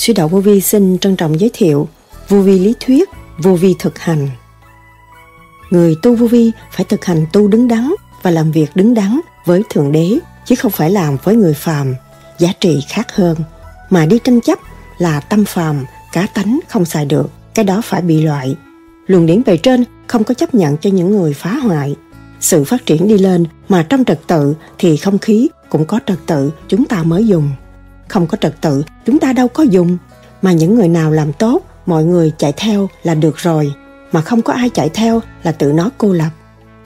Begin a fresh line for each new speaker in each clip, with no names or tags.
Suy đạo vô vi xin trân trọng giới thiệu vô vi lý thuyết, vô vi thực hành. Người tu vô vi phải thực hành tu đứng đắn và làm việc đứng đắn với Thượng Đế, chứ không phải làm với người phàm, giá trị khác hơn. Mà đi tranh chấp là tâm phàm, cá tánh không xài được, cái đó phải bị loại. Luồng điển bề trên không có chấp nhận cho những người phá hoại. Sự phát triển đi lên mà trong trật tự thì không khí cũng có trật tự chúng ta mới dùng. Không có trật tự chúng ta đâu có dùng. Mà những người nào làm tốt, mọi người chạy theo là được rồi. Mà không có ai chạy theo là tự nó cô lập.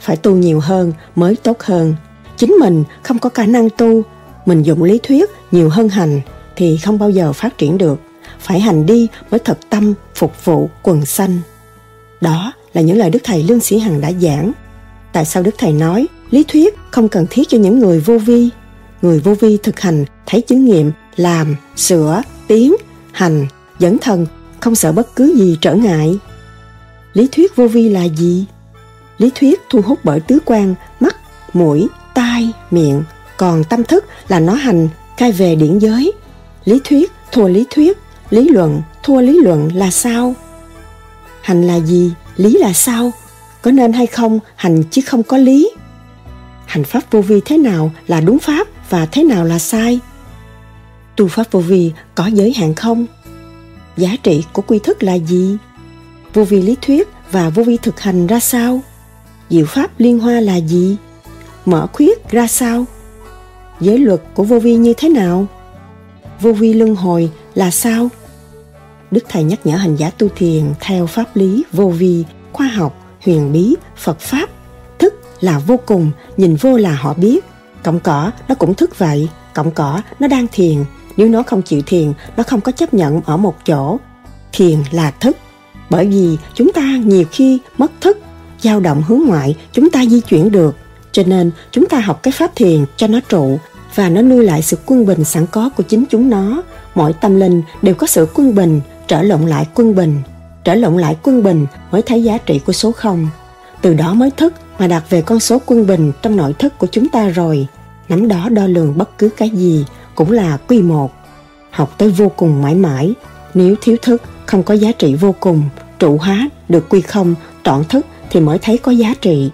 Phải tu nhiều hơn mới tốt hơn. Chính mình không có khả năng tu, mình dùng lý thuyết nhiều hơn hành thì không bao giờ phát triển được. Phải hành đi mới thật tâm phục vụ quần sanh. Đó là những lời Đức Thầy Lương Sĩ Hằng đã giảng. Tại sao Đức Thầy nói lý thuyết không cần thiết cho những người vô vi? Người vô vi thực hành, thấy chứng nghiệm, làm, sửa, tiến, hành, dẫn thần, không sợ bất cứ gì trở ngại. Lý thuyết vô vi là gì? Lý thuyết thu hút bởi tứ quan, mắt, mũi, tai, miệng, còn tâm thức là nó hành, khai về điển giới. Lý thuyết thua lý thuyết, lý luận thua lý luận là sao? Hành là gì? Lý là sao? Có nên hay không hành chứ không có lý? Hành pháp vô vi thế nào là đúng pháp và thế nào là sai? Tu pháp vô vi có giới hạn không? Giá trị của quy thức là gì? Vô vi lý thuyết và vô vi thực hành ra sao? Diệu pháp liên hoa là gì? Mở khuyết ra sao? Giới luật của vô vi như thế nào? Vô vi luân hồi là sao? Đức Thầy nhắc nhở hành giả tu thiền theo pháp lý vô vi, khoa học, huyền bí, Phật Pháp. Thức là vô cùng, nhìn vô là họ biết. cộng cỏ nó cũng thức vậy, cộng cỏ nó đang thiền. Nếu nó không chịu thiền, nó không có chấp nhận ở một chỗ. Thiền là thức. Bởi vì chúng ta nhiều khi mất thức, dao động hướng ngoại, chúng ta di chuyển được. Cho nên chúng ta học cái pháp thiền cho nó trụ và nó nuôi lại sự quân bình sẵn có của chính chúng nó. Mỗi tâm linh đều có sự quân bình, trở lộn lại quân bình trở lộn lại quân bình mới thấy giá trị của số không từ đó mới thức mà đạt về con số quân bình trong nội thức của chúng ta rồi nắm đó đo lường bất cứ cái gì cũng là quy một. Học tới vô cùng mãi mãi, nếu thiếu thức không có giá trị vô cùng, trụ hóa được quy không, trọn thức thì mới thấy có giá trị.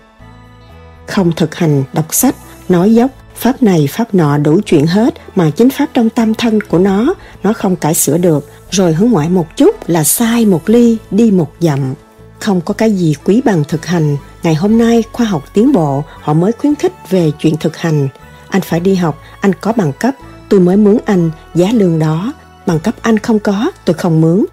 Không thực hành đọc sách, nói dốc, pháp này pháp nọ đủ chuyện hết mà chính pháp trong tâm thân của nó nó không cải sửa được. Rồi hướng ngoại một chút là sai một ly, đi một dặm. Không có cái gì quý bằng thực hành. Ngày hôm nay khoa học tiến bộ, họ mới khuyến khích về chuyện thực hành. Anh phải đi học, anh có bằng cấp tôi mới mướn anh giá lương đó. Bằng cấp anh không có, tôi không mướn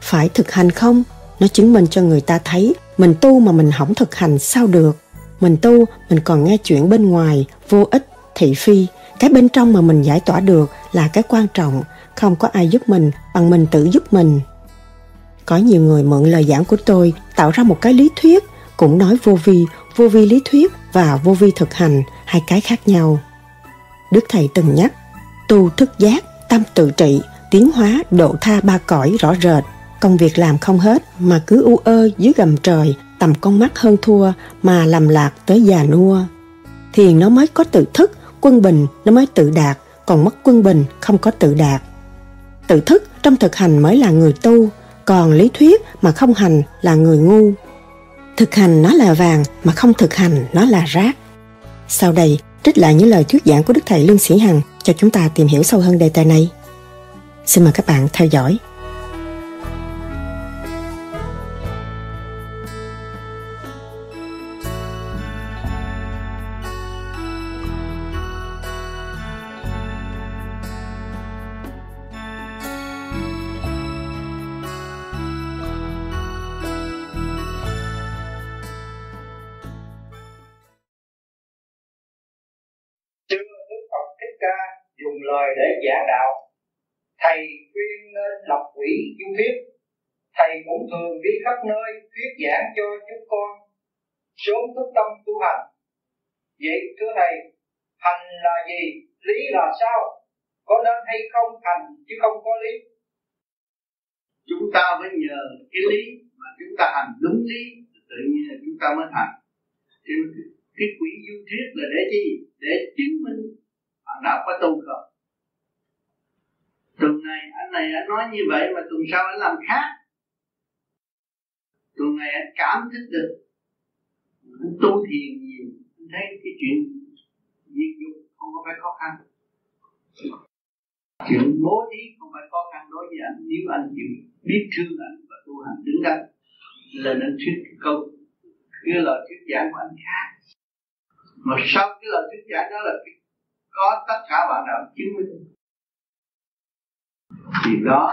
phải thực hành không? Nó chứng minh cho người ta thấy mình tu mà mình không thực hành sao được? Mình tu, mình còn nghe chuyện bên ngoài, vô ích, thị phi. Cái bên trong mà mình giải tỏa được là cái quan trọng. Không có ai giúp mình bằng mình tự giúp mình. Có nhiều người mượn lời giảng của tôi tạo ra một cái lý thuyết, cũng nói vô vi vô vi lý thuyết và vô vi thực hành, hai cái khác nhau. Đức thầy từng nhắc tu thức giác, tâm tự trị, tiến hóa, độ tha ba cõi rõ rệt. Công việc làm không hết mà cứ u ơ dưới gầm trời, tầm con mắt hơn thua mà lầm lạc tới già nua. Thiền nó mới có tự thức, quân bình nó mới tự đạt, còn mất quân bình không có tự đạt. Tự thức trong thực hành mới là người tu, còn lý thuyết mà không hành là người ngu. Thực hành nó là vàng mà không thực hành nó là rác. Sau đây, trích lại những lời thuyết giảng của đức thầy lương sĩ hằng cho chúng ta tìm hiểu sâu hơn đề tài này. Xin mời các bạn theo dõi.
Giảng đạo. Thầy khuyên nên lập quỹ du thuyết thầy cũng thường đi khắp nơi thuyết giảng cho chúng con. Sớm thức tâm tu hành. Vậy thưa thầy, hành là gì? Lý là sao? Có nên hay không hành chứ không có lý?
Chúng ta mới nhờ cái lý mà chúng ta hành đúng lý, tự nhiên là chúng ta mới thành thì cái quỹ du thuyết là để gì? Để chứng minh bạn nào có tu không? Tuần này, anh này anh nói như vậy mà tuần sau anh làm khác. Tuần này anh cảm thức được. Anh tu thiền nhiều, anh thấy cái chuyện diệt dục không có phải khó khăn. Chuyện bố thí không phải khó khăn đối với anh, nếu anh chịu biết thương anh và tu hành đứng đắn là anh thuyết cái câu, cái lời thuyết giảng của anh khác. Mà sau cái lời thuyết giảng đó là có tất cả bạn đạo chứng minh thì đó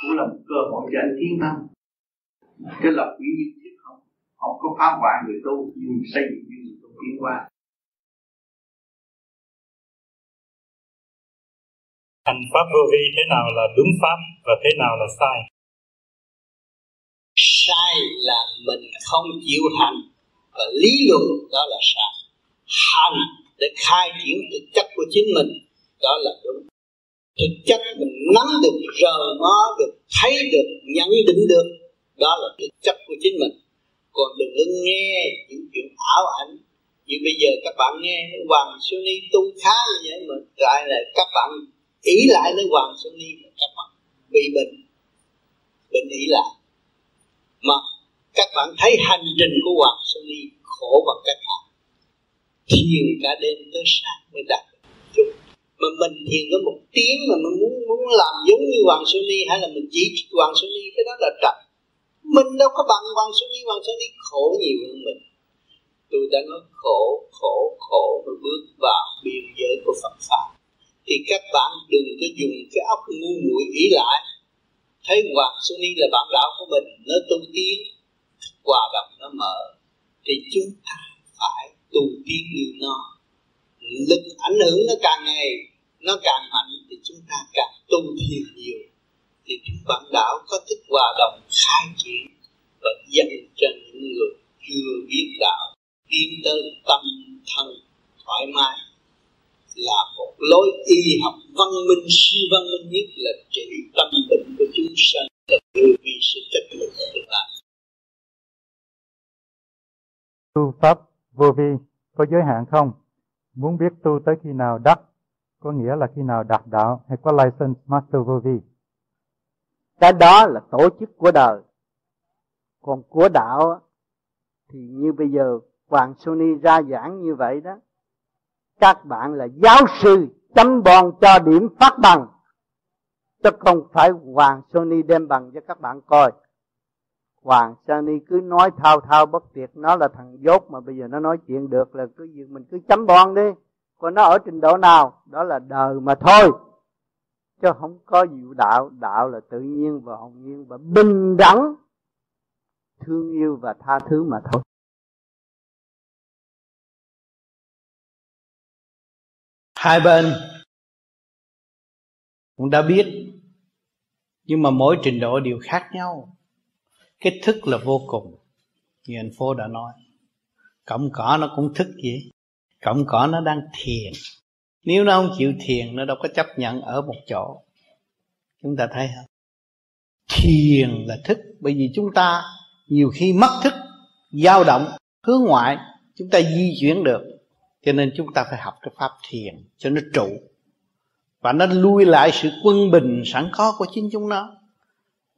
cũng là một cơ hội cho anh tiến thân. Cái lập quỷ như thiết không không có phá hoại người tu nhưng xây dựng như người tu tiến qua
hành pháp vô vi thế nào là đúng pháp và thế nào là sai?
Sai là mình không chịu hành và lý luận đó là sai. Hành để khai triển thực chất của chính mình đó là đúng thực chất mình nắm được, rờ mó được, thấy được, nhận định được, đó là thực chất của chính mình. Còn đừng có nghe những chuyện ảo ảnh. Như bây giờ các bạn nghe Hoàng Sunni tu khá như vậy mà lại là các bạn ý lại với Hoàng Sunni các bạn bị bệnh. Bệnh ý lại. Mà các bạn thấy hành trình của Hoàng Sunni khổ bằng cách nào? Thiền cả đêm tới sáng mới đạt mà mình thiền có một tiếng mà mình muốn muốn làm giống như Hoàng Sunni hay là mình chỉ Hoàng Sunni cái đó là trật mình đâu có bằng Hoàng Sunni Hoàng Sunni khổ nhiều hơn mình. Tôi đã nói khổ khổ khổ rồi bước vào biên giới của Phật pháp. Thì các bạn đừng có dùng cái óc ngu muội ý lại. Thấy Hoàng Sunni là bạn đạo của mình, nó tu tiến, hòa đồng nó mở, thì chúng ta phải tu tiến như nó lực ảnh hưởng nó càng ngày, nó càng mạnh thì chúng ta càng tu thiền nhiều. Thì chúng bạn đạo có thức hòa đồng khai triển và dành cho những người chưa biết đạo tiến tới tâm thân thoải mái, là một lối y học văn minh, siêu văn minh nhất là trị tâm bệnh của chúng sanh là đưa vi sự chất lượng tương lai
tu pháp, vô vi, có giới hạn không? Muốn biết tu tới khi nào đắc, có nghĩa là khi nào đạt đạo hay có license master vô vi?
Cái đó là tổ chức của đời. Còn của đạo thì như bây giờ Hoàng Sony ra giảng như vậy đó, các bạn là giáo sư chấm bon cho điểm phát bằng. Chứ không phải Hoàng Sony đem bằng cho các bạn coi. Hoàng Sony cứ nói thao thao bất tuyệt, nó là thằng dốt mà bây giờ nó nói chuyện được là cứ việc mình cứ chấm bon đi. Còn nó ở trình độ nào, đó là đời mà thôi. Chứ không có diệu đạo đạo là tự nhiên và hồn nhiên và bình đẳng. Thương yêu và tha thứ mà thôi.
Hai bên cũng đã biết, nhưng mà mỗi trình độ đều khác nhau cái thức là vô cùng. Như anh phố đã nói. Cọng cỏ nó cũng thức vậy. Cọng cỏ nó đang thiền. Nếu nó không chịu thiền, nó đâu có chấp nhận ở một chỗ. Chúng ta thấy không? Thiền là thức. Bởi vì chúng ta nhiều khi mất thức, dao động, hướng ngoại, chúng ta di chuyển được. Cho nên chúng ta phải học cái pháp thiền cho nó trụ. Và nó lui lại sự quân bình sẵn có của chính chúng nó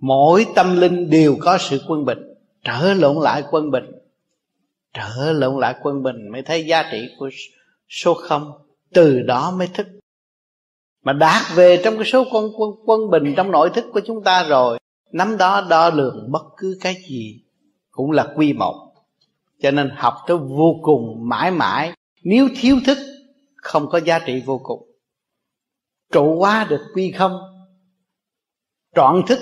mỗi tâm linh đều có sự quân bình. Trở lộn lại quân bình. Trở lộn lại quân bình mới thấy giá trị của số không. Từ đó mới thức. Mà đạt về trong cái số quân, quân quân bình trong nội thức của chúng ta rồi nắm đó đo lường bất cứ cái gì cũng là quy một. Cho nên học tới vô cùng mãi mãi nếu thiếu thức không có giá trị vô cùng. Trụ hóa được quy không trọn thức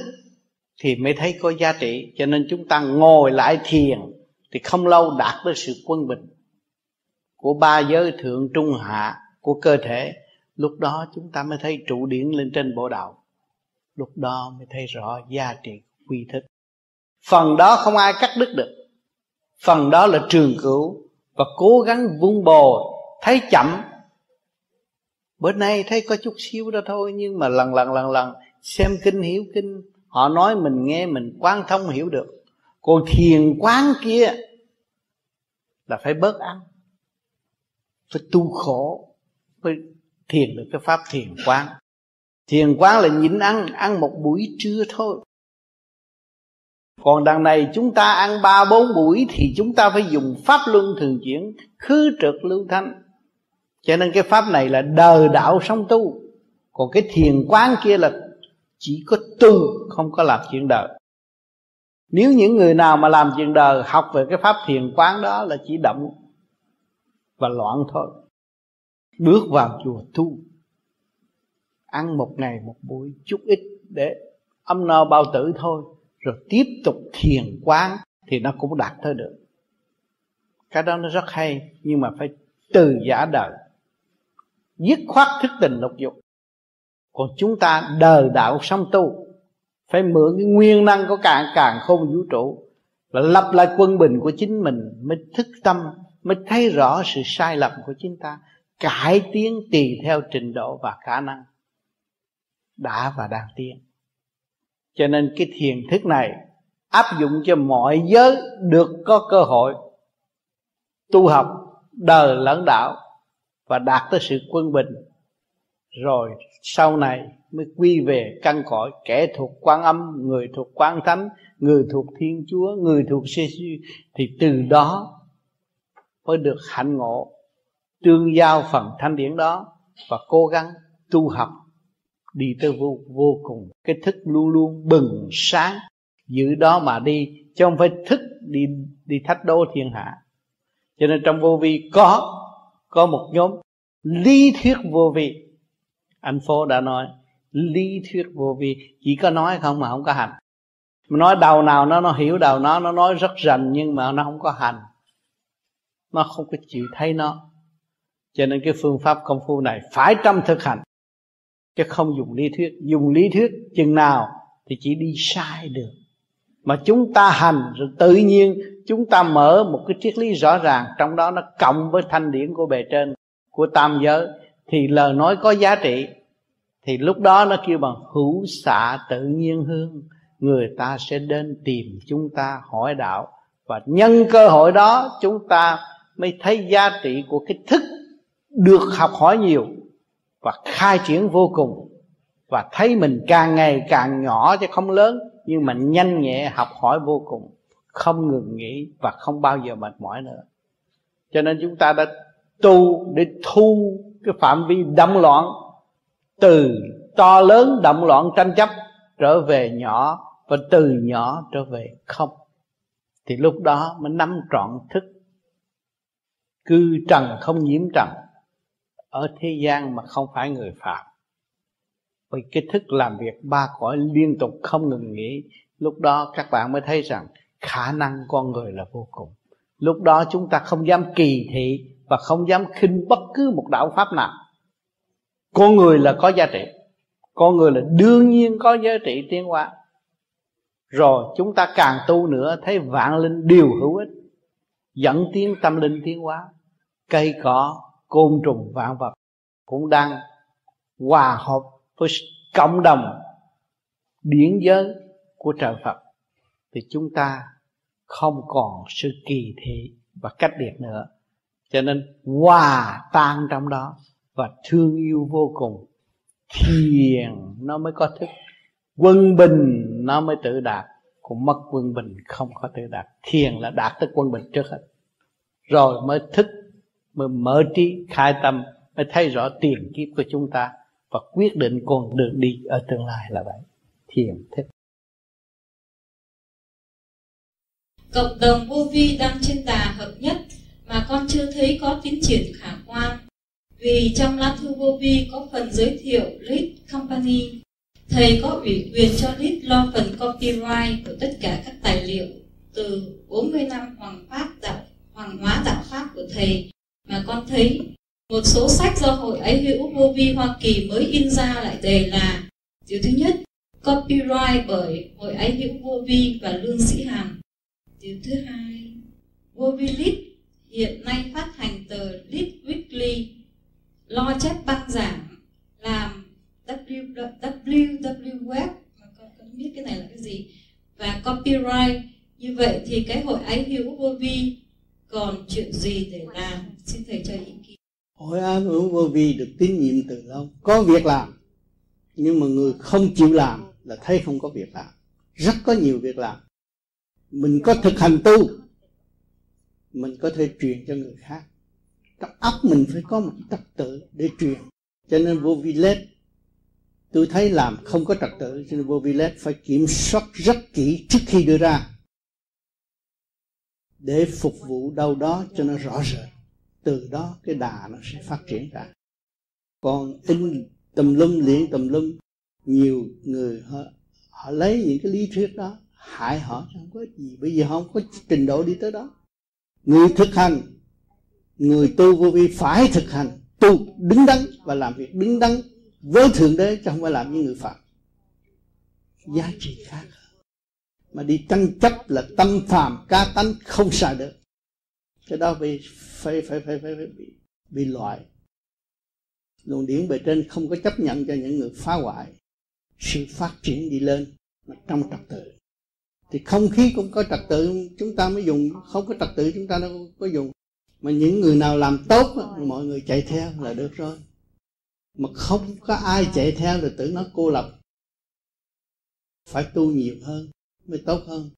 thì mới thấy có giá trị. Cho nên chúng ta ngồi lại thiền thì không lâu đạt tới sự quân bình của ba giới thượng, trung, hạ của cơ thể. Lúc đó chúng ta mới thấy trụ điển lên trên bộ đạo. Lúc đó mới thấy rõ giá trị quy thức. Phần đó không ai cắt đứt được. Phần đó là trường cửu và cố gắng vun bồi, thấy chậm. Bữa nay thấy có chút xíu đó thôi, nhưng mà lần lần lần lần xem kinh, hiểu kinh họ nói mình nghe, mình quan thông hiểu được. Còn thiền quán kia là phải bớt ăn, phải tu khổ phải thiền được cái pháp thiền quán. Thiền quán là nhịn ăn ăn một buổi trưa thôi. Còn đằng này chúng ta ăn ba, bốn buổi thì chúng ta phải dùng pháp luân thường chuyển, khứ trực lưu thanh. Cho nên cái pháp này là đời đạo sống tu. Còn cái thiền quán kia là chỉ có tu không có làm chuyện đời. Nếu những người nào mà làm chuyện đời, học về cái pháp thiền quán đó là chỉ động và loạn thôi. Bước vào chùa tu, ăn một ngày một buổi chút ít để âm no bao tử thôi, rồi tiếp tục thiền quán thì nó cũng đạt tới được. Cái đó nó rất hay, nhưng mà phải từ giả đời, dứt khoát thức tình lục dục. Còn chúng ta đời đạo song tu phải mượn cái nguyên năng của càng càng không vũ trụ. Là lập lại quân bình của chính mình mới thức tâm, mới thấy rõ sự sai lầm của chính ta, cải tiến tùy theo trình độ và khả năng đã và đang tiến. Cho nên cái thiền thức này áp dụng cho mọi giới được có cơ hội tu học, đời lẫn đạo và đạt tới sự quân bình rồi sau này mới quy về căn cõi kẻ thuộc quan âm, người thuộc quan thánh, người thuộc thiên chúa, người thuộc giê thì từ đó mới được hạnh ngộ, tương giao phần thanh điển đó và cố gắng tu học, đi tới vô vô cùng. Cái thức luôn luôn bừng sáng, giữ đó mà đi, chứ không phải thức đi đi thách đố thiên hạ. Cho nên trong vô vi có có một nhóm lý thuyết vô vi anh phố đã nói, lý thuyết vô vi. Chỉ có nói không mà không có hành. Mà nói đầu nào nó nó hiểu đầu nó nó nói rất rành nhưng mà nó không có hành. Nó không có chịu thấy nó. Cho nên cái phương pháp công phu này phải trong thực hành. Chứ không dùng lý thuyết. Dùng lý thuyết chừng nào thì chỉ đi sai được. Mà chúng ta hành rồi tự nhiên chúng ta mở một cái triết lý rõ ràng, trong đó nó cộng với thanh điển của bề trên, của tam giới thì lời nói có giá trị. Thì lúc đó nó kêu bằng, hữu xạ tự nhiên hương, người ta sẽ đến tìm chúng ta hỏi đạo. Và nhân cơ hội đó, chúng ta mới thấy giá trị của cái thức được học hỏi nhiều và khai triển vô cùng. Và thấy mình càng ngày càng nhỏ chứ không lớn, nhưng mà nhanh nhẹ học hỏi vô cùng. Không ngừng nghỉ và không bao giờ mệt mỏi nữa. Cho nên chúng ta đã tu để thu cái phạm vi động loạn, từ to lớn động loạn tranh chấp trở về nhỏ và từ nhỏ trở về không. Thì lúc đó mới nắm trọn thức. Cư trần không nhiễm trần, ở thế gian mà không phải người phạm. Vì cái thức làm việc ba cõi liên tục không ngừng nghỉ, lúc đó các bạn mới thấy rằng khả năng con người là vô cùng. Lúc đó chúng ta không dám kỳ thị và không dám khinh bất cứ một đạo pháp nào. Con người là có giá trị. Con người là đương nhiên có giá trị tiến hóa. Rồi chúng ta càng tu nữa, thấy vạn linh đều hữu ích, dẫn tiến tâm linh tiến hóa. Cây cỏ, côn trùng, vạn vật cũng đang hòa hợp với cộng đồng điển giới của trời Phật. Thì chúng ta không còn sự kỳ thị và cách biệt nữa cho nên hòa tan trong đó và thương yêu vô cùng. Thiền nó mới có thức quân bình nó mới tự đạt. Còn mất quân bình không có tự đạt. Thiền là đạt tới quân bình trước hết. Rồi mới thức mới mở trí khai tâm mới thấy rõ tiền kiếp của chúng ta và quyết định con đường đi ở tương lai là vậy. Thiền thức.
Cộng đồng vô vi đang trên đà hợp nhất mà con chưa thấy có tiến triển khả quan. Vì trong lá thư vô vi có phần giới thiệu lead company. Thầy có ủy quyền cho lead lo phần copyright của tất cả các tài liệu từ 40 năm hoàng pháp đạo, hoàng hóa đạo pháp của thầy. Mà con thấy một số sách do hội ấy hữu vô vi hoa kỳ mới in ra lại đề là điều thứ nhất, copyright bởi hội ấy hữu vô vi và lương sĩ hàm. Điều thứ hai, vô vi lit hiện nay phát hành tờ lit weekly lo chép băng giảng làm www web, mà con không biết cái này là cái gì? Và copyright, như vậy thì cái hội ái hữu vô vi còn chuyện gì để làm? Xin thầy cho ý kiến.
Hội ái hữu vô vi được tín nhiệm từ lâu. Có việc làm,
nhưng mà người không chịu làm là thấy không có việc làm. Rất có nhiều việc làm. Mình có thực hành tu mình có thể truyền cho người khác. Trong óc mình phải có một trật tự để truyền. Cho nên vô vi lết tôi thấy làm không có trật tự cho nên vô vi lết phải kiểm soát rất kỹ trước khi đưa ra. Để phục vụ đâu đó cho nó rõ rệt từ đó cái đà nó sẽ phát triển ra. Còn in tùm lum liền tùm lum nhiều người họ, họ lấy những cái lý thuyết đó hại họ không có gì. Bởi vì họ không có trình độ đi tới đó người thực hành người tu vô vi phải thực hành tu đứng đắn và làm việc đứng đắn với thượng đế chứ không phải làm như người phạm giá trị khác. Mà đi tranh chấp là tâm phàm ca tánh không xài được. Cái đó bị phải phải phải phải, phải bị, bị loại. Luồng điển bề trên không có chấp nhận cho những người phá hoại. Sự phát triển đi lên mà trong trật tự thì không khí cũng có trật tự chúng ta mới dùng. Không có trật tự chúng ta đâu có dùng. Mà những người nào làm tốt mọi người chạy theo là được rồi. Mà không có ai chạy theo là tự nó cô lập. Phải tu nhiều hơn mới tốt hơn.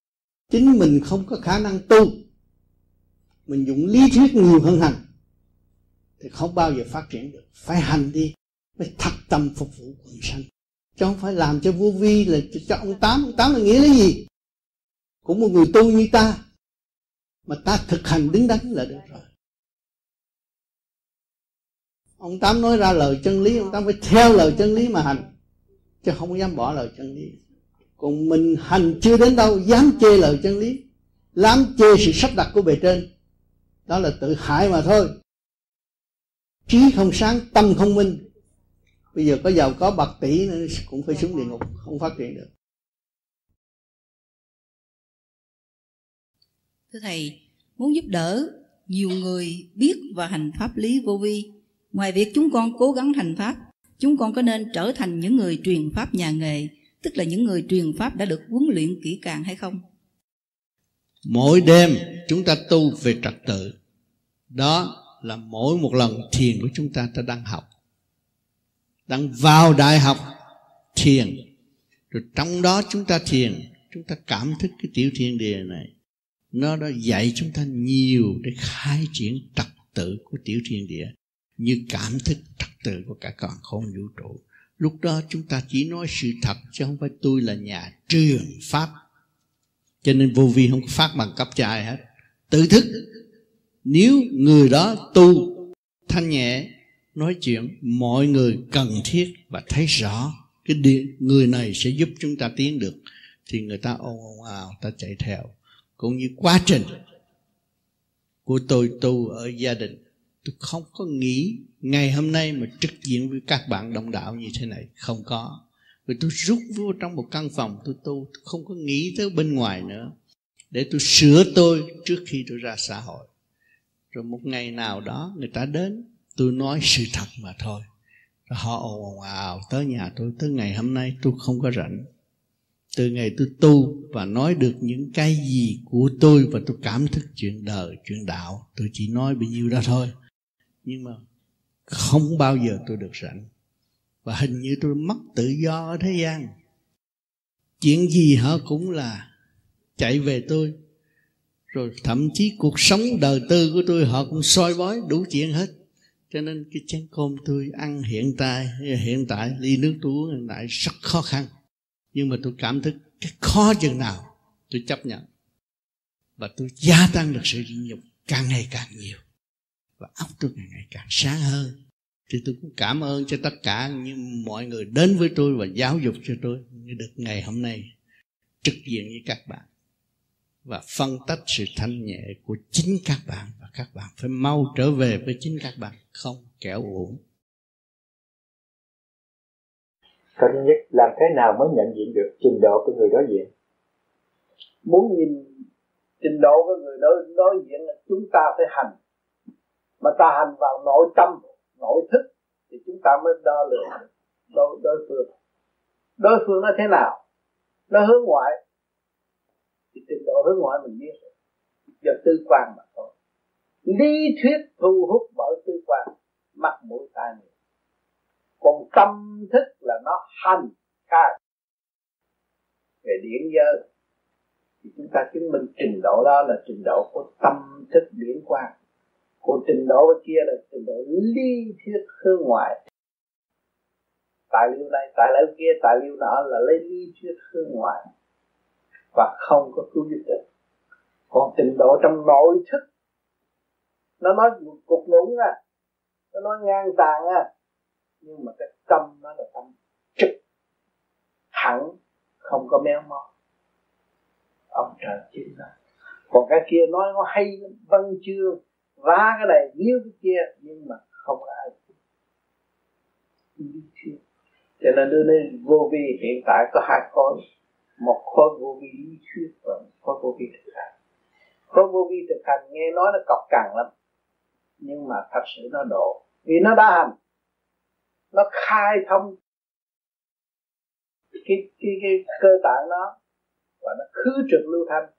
Chính mình không có khả năng tu. Mình dùng lý thuyết nhiều hơn hành. Thì không bao giờ phát triển được. Phải hành đi. Phải thật tâm phục vụ quần sanh. Chứ không phải làm cho vô vi là cho ông tám. Ông tám là nghĩa là gì cũng một người tu như ta, mà ta thực hành đứng đắn là được rồi. Ông tám nói ra lời chân lý, ông tám phải theo lời chân lý mà hành, chứ không dám bỏ lời chân lý. Còn mình hành chưa đến đâu, dám chê lời chân lý, dám chê sự sắp đặt của bề trên, đó là tự hại mà thôi. Trí không sáng, tâm không minh. Bây giờ có giàu có bạc tỷ nữa cũng phải xuống địa ngục, không phát triển được.
Thưa thầy, muốn giúp đỡ nhiều người biết và hành pháp lý vô vi, ngoài việc chúng con cố gắng hành pháp, chúng con có nên trở thành những người truyền pháp nhà nghề, tức là những người truyền pháp đã được huấn luyện kỹ càng hay không?
Mỗi đêm chúng ta tu về trật tự. Đó là mỗi một lần thiền của chúng ta ta đang học. Đang vào đại học, thiền. Rồi trong đó chúng ta thiền, chúng ta cảm thức cái tiểu thiên địa này nó đã dạy chúng ta nhiều để khai triển trật tự của tiểu thiên địa như cảm thức trật tự của cả con khôn vũ trụ. Lúc đó chúng ta chỉ nói sự thật chứ không phải tôi là nhà truyền pháp. Cho nên vô vi không phát bằng cấp cho ai hết. Tự thức. Nếu người đó tu thanh nhẹ, nói chuyện, mọi người cần thiết và thấy rõ cái điện người này sẽ giúp chúng ta tiến được, thì người ta ồn ồn ào ta chạy theo cũng như quá trình của tôi tu ở gia đình. Tôi không có nghĩ ngày hôm nay mà trực diện với các bạn đồng đạo như thế này. Không có. Vì tôi rút vô trong một căn phòng tôi tu, tôi không có nghĩ tới bên ngoài nữa. Để tôi sửa tôi trước khi tôi ra xã hội. Rồi một ngày nào đó người ta đến, tôi nói sự thật mà thôi. Rồi họ ồn ào tới nhà tôi, tới ngày hôm nay tôi không có rảnh từ ngày tôi tu và nói được những cái gì của tôi và tôi cảm thức chuyện đời, chuyện đạo, tôi chỉ nói bao nhiêu đó thôi. Nhưng mà không bao giờ tôi được rảnh. Và hình như tôi mất tự do ở thế gian. Chuyện gì họ cũng là chạy về tôi. Rồi thậm chí cuộc sống đời tư của tôi họ cũng soi bói đủ chuyện hết. Cho nên cái chén cơm tôi ăn hiện tại hiện tại ly nước tôi uống hiện tại rất khó khăn nhưng mà tôi cảm thức cái khó chừng nào tôi chấp nhận. Và tôi gia tăng được sự nhịn nhục càng ngày càng nhiều. Và óc tôi càng ngày càng sáng hơn. Thì tôi cũng cảm ơn cho tất cả những mọi người đến với tôi và giáo dục cho tôi như được ngày hôm nay trực diện với các bạn. Và phân tách sự thanh nhẹ của chính các bạn và các bạn phải mau trở về với chính các bạn, không kẻo uổng.
Cái thứ nhất, làm thế nào mới nhận diện được trình độ của người đối diện?
Muốn nhìn trình độ của người đối, đối diện là chúng ta phải hành. Mà ta hành vào nội tâm, nội thức thì chúng ta mới đo lường đối, đối phương. Đối phương nó thế nào? Nó hướng ngoại thì trình độ hướng ngoại mình biết do tư quan mà thôi. Lý thuyết thu hút bởi tư quan mắt mũi tai miệng còn tâm thức là nó hành khai. Về điển giới thì chúng ta chứng minh trình độ đó là trình độ của tâm thức điển quan còn trình độ kia là trình độ lý thuyết hướng ngoại. Tài liệu này, tài liệu kia, tài liệu nọ là lấy lý thuyết hướng ngoại và không có cứu giúp được. Còn trình độ trong nội thức, nó nói một cục ngủng à nó nói ngang tàn à nhưng mà cái tâm nó là tâm trực. Thẳng, không có méo mó. Ông trời chính là còn cái kia nói nó hay văn chương, vá cái này viết cái kia, nhưng mà không có ai lý cho nên đưa lên vô vi, hiện tại có hai khối một khối vô vi lý thuyết và một khối vô vi thực hành. Khối vô vi thực hành, nghe nói nó cọc cằn lắm. Nhưng mà thật sự nó độ. Vì nó đã hành nó khai thông cái cái cái cơ tạng nó và nó khứ trực lưu thanh,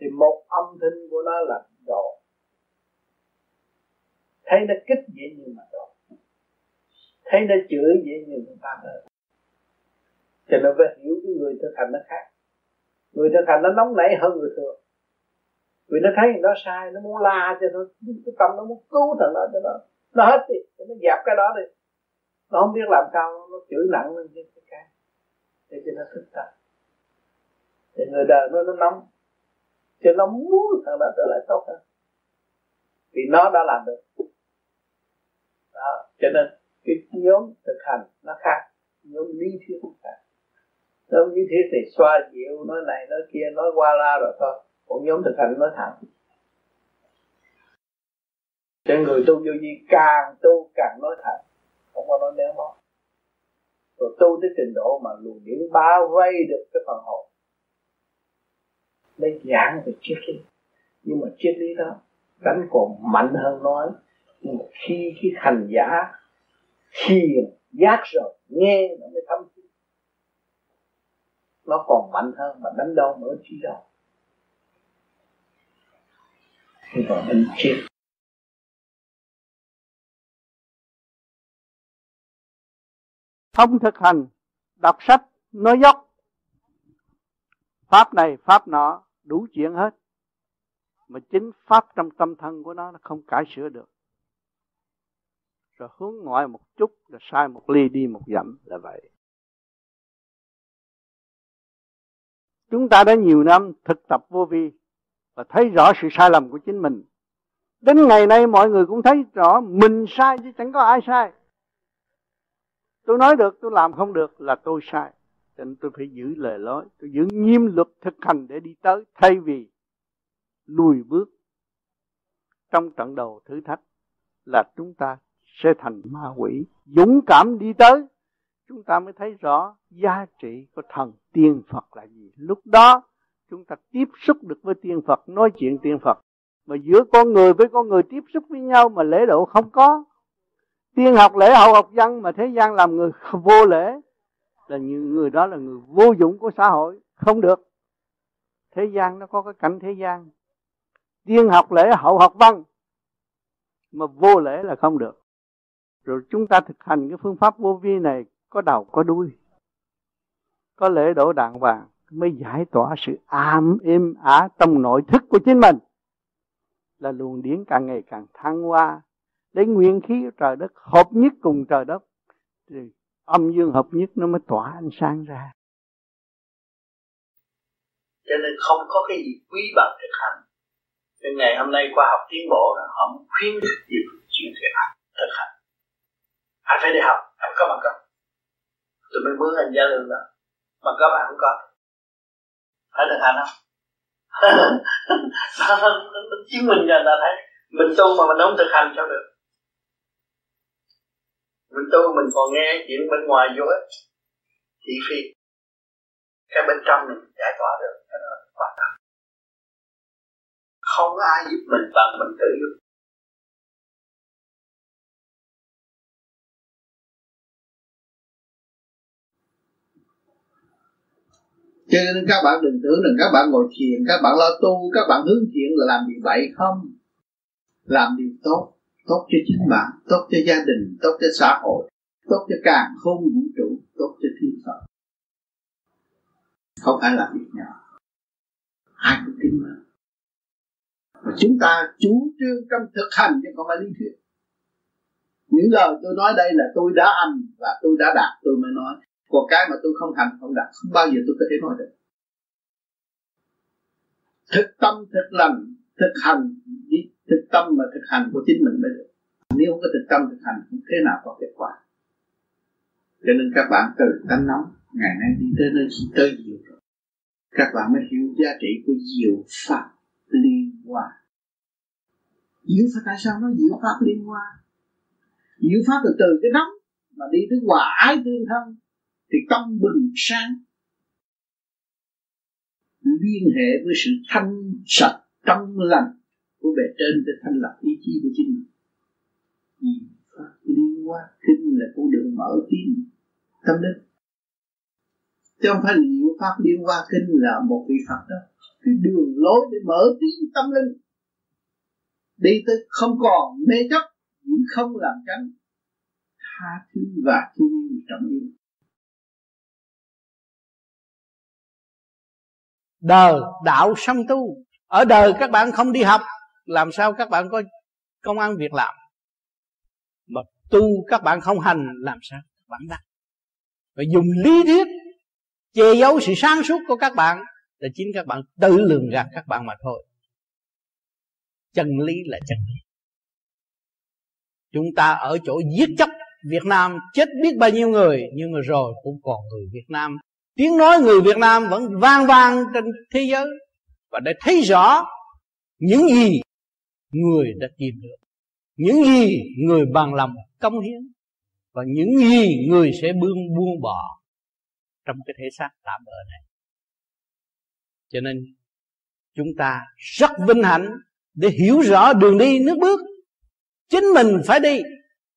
thì một âm thanh của nó là độ. Thấy nó kích dễ như mà độ. Thấy nó chửi dễ như người ta hơn cho nên phải hiểu cái người thực hành nó khác. Người thực hành nó nóng nảy hơn người thường. Vì nó thấy nó sai, nó muốn la cho nó, cái tâm nó muốn cứu thằng đó cho nó. Nó hết đi nó dẹp cái đó đi nó không biết làm sao nó chửi nặng lên cái cái để cho nó thức tâm thì người đời nó nó nóng. Cho nó muốn thằng đó trở lại tốt hơn. Vì nó đã làm được. Đó. Cho nên cái nhóm thực hành nó khác. Nhóm lý thuyết cũng khác. Nhóm lý thuyết thì xoa dịu, nói này, nói kia, nói qua la rồi thôi. Còn nhóm thực hành nói thẳng. Cho người tu vô vi càng tu càng nói thẳng không có nói nếu mó rồi tu tới trình độ mà luồng điển bao vây được cái phần hồn. Nên giảng về triết lý. Nhưng mà triết lý đó, đánh còn mạnh hơn nói. Nhưng mà khi cái hành giả thiền, giác rồi, nghe nó mới thâm nó còn mạnh hơn mà đánh đâu mở chi đâu. Thì còn mình triết. Không thực hành, đọc sách, nói dốc. Pháp này, pháp nọ, đủ chuyện hết. Mà chính pháp trong tâm thân của nó nó không cải sửa được. Rồi hướng ngoại một chút là sai một ly, đi một dặm là vậy. Chúng ta đã nhiều năm thực tập vô vi và thấy rõ sự sai lầm của chính mình. Đến ngày nay, mọi người cũng thấy rõ mình sai chứ chẳng có ai sai tôi nói được, tôi làm không được là tôi sai. Cho nên tôi phải giữ lời nói tôi giữ nghiêm luật thực hành để đi tới, thay vì lùi bước trong trận đầu thử thách, là chúng ta sẽ thành ma quỷ. Dũng cảm đi tới, chúng ta mới thấy rõ giá trị của thần tiên Phật là gì. Lúc đó, chúng ta tiếp xúc được với tiên Phật, nói chuyện tiên Phật. Mà giữa con người với con người tiếp xúc với nhau mà lễ độ không có tiên học lễ hậu học văn mà thế gian làm người vô lễ, là những người đó là người vô dụng của xã hội. Không được. Thế gian nó có cái cảnh thế gian. Tiên học lễ hậu học văn mà vô lễ là không được. Rồi chúng ta thực hành cái phương pháp vô vi này có đầu có đuôi, có lễ độ đàng hoàng mới giải tỏa sự am êm ả trong nội thức của chính mình. Là luồng điển càng ngày càng thăng hoa để nguyên khí của trời đất hợp nhất cùng trời đất, thì âm dương hợp nhất nó mới tỏa ánh sáng ra.
Cho nên không có cái gì quý bằng thực hành. Nên ngày hôm nay khoa học tiến bộ là họ khuyến khích gì chuyện thực hành thực hành. Anh phải đi học anh có bằng cấp. Tụi mình mướn anh gia đình đó bằng cấp anh không có. Phải thực hành không? Nó chứng minh cho người ta thấy. Mình tu mà mình không thực hành sao được? Mình tu mình còn nghe chuyện bên ngoài vô ích thị phi cái bên trong mình giải tỏa được, cái đó quan trọng không có ai giúp mình bằng mình tự giúp cho nên các bạn đừng tưởng rằng các bạn ngồi thiền, các bạn lo tu, các bạn hướng thiện là làm điều bậy không? Làm điều tốt tốt cho chính bạn, tốt cho gia đình, tốt cho xã hội,
tốt cho càng không vũ trụ, tốt cho thiên phật. Không phải là việc nhỏ. Ai cũng kính mà và chúng ta chú trương trong thực hành chứ không phải lý thuyết. Những lời tôi nói đây là tôi đã hành và tôi đã đạt, tôi mới nói. Còn cái mà tôi không hành, không đạt, không bao giờ tôi có thể nói được. Thực tâm, thực lành, thực hành đi thực tâm và thực hành của chính mình mới được. Nếu không có thực tâm thực hành, không thế nào có kết quả. Cho nên các bạn từ tánh nóng, ngày nay đi tới nơi tới diệu rồi. Các bạn mới hiểu giá trị của diệu pháp liên hoa. Diệu pháp tại sao nó diệu pháp liên hoa? Diệu pháp từ từ cái nóng mà đi tới hòa ái tương thân, thì tâm bừng sáng. Liên hệ với sự thanh sạch trong lành của bề trên để thành lập ý chí của chính mình. Vì pháp liên hoa kinh là con đường mở tiến tâm linh chứ không phải liệu pháp liên hoa kinh là một vị phật đó cái đường lối để mở tiến tâm linh. Đi tới không còn mê chấp những không làm tránh tha thứ và thương yêu trọng yêu.
Đời đạo song tu. Ở đời các bạn không đi học làm sao các bạn có công ăn việc làm? Mà tu các bạn không hành, làm sao các bạn đắc? Và dùng lý thuyết che giấu sự sáng suốt của các bạn là chính các bạn tự lường gạt các bạn mà thôi. Chân lý là chân lý. Chúng ta ở chỗ giết chóc Việt Nam, chết biết bao nhiêu người, nhưng mà rồi cũng còn người Việt Nam. Tiếng nói người Việt Nam vẫn vang vang trên thế giới. Và để thấy rõ những gì người đã tìm được. Những gì người bằng lòng công hiến và những gì người sẽ buông buông bỏ trong cái thể xác tạm bợ này. Cho nên, chúng ta rất vinh hạnh để hiểu rõ đường đi, nước bước. Chính mình phải đi,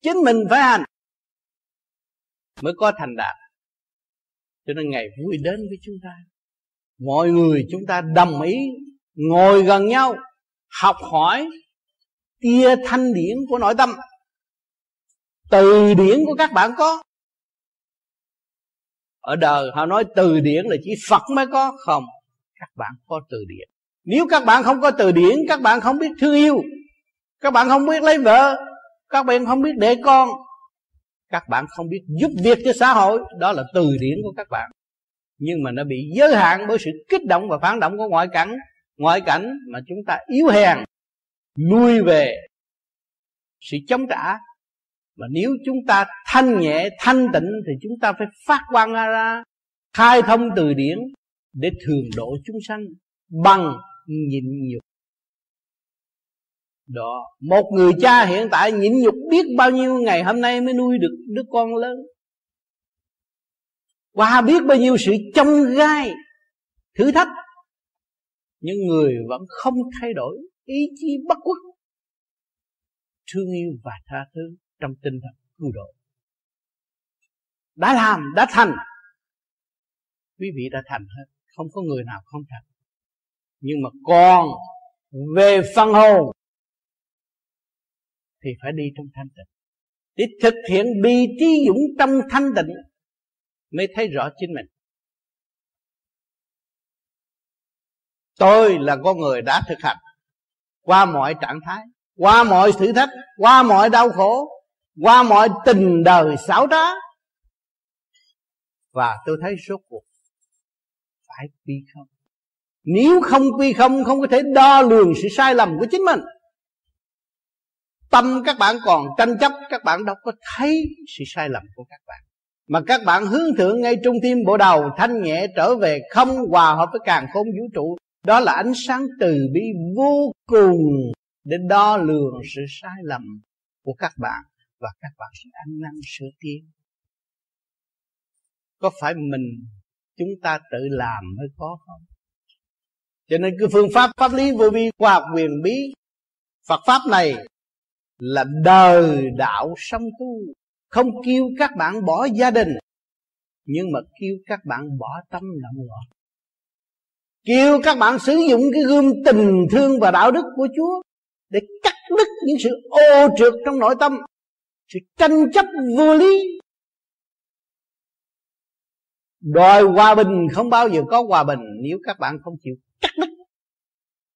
chính mình phải hành mới có thành đạt. Cho nên ngày vui đến với chúng ta. Mọi người chúng ta đồng ý ngồi gần nhau học hỏi tia thanh điển của nội tâm. Từ điển của các bạn có. Ở đời họ nói từ điển là chỉ phật mới có. Không, các bạn có từ điển. Nếu các bạn không có từ điển, các bạn không biết thương yêu. Các bạn không biết lấy vợ. Các bạn không biết để con. Các bạn không biết giúp việc cho xã hội. Đó là từ điển của các bạn. Nhưng mà nó bị giới hạn bởi sự kích động và phản động của ngoại cảnh ngoại cảnh mà chúng ta yếu hèn lui về sự chống trả. Mà nếu chúng ta thanh nhẹ, thanh tịnh thì chúng ta phải phát quang ra, khai thông từ điển để thường độ chúng sanh bằng nhịn nhục. Đó, một người cha hiện tại nhịn nhục biết bao nhiêu ngày hôm nay mới nuôi được đứa con lớn? Qua biết bao nhiêu sự chông gai, thử thách nhưng người vẫn không thay đổi ý chí bất khuất, thương yêu và tha thứ trong tinh thần cứu độ. Đã làm, đã thành. Quý vị đã thành hết, không có người nào không thành. Nhưng mà còn về phân hồn thì phải đi trong thanh tịnh. Để thực hiện bi trí dũng trong thanh tịnh mới thấy rõ chính mình. Tôi là con người đã thực hành. Qua mọi trạng thái, qua mọi thử thách, qua mọi đau khổ, qua mọi tình đời xảo trá. Và tôi thấy rốt cuộc phải quy không. Nếu không quy không không có thể đo lường sự sai lầm của chính mình. Tâm các bạn còn tranh chấp, các bạn đâu có thấy sự sai lầm của các bạn. Mà các bạn hướng thượng ngay trung tim bộ đầu, thanh nhẹ trở về, không hòa hợp với càng khôn vũ trụ đó là ánh sáng từ bi vô cùng để đo lường sự sai lầm của các bạn và các bạn sẽ ăn năn sửa tiến. Có phải mình chúng ta tự làm mới có không? Cho nên cái phương pháp pháp lý vô vi khoa học quyền bí, Phật pháp này là đời đạo song tu, không kêu các bạn bỏ gia đình, nhưng mà kêu các bạn bỏ tâm lặng loạn kêu các bạn sử dụng cái gương tình thương và đạo đức của Chúa để cắt đứt những sự ô trượt trong nội tâm, sự tranh chấp vô lý.
Đòi hòa bình không bao giờ có hòa bình nếu các bạn không chịu cắt đứt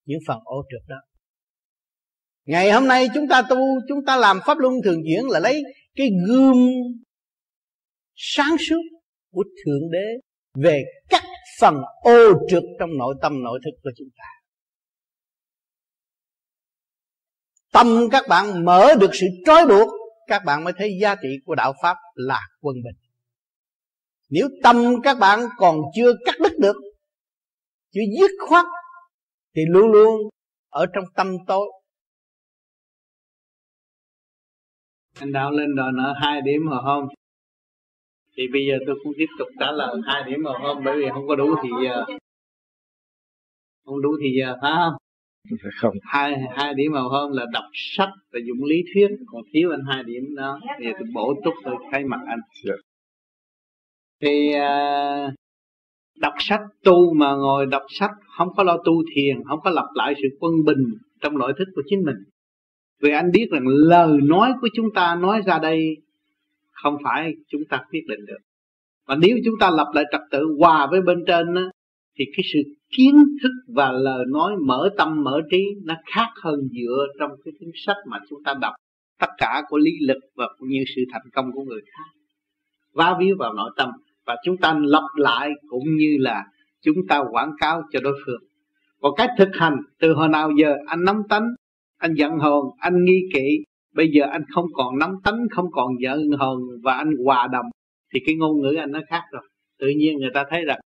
những phần ô trượt đó. Ngày hôm nay chúng ta tu, chúng ta làm pháp luân thường chuyển là lấy cái gương sáng suốt của thượng đế về cắt phần ô trượt trong nội tâm, nội thức của chúng ta. Tâm các bạn mở được sự trói buộc, các bạn mới thấy giá trị của đạo pháp là quân bình. Nếu tâm các bạn còn chưa cắt đứt được, chưa dứt khoát, thì luôn luôn ở trong tâm tối.
Anh đạo lên đòi nợ hai điểm rồi không? Thì bây giờ tôi cũng tiếp tục trả lời hai điểm mà không bởi vì không có đủ thì giờ không đủ thì giờ phải không?
Không.
Hai hai điểm màu hôm là đọc sách và dụng lý thuyết còn thiếu anh hai điểm đó. Thì tôi bổ túc tôi thay mặt anh.
Yeah.
thì uh, đọc sách tu mà ngồi đọc sách không có lo tu thiền không có lặp lại sự quân bình trong nội thức của chính mình. Vì anh biết rằng lời nói của chúng ta nói ra đây không phải chúng ta quyết định được. Và nếu chúng ta lập lại trật tự hòa với bên trên đó, thì cái sự kiến thức và lời nói mở tâm mở trí nó khác hơn dựa trong cái cuốn sách mà chúng ta đọc tất cả của lý lực và cũng như sự thành công của người khác. Vá víu vào nội tâm và chúng ta lập lại cũng như là chúng ta quảng cáo cho đối phương. Còn cách thực hành từ hồi nào giờ anh nắm tánh anh giận hờn anh nghi kỵ bây giờ anh không còn nắm tánh không còn giận hờn và anh hòa đồng, thì cái ngôn ngữ anh nó khác rồi. Tự nhiên người ta thấy rằng,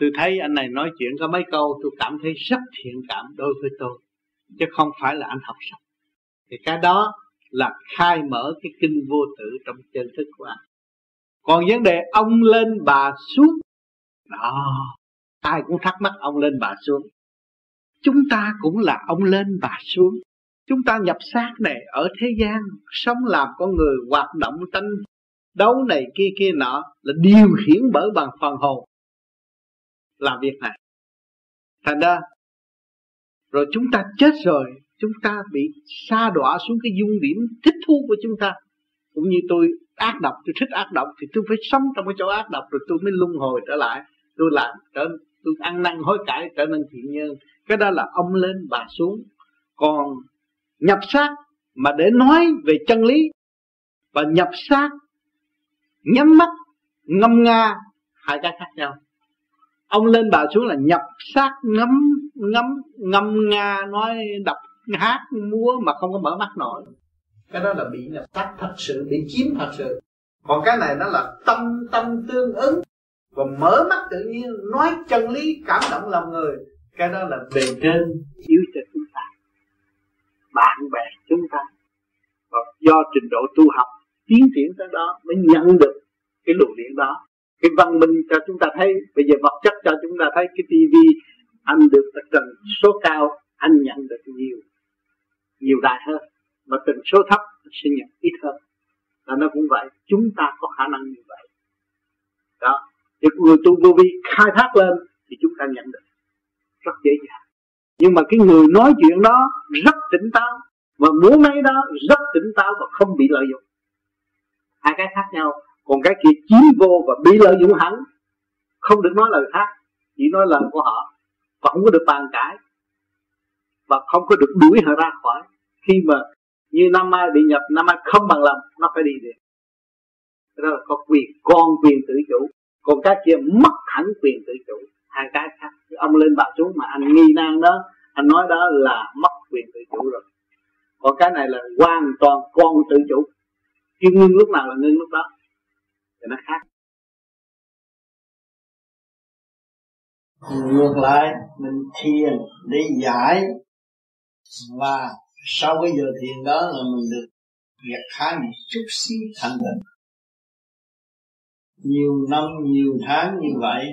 tôi thấy anh này nói chuyện có mấy câu tôi cảm thấy rất thiện cảm đối với tôi, chứ không phải là anh học sách thì cái đó là khai mở cái kinh vô tử trong chân thức của anh. Còn vấn đề ông lên bà xuống, đó, ai cũng thắc mắc ông lên bà xuống. Chúng ta cũng là ông lên bà xuống chúng ta nhập xác này ở thế gian, sống làm con người, hoạt động tranh đấu này kia kia nọ là điều khiển bởi bằng phần hồn. Làm việc này. Thành ra, rồi chúng ta chết rồi, chúng ta bị sa đọa xuống cái dung điểm thích thú của chúng ta. Cũng như tôi ác độc, tôi thích ác độc thì tôi phải sống trong cái chỗ ác độc rồi tôi mới luân hồi trở lại. Tôi làm trở, tôi ăn năn hối cải trở nên thiện nhân. Cái đó là ông lên bà xuống. Còn nhập xác mà để nói về chân lý và nhập xác, nhắm mắt, ngâm nga, hai cái khác nhau. Ông lên bà xuống là nhập xác ngắm ngắm ngâm nga, nói đọc, hát, múa mà không có mở mắt nổi. Cái đó là bị nhập xác thật sự, bị chiếm thật sự. Còn cái này nó là tâm tâm tương ứng và mở mắt tự nhiên, nói chân lý, cảm động lòng người. Cái đó là bề trên, yếu bạn bè chúng ta. Và do trình độ tu học tiến triển tới đó mới nhận được cái luồng điện đó. Cái văn minh cho chúng ta thấy, bây giờ vật chất cho chúng ta thấy, cái tivi anh được tầng số cao, anh nhận được nhiều nhiều đại hơn. Mà tần số thấp sẽ nhận ít hơn. Là nó cũng vậy, chúng ta có khả năng như vậy. Đó. Thì người tu vô vi khai thác lên thì chúng ta nhận được. Rất dễ dàng. Nhưng mà cái người nói chuyện đó tỉnh táo. Và muốn mấy đó, rất tỉnh táo và không bị lợi dụng. Hai cái khác nhau. Còn cái kia chiếm vô và bị lợi dụng hẳn. Không được nói lời khác, chỉ nói lời của họ. Và không có được bàn cãi. Và không có được đuổi họ ra khỏi. Khi mà như năm mai bị nhập năm mai không bằng lòng, nó phải đi được đó là có quyền, con quyền tự chủ. Còn cái kia mất hẳn quyền tự chủ. Hai cái khác. Ông lên bà xuống mà anh nghi nan đó, anh nói đó là mất chủ rồi. Còn cái này là hoàn toàn con tự chủ. Khi ngưng lúc nào là ngưng lúc đó. Thì nó khác.
Ngược lại, mình thiền để giải. Và sau cái giờ thiền đó là mình được gặt hái một chút xíu thanh tịnh. Nhiều năm, nhiều tháng như vậy,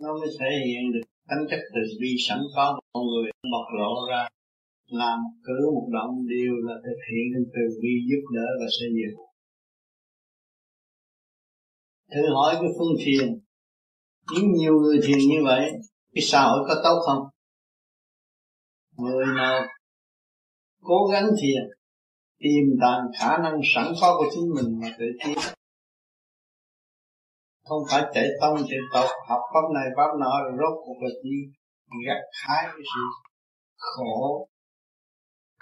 nó mới thể hiện được tánh chất từ bi sẵn có của con người, bộc lộ ra làm cử một động đều là thực hiện từ bi giúp đỡ và xây dựng. Thử hỏi cái phương thiền. Nếu nhiều người thiền như vậy, cái xã hội có tốt không? Người nào cố gắng thiền, tìm tàng khả năng sẵn có của chính mình mà tự tiến
không phải chạy tông, chạy tộc, học pháp này, pháp nọ rồi rốt cuộc là đi gặt hái cái sự khổ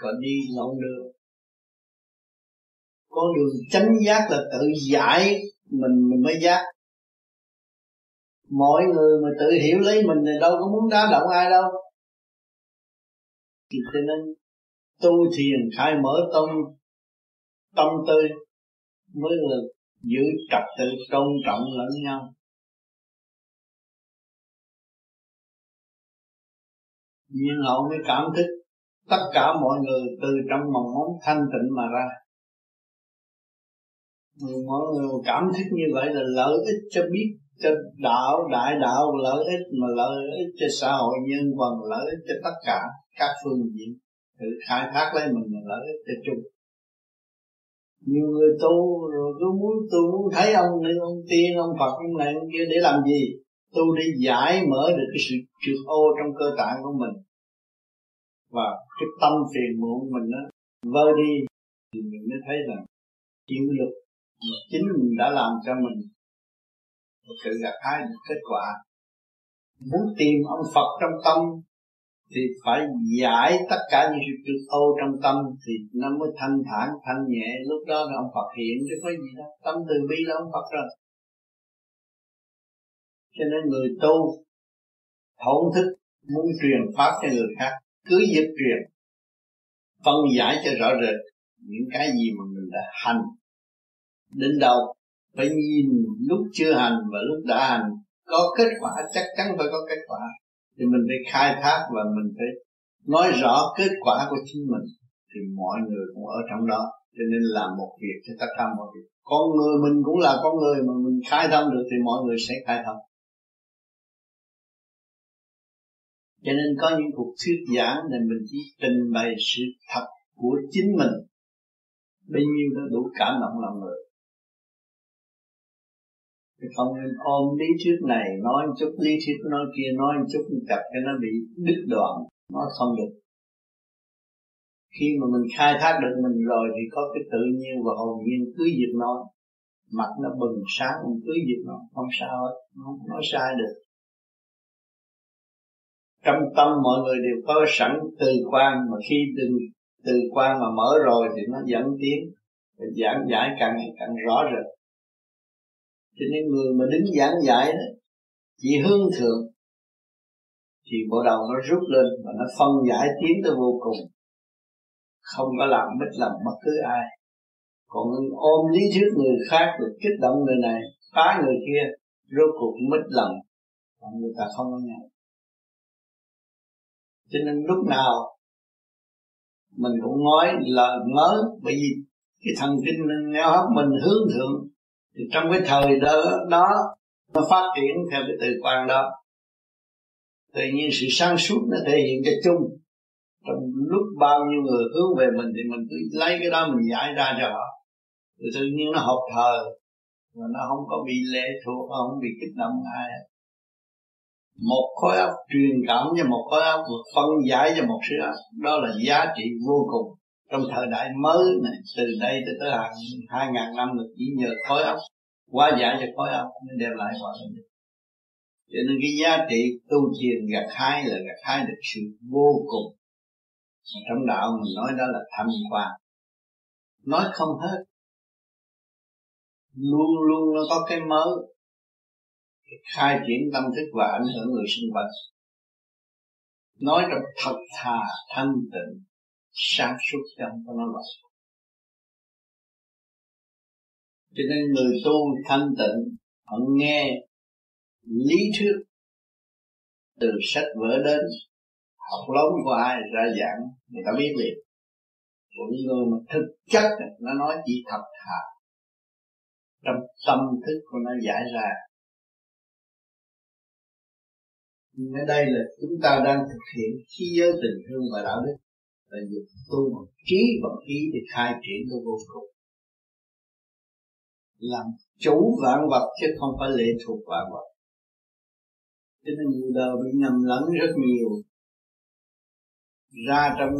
còn đi lộn đường con đường chánh giác là tự giải mình mình mới giác. Mọi người mà tự hiểu lấy mình thì đâu có muốn đá động ai đâu. Thì cho nên tu thiền, khai mở tâm tâm tư mới là giữ trật tự tôn trọng lẫn nhau. Nhiên hậu mới cảm thức tất cả mọi người từ trong mầm móng thanh tịnh mà ra. Mọi người cảm thức như vậy là lợi ích cho biết, cho đạo, đại đạo, lợi ích mà lợi ích cho xã hội nhân quần lợi ích cho tất cả các phương diện. Tự khai thác lấy mình là lợi ích cho chung. Nhiều người tu rồi cứ muốn tu muốn thấy ông này, ông tiên, ông phật, ông này, ông kia để làm gì? Tu để giải mở được cái sự trượt ô trong cơ tạng của mình và cái tâm phiền muộn mình nó vơi đi, thì mình mới thấy rằng chịu lực mà chính mình đã làm cho mình một sự gặt hái được kết quả. Muốn tìm ông Phật trong tâm thì phải giải tất cả những sự trực ô trong tâm thì nó mới thanh thản, thanh nhẹ. Lúc đó là ông Phật hiện, chứ có gì đâu. Tâm từ bi là ông Phật rồi. Cho nên người tu thổn thức, muốn truyền pháp cho người khác cứ việc truyền, phân giải cho rõ rệt những cái gì mà mình đã hành. Đến đâu, phải nhìn lúc chưa hành và lúc đã hành. Có kết quả, chắc chắn phải có kết quả. Thì mình phải khai thác và mình phải nói rõ kết quả của chính mình. Thì mọi người cũng ở trong đó, cho nên làm một việc cho tất cả mọi việc con người mình cũng là con người mà mình khai thông được thì mọi người sẽ khai thông. Cho nên có những cuộc thuyết giảng này mình chỉ trình bày sự thật của chính mình. Bấy nhiêu nó đủ cảm động lòng người. Thì không nên ôm lý thuyết này, nói một chút lý thuyết nói kia, nói một chút chặt cho nó bị đứt đoạn. Nó không được. Khi mà mình khai thác được mình rồi thì có cái tự nhiên và hồn nhiên cứ việc nói mặt nó bừng sáng, mình cứ việc nó. Không sao hết. Không nói sai được trong tâm mọi người đều có sẵn từ quan mà khi từ từ quan mà mở rồi thì nó dẫn tiến giảng giải càng càng rõ rệt. Cho nên người mà đứng giảng giải đó, chỉ hướng thượng, thì bộ đầu nó rút lên và nó phân giải tiến tới vô cùng. Không có làm mít làm bất cứ ai. Còn ôm lý thuyết người khác rồi kích động người này, phá người kia, rốt cuộc mít lòng người ta không có nhận cho nên lúc nào mình cũng nói lời mới bởi vì cái thần kinh neo hấp mình hướng thượng thì trong cái thời đó, đó nó phát triển theo cái từ quan đó. Tự nhiên sự sáng suốt nó thể hiện cho chung. Trong lúc bao nhiêu người hướng về mình thì mình cứ lấy cái đó mình giải ra cho họ. Thì tự nhiên nó hợp thờ và nó không có bị lệ thuộc không bị kích động ai một khối óc truyền cảm cho một khối óc vượt phân giải cho một sự óc đó là giá trị vô cùng trong thời đại mới này. Từ đây tới tới hàng hai ngàn năm là chỉ nhờ khối óc quá giải cho khối óc mới đem lại hòa bình. Cho nên cái giá trị tu thiền gặt hai là gặt hai được sự vô cùng. Trong đạo mình nói đó là thanh quan nói không hết. Luôn luôn nó có cái mới khai triển tâm thức và ảnh hưởng người xung quanh nói trong thật thà, thanh tịnh, sáng suốt trong có nói vậy cho nên người tu thanh tịnh, họ nghe lý thuyết từ sách vở đến học lớn của ai ra giảng, người ta biết liền. Của những người mà thực chất, nó nói chỉ thật thà. Trong tâm thức của nó giải ra nhưng ở đây là chúng ta đang thực hiện khi giới tình thương và đạo đức. Là việc tu một trí và ý để khai triển cái vô cùng. Làm chủ vạn vật chứ không phải lệ thuộc vạn vật. Cho nên người đời bị nhầm lẫn rất nhiều. Ra trong,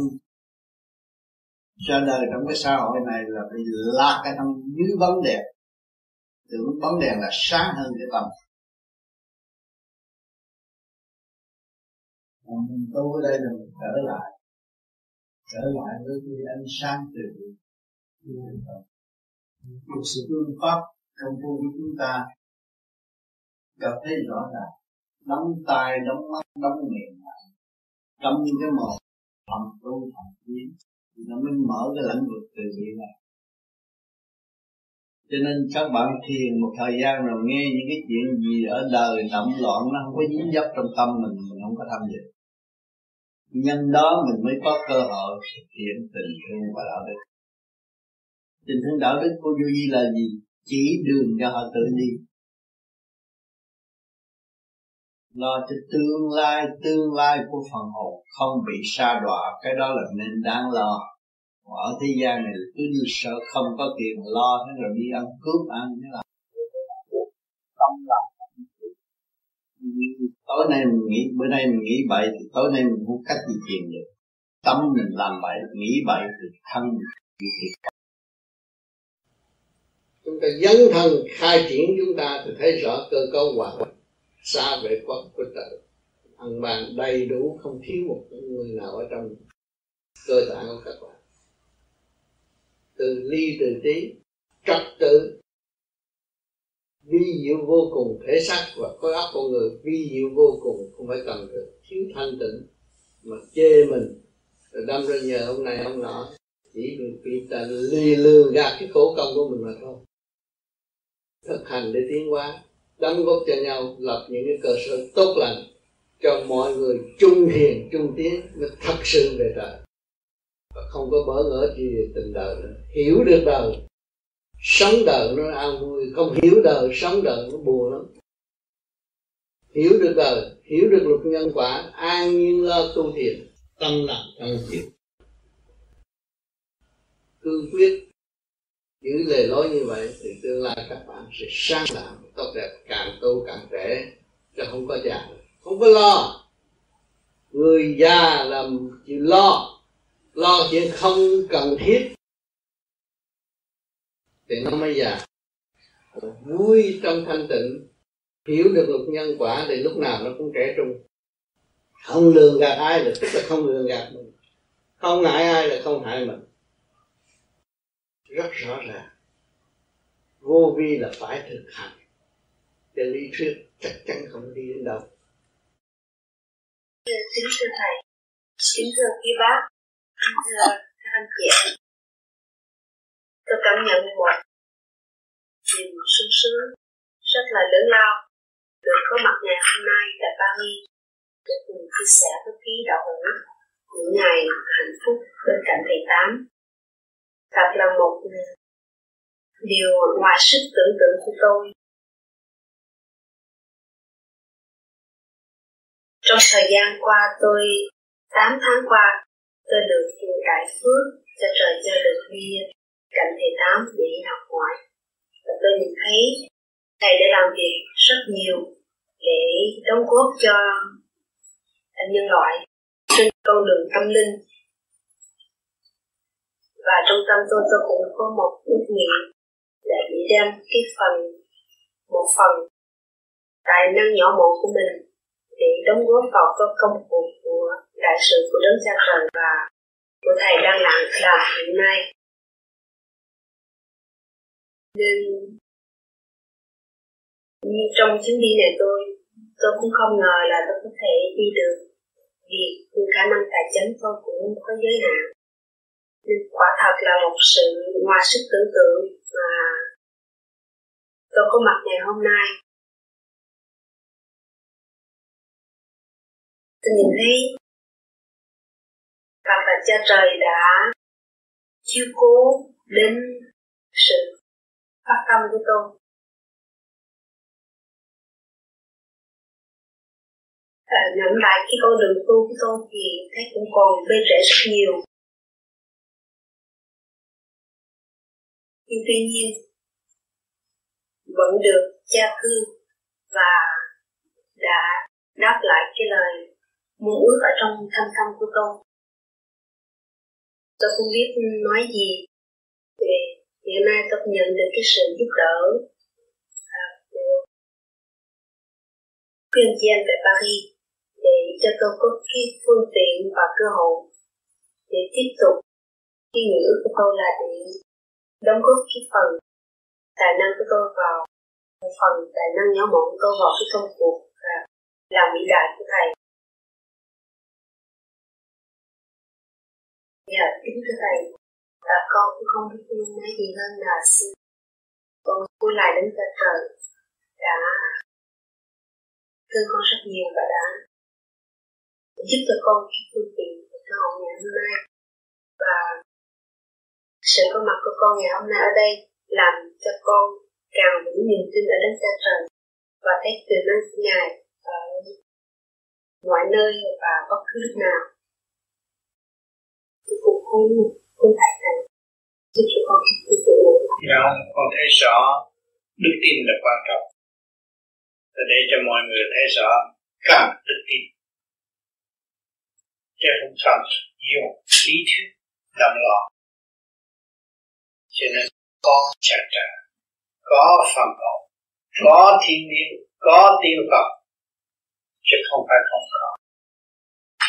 ra đời trong cái xã hội này là bị lạc ở trong dưới bóng đèn.
Tưởng bóng đèn là sáng hơn cái tâm còn mình tu ở đây là mình trở lại. Trở lại với cái ánh sáng từ một sự phương pháp trong vô của chúng ta gặp thấy rõ ràng. Đóng tay đóng mắt, đóng miệng đóng cái mồm thầm tu thầm kiến thì nó mới mở cái lãnh vực từ bi này cho nên các bạn thiền một thời gian rồi nghe những cái chuyện gì ở đời động loạn, nó không có dính dấp trong tâm mình mình không có tham dự. Nhân đó mình mới có cơ hội thực hiện tình thương và đạo đức. Tình thương đạo đức của duy vi là gì? Chỉ đường cho họ tự đi. Lo cho tương lai tương lai của phần hồn không bị sa đọa. Cái đó là nên đáng lo ở thế gian này cứ như sợ không có tiền lo thế rồi đi ăn cướp, ăn thế là tâm làm tối nay mình nghĩ, bữa nay mình nghĩ bậy thì tối nay mình không cách gì tiền được. Tâm mình làm bậy, nghĩ bậy thì thân bị thiệt.
Chúng ta dấn thân khai triển chúng ta thì thấy rõ cơ cấu hòa xa về quốc của tự. Ăn bàn đầy đủ, không thiếu một người nào ở trong cơ thể của các bạn từ ly từ trí, trật tự vi diệu vô cùng thể xác và khối óc con người. Vi diệu vô cùng không phải cần được thiếu thanh tịnh mà chê mình. Rồi đâm ra nhờ ông này ông nọ chỉ vì ta lì lừa gạt cái khổ công của mình mà thôi. Thực hành để tiến hóa đóng góp cho nhau lập những cái cơ sở tốt lành cho mọi người chung hiền chung tiến mới thật sự về trời và không có bỡ ngỡ gì về tình đời nữa. Hiểu được đời, sống đời nó an vui. Không hiểu đời, sống đời nó buồn lắm. Hiểu được đời, hiểu được luật nhân quả, an nhiên lo tu thiền, tâm lặng trong thiền. Cương quyết, giữ lề lối như vậy thì tương lai các bạn sẽ sáng tạo, tốt đẹp, càng tu càng trẻ, chứ không có già không có lo. Người già làm chịu lo lo chuyện không cần thiết. Thì nó mới già. Vui trong thanh tịnh, hiểu được luật nhân quả thì lúc nào nó cũng trẻ trung. Không lường gạt ai là, tức là không lường gạt mình. Không hại ai là không hại mình. Rất rõ ràng. Vô vi là phải thực hành. Để lý thuyết chắc chắn không đi đến đâu.
Kính thưa thầy. Kính thưa quý bác. Dạ, thưa các anh chị tôi cảm nhận một niềm sung sướng rất là lớn lao. Được có mặt ngày hôm nay tại Paris để cùng chia sẻ với quý đạo hữu những ngày hạnh phúc bên cạnh thầy tám. Thật là một điều ngoài sức tưởng tượng của tôi. Trong thời gian qua tôi, 8 tháng qua, tôi được chùa Đại Phước cho trời cho được đi cạnh thầy Tám để học ngoại. Và tôi nhìn thấy thầy đã làm việc rất nhiều để đóng góp cho nhân loại trên con đường tâm linh và trong tâm tôi tôi cũng có một ước nguyện để đem cái phần, một phần tài năng nhỏ mọn của mình để đóng góp vào cái công cuộc của đại sự của đấng cha trời và của thầy đang làm làm hiện nay. Nên như trong chuyến đi này tôi tôi cũng không ngờ là tôi có thể đi được vì khả năng tài chính tôi cũng có giới hạn. Nên quả thật là một sự ngoài sức tưởng tượng mà tôi có mặt ngày hôm nay. Tôi nhìn thấy Phật là Cha Trời đã chiếu cố đến sự phát tâm của tôi. À, nhận lại cái con đường tu của tôi thì thấy cũng còn bê trễ rất nhiều. Nhưng tuy nhiên vẫn được cha cư và đã đáp lại cái lời muốn ước ở trong thâm tâm của tôi tôi không biết nói gì. Về hiện nay tôi nhận được cái sự giúp đỡ à, của khuyên chị anh tại Paris để cho tôi có cái phương tiện và cơ hội để tiếp tục cái ngữ của tôi là để đóng góp cái phần tài năng của tôi vào phần tài năng nhỏ mọn tôi vào cái công cuộc là làm vĩ đại của thầy. Dạ kính thưa thầy. À, con cũng không biết nói gì hơn là xin con vui lại đến trên trời đã thương con rất nhiều và đã giúp cho con cái phương tiện của cơ hội ngày hôm nay. Và sự có mặt của con ngày hôm nay ở đây làm cho con càng vững niềm tin ở đấng cha trời và thấy từ nơi ngài ở mọi nơi và bất cứ lúc nào thì cũng không không phải là giúp cho con cái
Dạ, con thấy rõ đức tin là quan trọng. Để cho mọi người thấy rõ cần đức tin. Chứ không cần dùng lý thuyết đồng loạn cho nên có chặt chẽ có phần hồn có thiên nhiên có tiêu phật chứ không phải không có.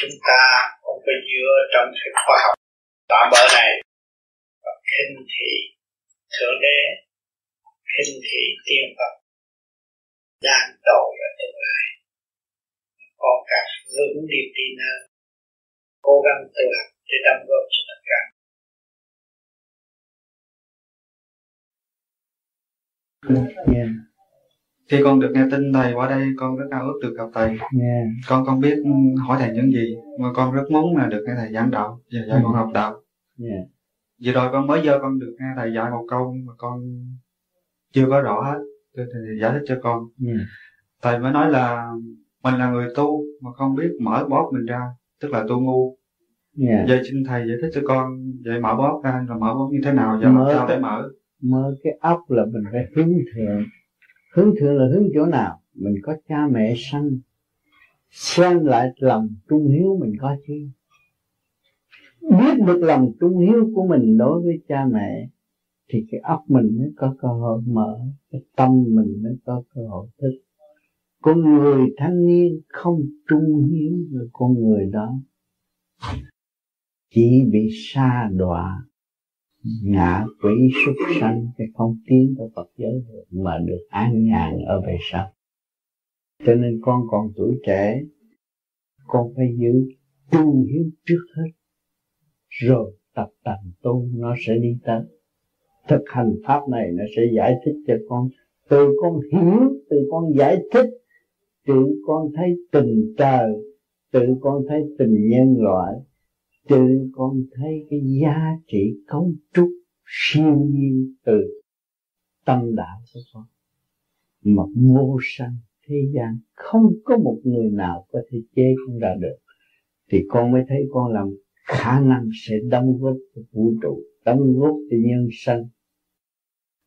Chúng ta không phải dựa trong sự khoa học tạm bỡ này. Và khinh thị thượng đế khinh thị tiên phật đang tội ở tương lai. Con càng vững niềm tin hơn cố gắng tự học để đóng góp cho tất cả.
Yeah. khi con được nghe tin thầy qua đây con rất ao ước được gặp thầy. Yeah. con không biết hỏi thầy những gì mà con rất muốn là được nghe thầy giảng đạo và dạy con học đạo yeah. vừa rồi con mới giờ con được nghe thầy dạy một câu mà con chưa có rõ hết. Thầy giải thích cho con. Yeah. thầy mới nói là mình là người tu mà không biết mở bóp mình ra tức là tu ngu. Yeah. vậy xin thầy giải thích cho con vậy mở bóp ra là mở bóp như thế nào và mở sao để mở?
mở cái ốc là mình phải hướng thượng. Hướng thượng là hướng chỗ nào? Mình có cha mẹ sanh xem lại lòng trung hiếu mình có chứ biết được lòng trung hiếu của mình đối với cha mẹ, thì cái óc mình mới có cơ hội mở, cái tâm mình mới có cơ hội thức. Con người thanh niên không trung hiếu với con người đó. Chỉ bị sa đọa, ngã quỷ súc sanh, cái không tiến tới Phật giới được, mà được an nhàn ở về sau. Cho nên con còn tuổi trẻ, con phải giữ trung hiếu trước hết rồi tập tành tu, nó sẽ đi tới. Thực hành pháp này nó sẽ giải thích cho con. Từ con hiểu, từ con giải thích, tự con thấy tình trời, tự con thấy tình nhân loại, tự con thấy cái giá trị cấu trúc siêu nhiên từ tâm đạo của con. Mà vô sanh thế gian không có một người nào có thể chế con ra được. Thì con mới thấy con làm khả năng sẽ đóng góp cho vũ trụ, đóng góp cho nhân sanh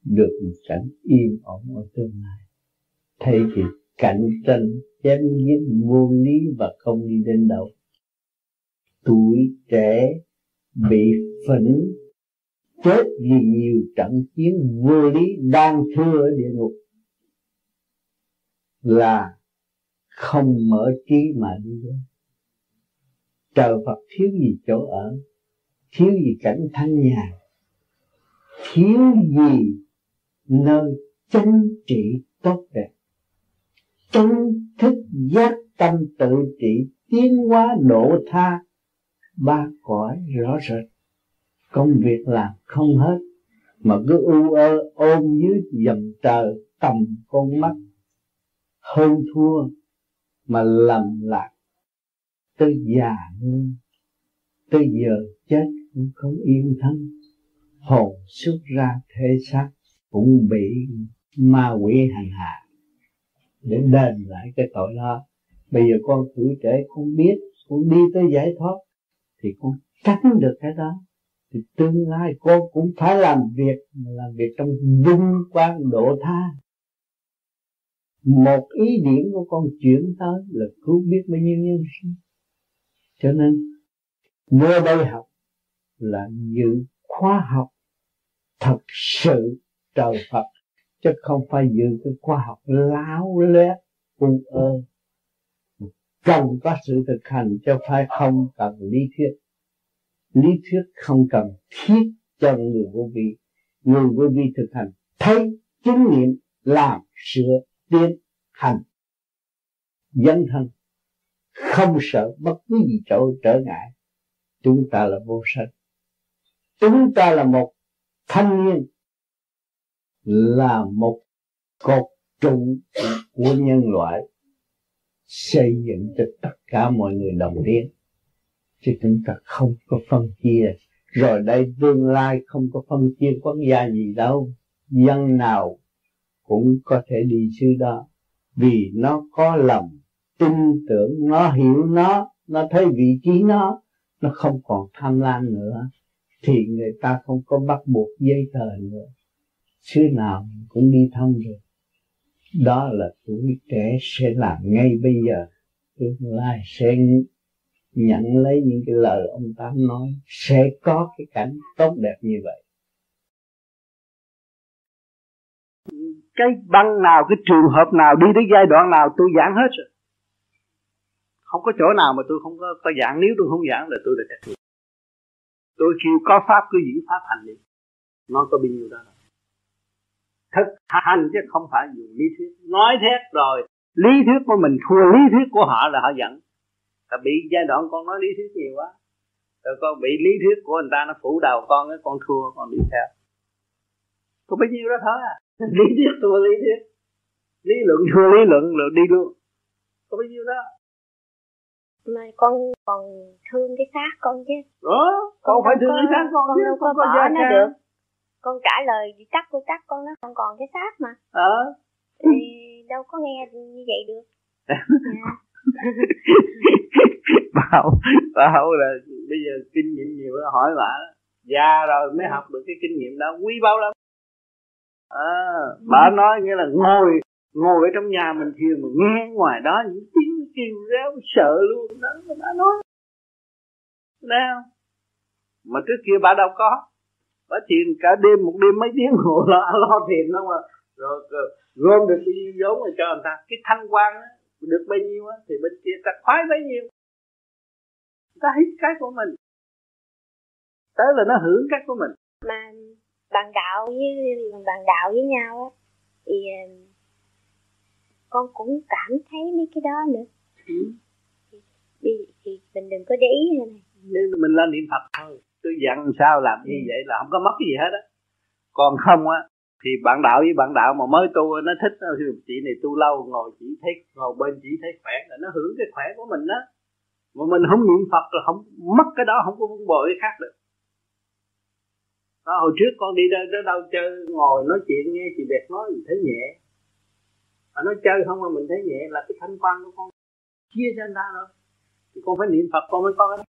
được một cảnh yên ổn ở tương lai. Thay vì cạnh tranh chém giết vô lý và không đi đến đâu, tuổi trẻ bị phẫn, chết vì nhiều trận chiến vô lý đang thưa ở địa ngục, là không mở trí mà đi đến trời Phật thiếu gì chỗ ở, thiếu gì cảnh thanh nhàn, thiếu gì nơi chánh trị tốt đẹp. Chánh thức giác tâm tự trị tiến hóa độ tha, ba cõi rõ rệt. Công việc làm không hết, mà cứ u ơ ôm dưới dầm trời tầm con mắt. Hơn thua mà lầm lạc tới già luôn tới giờ chết cũng không yên thân. Hồn xuất ra thể xác cũng bị ma quỷ hành hạ. Để đền lại cái tội đó. Bây giờ con tuổi trẻ con biết, con đi tới giải thoát thì con tránh được cái đó. Thì tương lai con cũng phải làm việc làm việc trong vinh quang độ tha. Một ý điểm của con chuyển tới là cứu biết bao nhiêu nhân sinh cho nên, nơi đây học là dự khoa học thật sự trời Phật, chứ không phải dự cái khoa học láo lét, u ơ.
Cần có sự thực hành cho phải không cần lý thuyết. Lý thuyết không cần thiết cho người vô vi. Người vô vi thực hành, thấy chứng nghiệm, làm sửa tiến hành. Dân thân không sợ bất cứ gì chỗ trở ngại. Chúng ta là vô sanh. Chúng ta là một thanh niên. Là một cột trụ của nhân loại. Xây dựng cho tất cả mọi người đồng tiến chứ chúng ta không có phân chia. Rồi đây tương lai không có phân chia quốc gia gì đâu. Dân nào cũng có thể đi xứ đó. Vì nó có lòng tin tưởng nó, hiểu nó nó thấy vị trí nó nó không còn tham lam nữa, thì người ta không có bắt buộc giấy tờ nữa. Xứ nào cũng đi thông rồi đó là tuổi trẻ sẽ làm ngay bây giờ. Tương lai sẽ nhận lấy những cái lời ông tám nói, sẽ có cái cảnh tốt đẹp như vậy.
Cái băng nào, cái trường hợp nào, đi đến giai đoạn nào, tôi giảng hết rồi không có chỗ nào mà tôi không có, có giảng. Nếu tôi không giảng là tôi là trách nhiệm tôi chịu có pháp cứ giữ pháp hành đi. Nó có bao nhiêu đó thực hành chứ không phải dùng lý thuyết. Nói thét rồi lý thuyết của mình thua lý thuyết của họ là họ giận. Là bị giai đoạn con nói lý thuyết nhiều quá. Rồi con bị lý thuyết của người ta nó phủ đầu con cái con thua con đi theo. Có bấy nhiêu đó thôi à. Lý thuyết thua lý thuyết. Lý luận thua lý luận rồi đi luôn. Có bấy nhiêu đó
mà con còn thương cái xác con chứ.
Đó con, con phải thương cái xác con,
con
chứ
đâu có bỏ nó được. Con trả lời đi tắt của tắt con nó không còn cái xác mà.
Ờ.
Thì đâu có nghe như vậy được.
Bảo bảo là bây giờ kinh nghiệm nhiều đó hỏi bà già rồi mới học được cái kinh nghiệm đó quý báu lắm. À, bà nói nghĩa là ngồi ngồi ở trong nhà mình thiền mà nghe ngoài đó những tiếng kêu réo sợ luôn. Đó bà nói nào mà trước kia bà đâu có. Bà thiền cả đêm một đêm mấy tiếng hồ lo lo thiền đâu mà. Rồi, rồi gom được bao nhiêu vốn rồi cho người ta. Cái thanh quan được bao nhiêu á thì bên kia ta khoái bấy nhiêu. Ta hít cái của mình. Tới là nó hưởng cái của mình.
Mà bằng đạo với bằng đạo với nhau á thì ờ, con cũng cảm thấy mấy cái đó nữa ừ. thì, thì mình đừng có để ý này.
Nên mình lên niệm phật thôi tôi dặn sao làm như ừ. vậy là không có mất gì hết á. Còn không á thì bạn đạo với bạn đạo mà mới tu nó thích thì chị này tu lâu ngồi chỉ thấy ngồi bên chỉ thấy khỏe là nó hưởng cái khỏe của mình đó mà mình không niệm phật rồi không mất cái đó không có vun bồi cái khác được. Đó, hồi trước con đi đâu, đâu, đâu chơi ngồi nói chuyện nghe chị đẹp nói mình thấy nhẹ. Mà nói chơi không mà mình thấy nhẹ là cái thanh quan của con chia cho anh ta rồi thì con phải niệm phật con mới có cái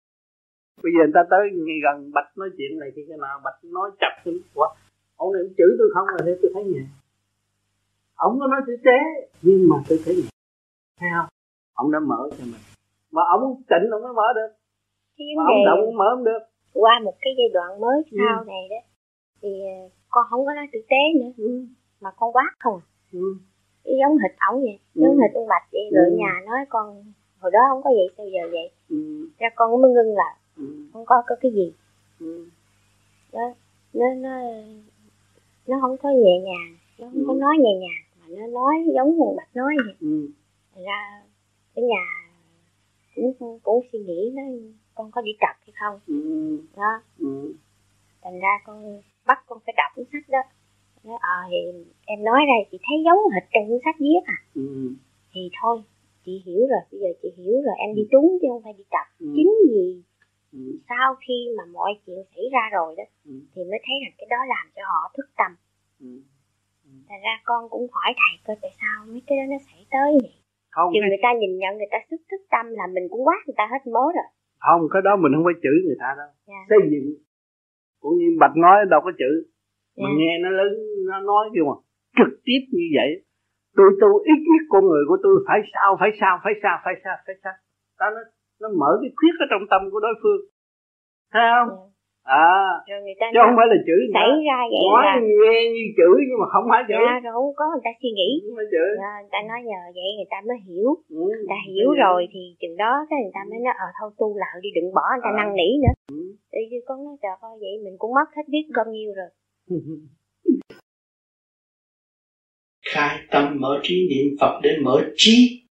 bây giờ người ta tới gần bạch nói chuyện này thì cái nào bạch nói chặt xuống quá ông này chửi tôi không là tôi thấy nhẹ. Ông có nói tử tế nhưng mà tôi thấy nhẹ. Thấy không? Ông đã mở cho mình. Mà ông tịnh ông mới mở được. Mà ông động ông mở không được.
qua một cái giai đoạn mới ừ. sau ừ. này đó thì ờ, con không có nói tử tế nữa. Ừ. mà con quát không à. Ừ. giống hịch ổng vậy ừ. giống hịch ông bạch vậy rồi ừ. nhà nói con hồi đó không có vậy sao giờ vậy ừ. ra con mới ngưng là ừ. không có có cái gì ừ. đó nó nó nó không có nhẹ nhàng nó không ừ. có nói nhẹ nhàng mà nó nói giống như bạch nói vậy ừ. ra cái nhà cũng cũng suy nghĩ nó con có đi tập hay không ừ. đó ừ. thành ra con bắt con phải đọc cuốn sách đó nói ờ à, thì em nói đây chị thấy giống hệt trong cuốn sách viết à ừ. thì thôi chị hiểu rồi bây giờ chị hiểu rồi em đi ừ. trúng chứ không phải đi tập ừ. chính vì ừ. sau khi mà mọi chuyện xảy ra rồi đó ừ. thì mới thấy rằng cái đó làm cho họ thức tâm ừ. Ừ. thành ra con cũng hỏi thầy coi tại sao mấy cái đó nó xảy tới vậy không Chứ cái... người ta nhìn nhận người ta sức thức tâm là mình cũng quát người ta hết mớ rồi
không cái đó mình không phải chửi người ta đâu yeah. Dạ. xây dựng cũng như bạch nói đâu có chữ yeah. mà dạ. nghe nó lớn nó nói kêu mà trực tiếp như vậy tôi tu ít nhất con người của tôi phải sao phải sao phải sao phải sao phải sao. Đó nó nó mở cái khuyết ở trong tâm của đối phương. Thấy không? Yeah. à
ta
chứ không phải là chữ
xảy ra vậy
nói
là
nghe như chữ nhưng mà không phải chữ.
Dạ, rồi không có người ta suy nghĩ.
Không phải chữ.
Dạ, người ta nói nhờ vậy người ta mới hiểu.
Ừ.
người ta hiểu rồi thì chừng đó cái người ta mới nói ờ thôi tu lại đi đừng bỏ người ta
À.
năn nỉ nữa.
Ừ.
như con nói trời ơi vậy mình cũng mất hết biết bao nhiêu rồi
khai tâm mở trí niệm Phật để mở trí.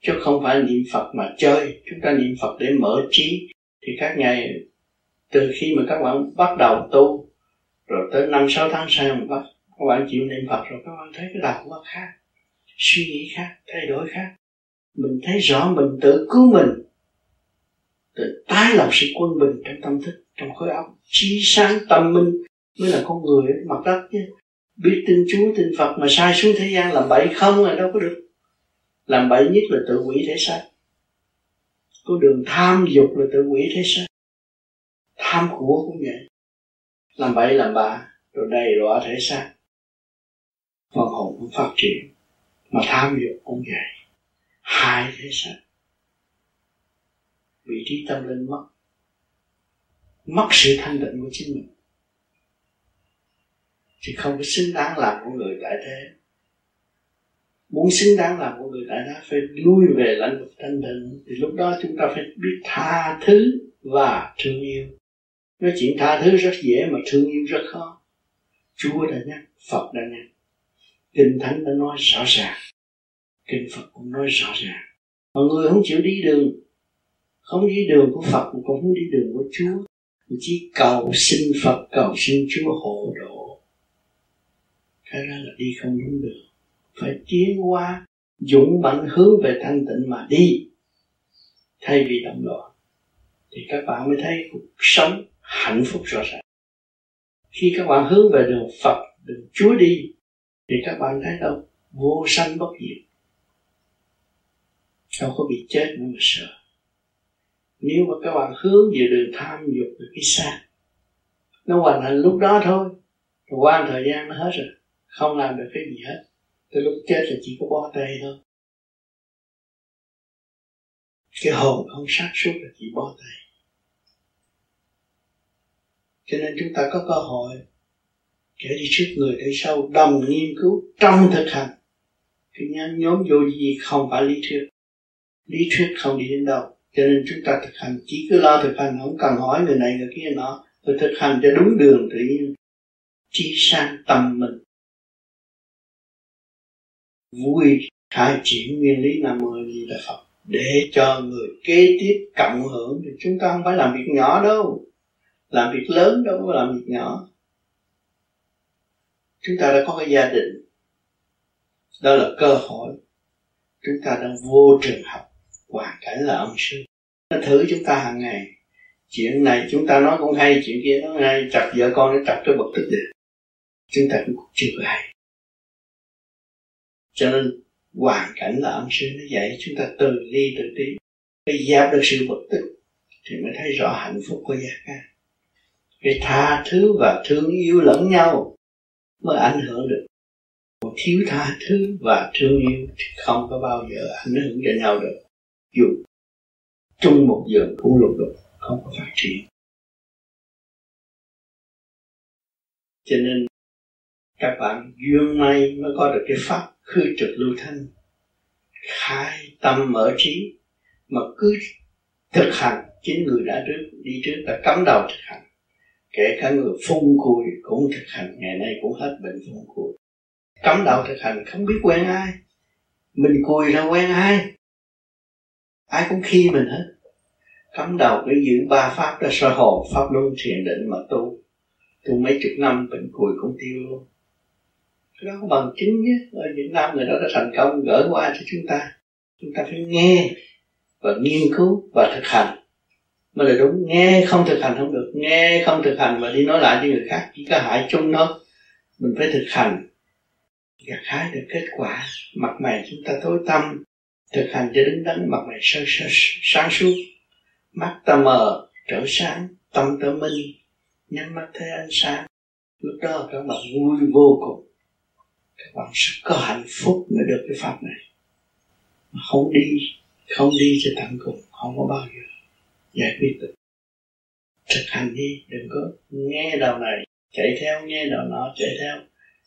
Chứ không phải niệm Phật mà chơi. Chúng ta niệm Phật để mở trí. Thì các ngày từ khi mà các bạn bắt đầu tu, rồi tới năm, sáu tháng sau mà bắt, các bạn chịu niệm Phật rồi, các bạn thấy cái đầu nó khác, suy nghĩ khác, thay đổi khác. Mình thấy rõ mình tự cứu mình, tự tái lập sự quân bình trong tâm thức, trong khối óc, trí sáng tâm minh mới là con người mặt đất chứ. Biết tin Chúa, tin Phật mà sai xuống thế gian làm bậy không là đâu có được. Làm bậy nhất là tự quỷ thể xác. Có đường tham dục là tự quỷ thế xác. Tham của cũng vậy làm bậy làm bạ, rồi đầy đọa thể xác. Phần hồn cũng phát triển, mà tham dục cũng vậy hai thế xác. Vị trí tâm linh mất. Mất sự thanh định của chính mình thì không có xứng đáng làm của người tại thế. Muốn xứng đáng làm của người tại thế, phải lui về lãnh vực thanh tịnh. Thì lúc đó chúng ta phải biết tha thứ và thương yêu. Nói chuyện tha thứ rất dễ mà thương yêu rất khó. Chúa đã nhắc, phật đã nhắc. Kinh thánh đã nói rõ ràng. Kinh phật cũng nói rõ ràng. Mọi người không chịu đi đường, không đi đường của phật, cũng không đi đường của chúa. Chỉ cầu xin phật, cầu xin chúa hộ độ cái đó là đi không đúng đường. Phải tiến qua, dũng mạnh hướng về thanh tịnh mà đi. Thay vì động loạn, thì các bạn mới thấy cuộc sống hạnh phúc rõ ràng. Khi các bạn hướng về đường Phật, đường Chúa đi, thì các bạn thấy đâu? Vô sanh bất diệt. Đâu có bị chết nữa mà sợ. Nếu mà các bạn hướng về đường tham dục về cái xác nó hoàn thành lúc đó thôi. Rồi qua thời gian nó hết rồi không làm được cái gì hết. Tới lúc chết là chỉ có bó tay thôi. Cái hồn không sát suốt là chỉ bó tay. Cho nên chúng ta có cơ hội kể đi trước người để sau đồng nghiên cứu trong thực hành. Cái nhóm nhóm vô gì không phải lý thuyết. Lý thuyết không đi đến đâu. Cho nên chúng ta thực hành chỉ cứ lo thực hành, không cần hỏi người này người kia nọ. Rồi thực hành cho đúng đường tự nhiên. Chi sang tâm mình vui khai triển nguyên lý nam mô di đà phật để cho người kế tiếp cộng hưởng. Thì chúng ta không phải làm việc nhỏ đâu, làm việc lớn đâu có làm việc nhỏ. Chúng ta đã có cái gia đình, đó là cơ hội. Chúng ta đang vô trường học, hoàn cảnh là ông sư nó thử chúng ta hàng ngày, chuyện này chúng ta nói cũng hay, chuyện kia nó hay, chặt vợ con nó chặt cái bậc tức được chúng ta cũng chưa hay cho nên hoàn cảnh là âm sư nó dạy chúng ta từ ly, từ tí, phải dẹp được sự bực tức thì mới thấy rõ hạnh phúc của gia ca cái tha thứ và thương yêu lẫn nhau mới ảnh hưởng được. Một thiếu tha thứ và thương yêu thì không có bao giờ ảnh hưởng cho nhau được. Dù chung một giường cũng lục đục không có phát triển. Cho nên các bạn duyên may mới có được cái pháp khư trực lưu thanh, khai tâm mở trí, mà cứ thực hành, chính người đã trước, đi trước đã cắm đầu thực hành. Kể cả người phun cùi cũng thực hành, ngày nay cũng hết bệnh phun cùi cắm đầu thực hành, không biết quen ai, mình cùi là quen ai. Ai cũng khi mình hết. Cắm đầu để giữ ba pháp ra soi hồn, pháp luân thiền định mà tu. Tu mấy chục năm, bệnh cùi cũng tiêu luôn cái đó có bằng chứng nhé. Ở Việt Nam người đó đã thành công gỡ qua cho chúng ta. Chúng ta phải nghe và nghiên cứu và thực hành. Mới là đúng. Nghe không thực hành không được. Nghe không thực hành và đi nói lại cho người khác chỉ có hại chung thôi. Mình phải thực hành. Gặt hái được kết quả. Mặt mày chúng ta tối tâm thực hành cho đứng đắn. Mặt mày sơ, sơ, sáng suốt. Mắt ta mờ trở sáng. Tâm ta minh. Nhắm mắt thấy ánh sáng. Lúc đó các bạn vui vô cùng bạn rất có hạnh phúc mới được cái pháp này. Mà không đi không đi cho tận cùng, không có bao giờ giải quyết được. Thực hành đi, đừng có nghe đầu này, chạy theo nghe đầu nọ, chạy theo.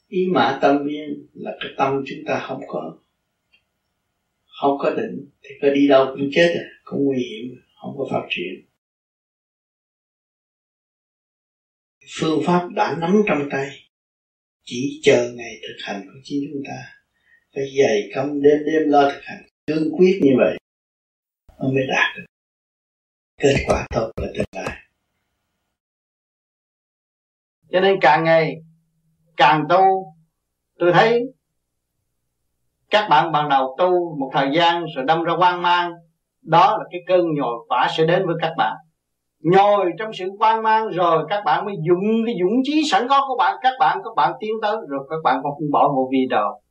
Ý mã tâm viên là cái tâm chúng ta không có không có định, thì có đi đâu cũng chết à cũng nguy hiểm, không có phát triển. Phương pháp đã nắm trong tay chỉ chờ ngày thực hành của chính chúng ta. Phải dày công đêm đêm lo thực hành cương quyết như vậy nó mới đạt được. Kết quả tốt ở tương lai.
Cho nên càng ngày, càng tu, tôi thấy các bạn ban đầu tu một thời gian rồi đâm ra quan mang, đó là cái cơn nhồi quả sẽ đến với các bạn nhồi trong sự quan mang rồi các bạn mới dùng cái dũng chí sẵn có của bạn. Các bạn các bạn tiến tới rồi các bạn không bỏ vô vi đâu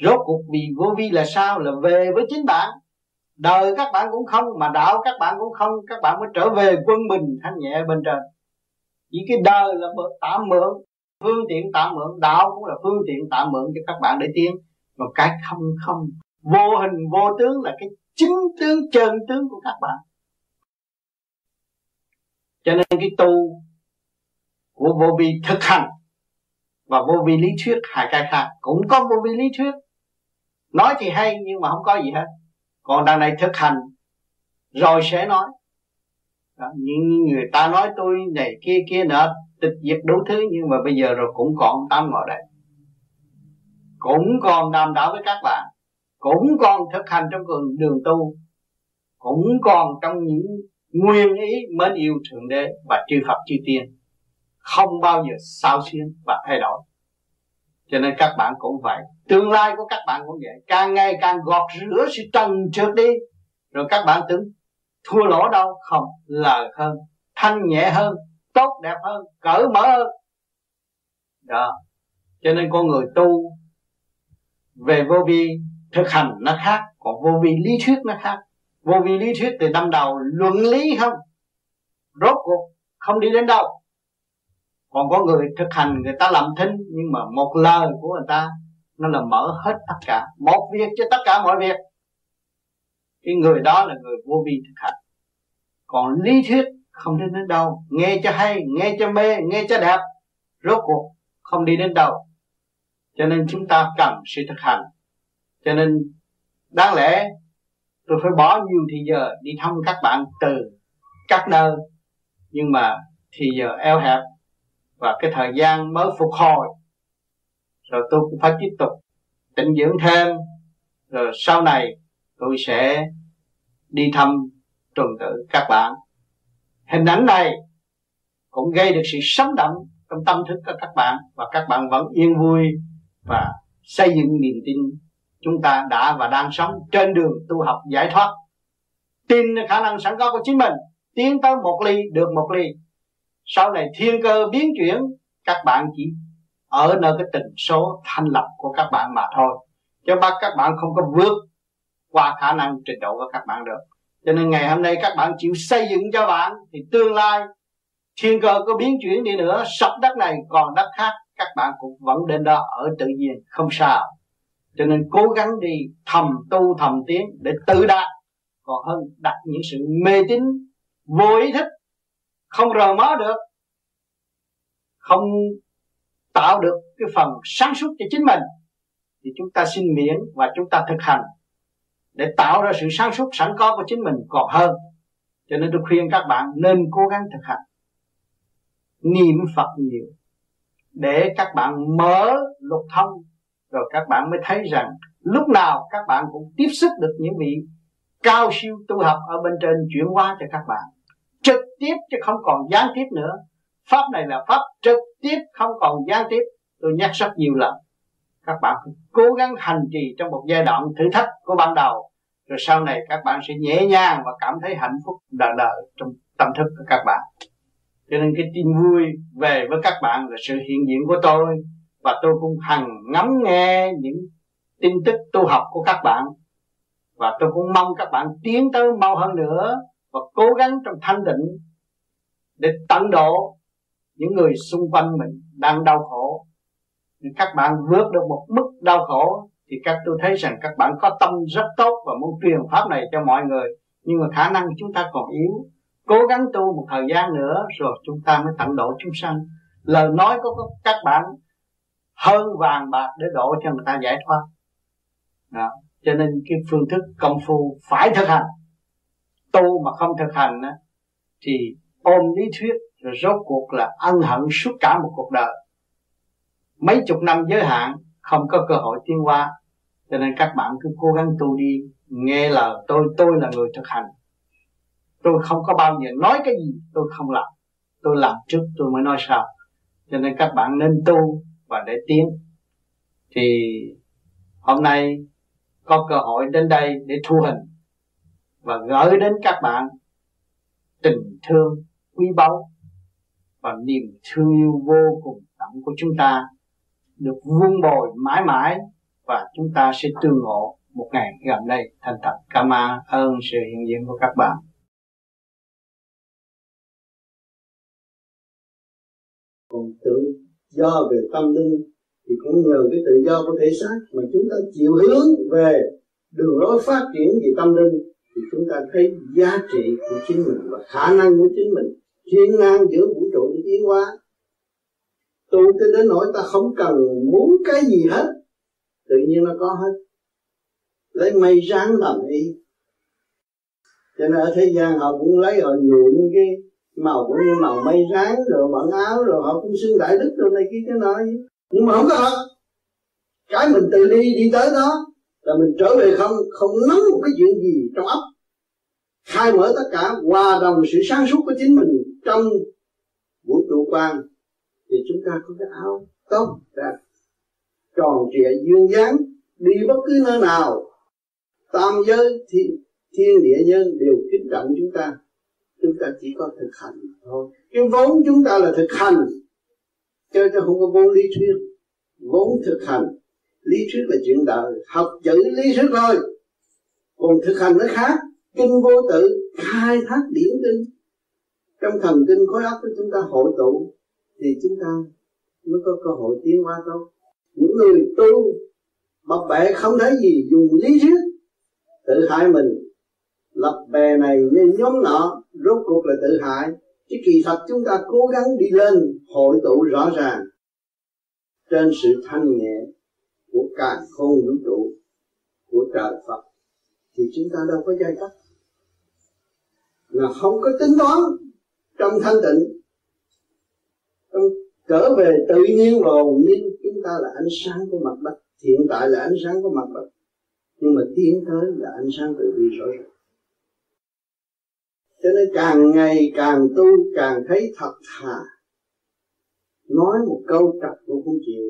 rốt cuộc vì vô vi là sao? Là về với chính bạn. Đời các bạn cũng không, mà đạo các bạn cũng không. Các bạn mới trở về quân bình, thanh nhẹ bên trên. Chỉ cái đời là tạm mượn, phương tiện tạm mượn. Đạo cũng là phương tiện tạm mượn cho các bạn để tiến. Mà cái không không, vô hình, vô tướng là cái chính tướng, chân tướng của các bạn cho nên cái tu của vô vi thực hành và vô vi lý thuyết hai cái khác cũng có vô vi lý thuyết. Nói thì hay nhưng mà không có gì hết. Còn đằng này thực hành rồi sẽ nói. Đó, những người ta nói tôi này kia kia nọ tịch diệt đủ thứ nhưng mà bây giờ rồi cũng còn tâm ngồi đây cũng còn đàm đạo với các bạn. Cũng còn thực hành trong đường tu. Cũng còn trong những nguyên ý mến yêu thượng đế và chư Phật chư tiên không bao giờ sao xuyên và thay đổi. Cho nên các bạn cũng vậy. Tương lai của các bạn cũng vậy. Càng ngày càng gọt rửa sự trần trượt đi. Rồi các bạn tưởng, thua lỗ đâu? Không, lời hơn, thanh nhẹ hơn, tốt đẹp hơn, cởi mở hơn. Đó. Cho nên con người tu về vô vi thực hành nó khác, còn vô vi lý thuyết nó khác vô vi lý thuyết từ năm đầu luận lý không? Rốt cuộc, không đi đến đâu. Còn có người thực hành, người ta làm thinh, nhưng mà một lời của người ta, nó là mở hết tất cả. Một việc cho tất cả mọi việc. Cái người đó là người vô vi thực hành. Còn lý thuyết không đi đến đâu. Nghe cho hay, nghe cho mê, nghe cho đẹp. Rốt cuộc, không đi đến đâu. Cho nên chúng ta cần sự thực hành. Cho nên, đáng lẽ tôi phải bỏ nhiều thì giờ đi thăm các bạn từ các nơi. Nhưng mà thì giờ eo hẹp và cái thời gian mới phục hồi. Rồi tôi cũng phải tiếp tục tịnh dưỡng thêm. Rồi sau này tôi sẽ đi thăm tuần tự các bạn. Hình ảnh này cũng gây được sự sống động trong tâm thức của các bạn và các bạn vẫn yên vui và xây dựng niềm tin chúng ta đã và đang sống trên đường tu học giải thoát. Tin khả năng sẵn có của chính mình, tiến tới một ly, được một ly. Sau này thiên cơ biến chuyển, các bạn chỉ ở nơi cái tình số thanh lập của các bạn mà thôi. Cho bắt các bạn không có vượt qua khả năng trình độ của các bạn được. Cho nên ngày hôm nay các bạn chịu xây dựng cho bạn, thì tương lai thiên cơ có biến chuyển đi nữa, sập đất này còn đất khác, các bạn cũng vẫn đến đó ở tự nhiên, không sao cho nên cố gắng đi thầm tu thầm tiến để tự đạt. Còn hơn, đặt những sự mê tín, vô ý thức, không rờ mó được, không tạo được cái phần sáng suốt cho chính mình, thì chúng ta xin miễn và chúng ta thực hành để tạo ra sự sáng suốt, sẵn có của chính mình còn hơn. Cho nên tôi khuyên các bạn nên cố gắng thực hành. Niệm phật nhiều để các bạn mở lục thông rồi các bạn mới thấy rằng lúc nào các bạn cũng tiếp xúc được những vị cao siêu tu học ở bên trên chuyển hóa cho các bạn. Trực tiếp chứ không còn gián tiếp nữa. Pháp này là pháp trực tiếp, không còn gián tiếp. Tôi nhắc rất nhiều lần. Các bạn cố gắng hành trì trong một giai đoạn thử thách của ban đầu. Rồi sau này các bạn sẽ nhẹ nhàng và cảm thấy hạnh phúc đời đời trong tâm thức của các bạn. Cho nên cái tin vui về với các bạn là sự hiện diện của tôi và tôi cũng hằng ngắm nghe những tin tức tu học của các bạn. Và tôi cũng mong các bạn tiến tới mau hơn nữa và cố gắng trong thanh định để tận độ những người xung quanh mình đang đau khổ. Thì các bạn vượt được một mức đau khổ, thì các tôi thấy rằng các bạn có tâm rất tốt và muốn truyền pháp này cho mọi người.
Nhưng mà khả năng chúng ta còn yếu. Cố gắng tu một thời gian nữa, rồi chúng ta mới tận độ chúng sanh. Lời nói của các bạn hơn vàng bạc để độ cho người ta giải thoát. Đó. cho nên cái phương thức công phu phải thực hành. Tu mà không thực hành á, thì ôm lý thuyết rồi rốt cuộc là ân hận suốt cả một cuộc đời. Mấy chục năm giới hạn không có cơ hội tiến hóa. Cho nên các bạn cứ cố gắng tu đi nghe lời tôi tôi là người thực hành. Tôi không có bao giờ nói cái gì tôi không làm. Tôi làm trước tôi mới nói sau. Cho nên các bạn nên tu và để tiến. Thì hôm nay có cơ hội đến đây để thu hình và gửi đến các bạn tình thương, quý báu và niềm thương yêu vô cùng tận của chúng ta được vun bồi mãi mãi và chúng ta sẽ tương ngộ một ngày gần đây thành thật. Cảm ơn sự hiện diện của các bạn.
Còn tướng do về tâm linh, thì cũng nhờ cái tự do của thể xác mà chúng ta chịu hướng về đường lối phát triển về tâm linh, thì chúng ta thấy giá trị của chính mình và khả năng của chính mình thiên ngang giữa vũ trụ để tiến hóa. Tu tới đến nỗi ta không cần muốn cái gì hết, tự nhiên nó có hết. Lấy mây ráng làm y. Cho nên ở thế gian họ cũng lấy họ nhuộm cái màu cũng như màu mây ráng rồi bận áo rồi họ cũng xưng đại đức rồi này kia cái nói nhưng mà không có thật. Cái mình từ đi đi tới đó là mình trở về không không nắm một cái chuyện gì trong ấp khai mở tất cả hòa đồng sự sáng suốt của chính mình trong vũ trụ quan thì chúng ta có cái áo tốt đẹp tròn trịa duyên dáng đi bất cứ nơi nào. Tam giới thiên, thiên địa nhân đều kính trọng chúng ta chúng ta chỉ có thực hành thôi. Cái vốn chúng ta là thực hành, cho nên không có vốn lý thuyết. Vốn thực hành, lý thuyết là chuyện đời. Học chữ lý thuyết thôi. Còn thực hành nó khác. Kinh vô tự khai thác điển kinh. Trong thần kinh khối óc của chúng ta hội tụ, thì chúng ta mới có cơ hội tiến hóa tốt. Những người tu, bập bẹ không thấy gì dùng lý thuyết tự hại mình. Lập bè này nên nhóm nọ rốt cuộc là tự hại. Chứ kỳ thật chúng ta cố gắng đi lên hội tụ rõ ràng. Trên sự thanh nhẹ của cả khôn vũ trụ của trời Phật, thì chúng ta đâu có giai cấp. Là không có tính toán trong thanh tịnh. Trong trở về tự nhiên và hồn nhiên chúng ta là ánh sáng của mặt đất. Hiện tại là ánh sáng của mặt đất. Nhưng mà tiến tới là ánh sáng tự vi rõ ràng cho nên càng ngày càng tu, càng thấy thật thà. Nói một câu trật cũng không chịu.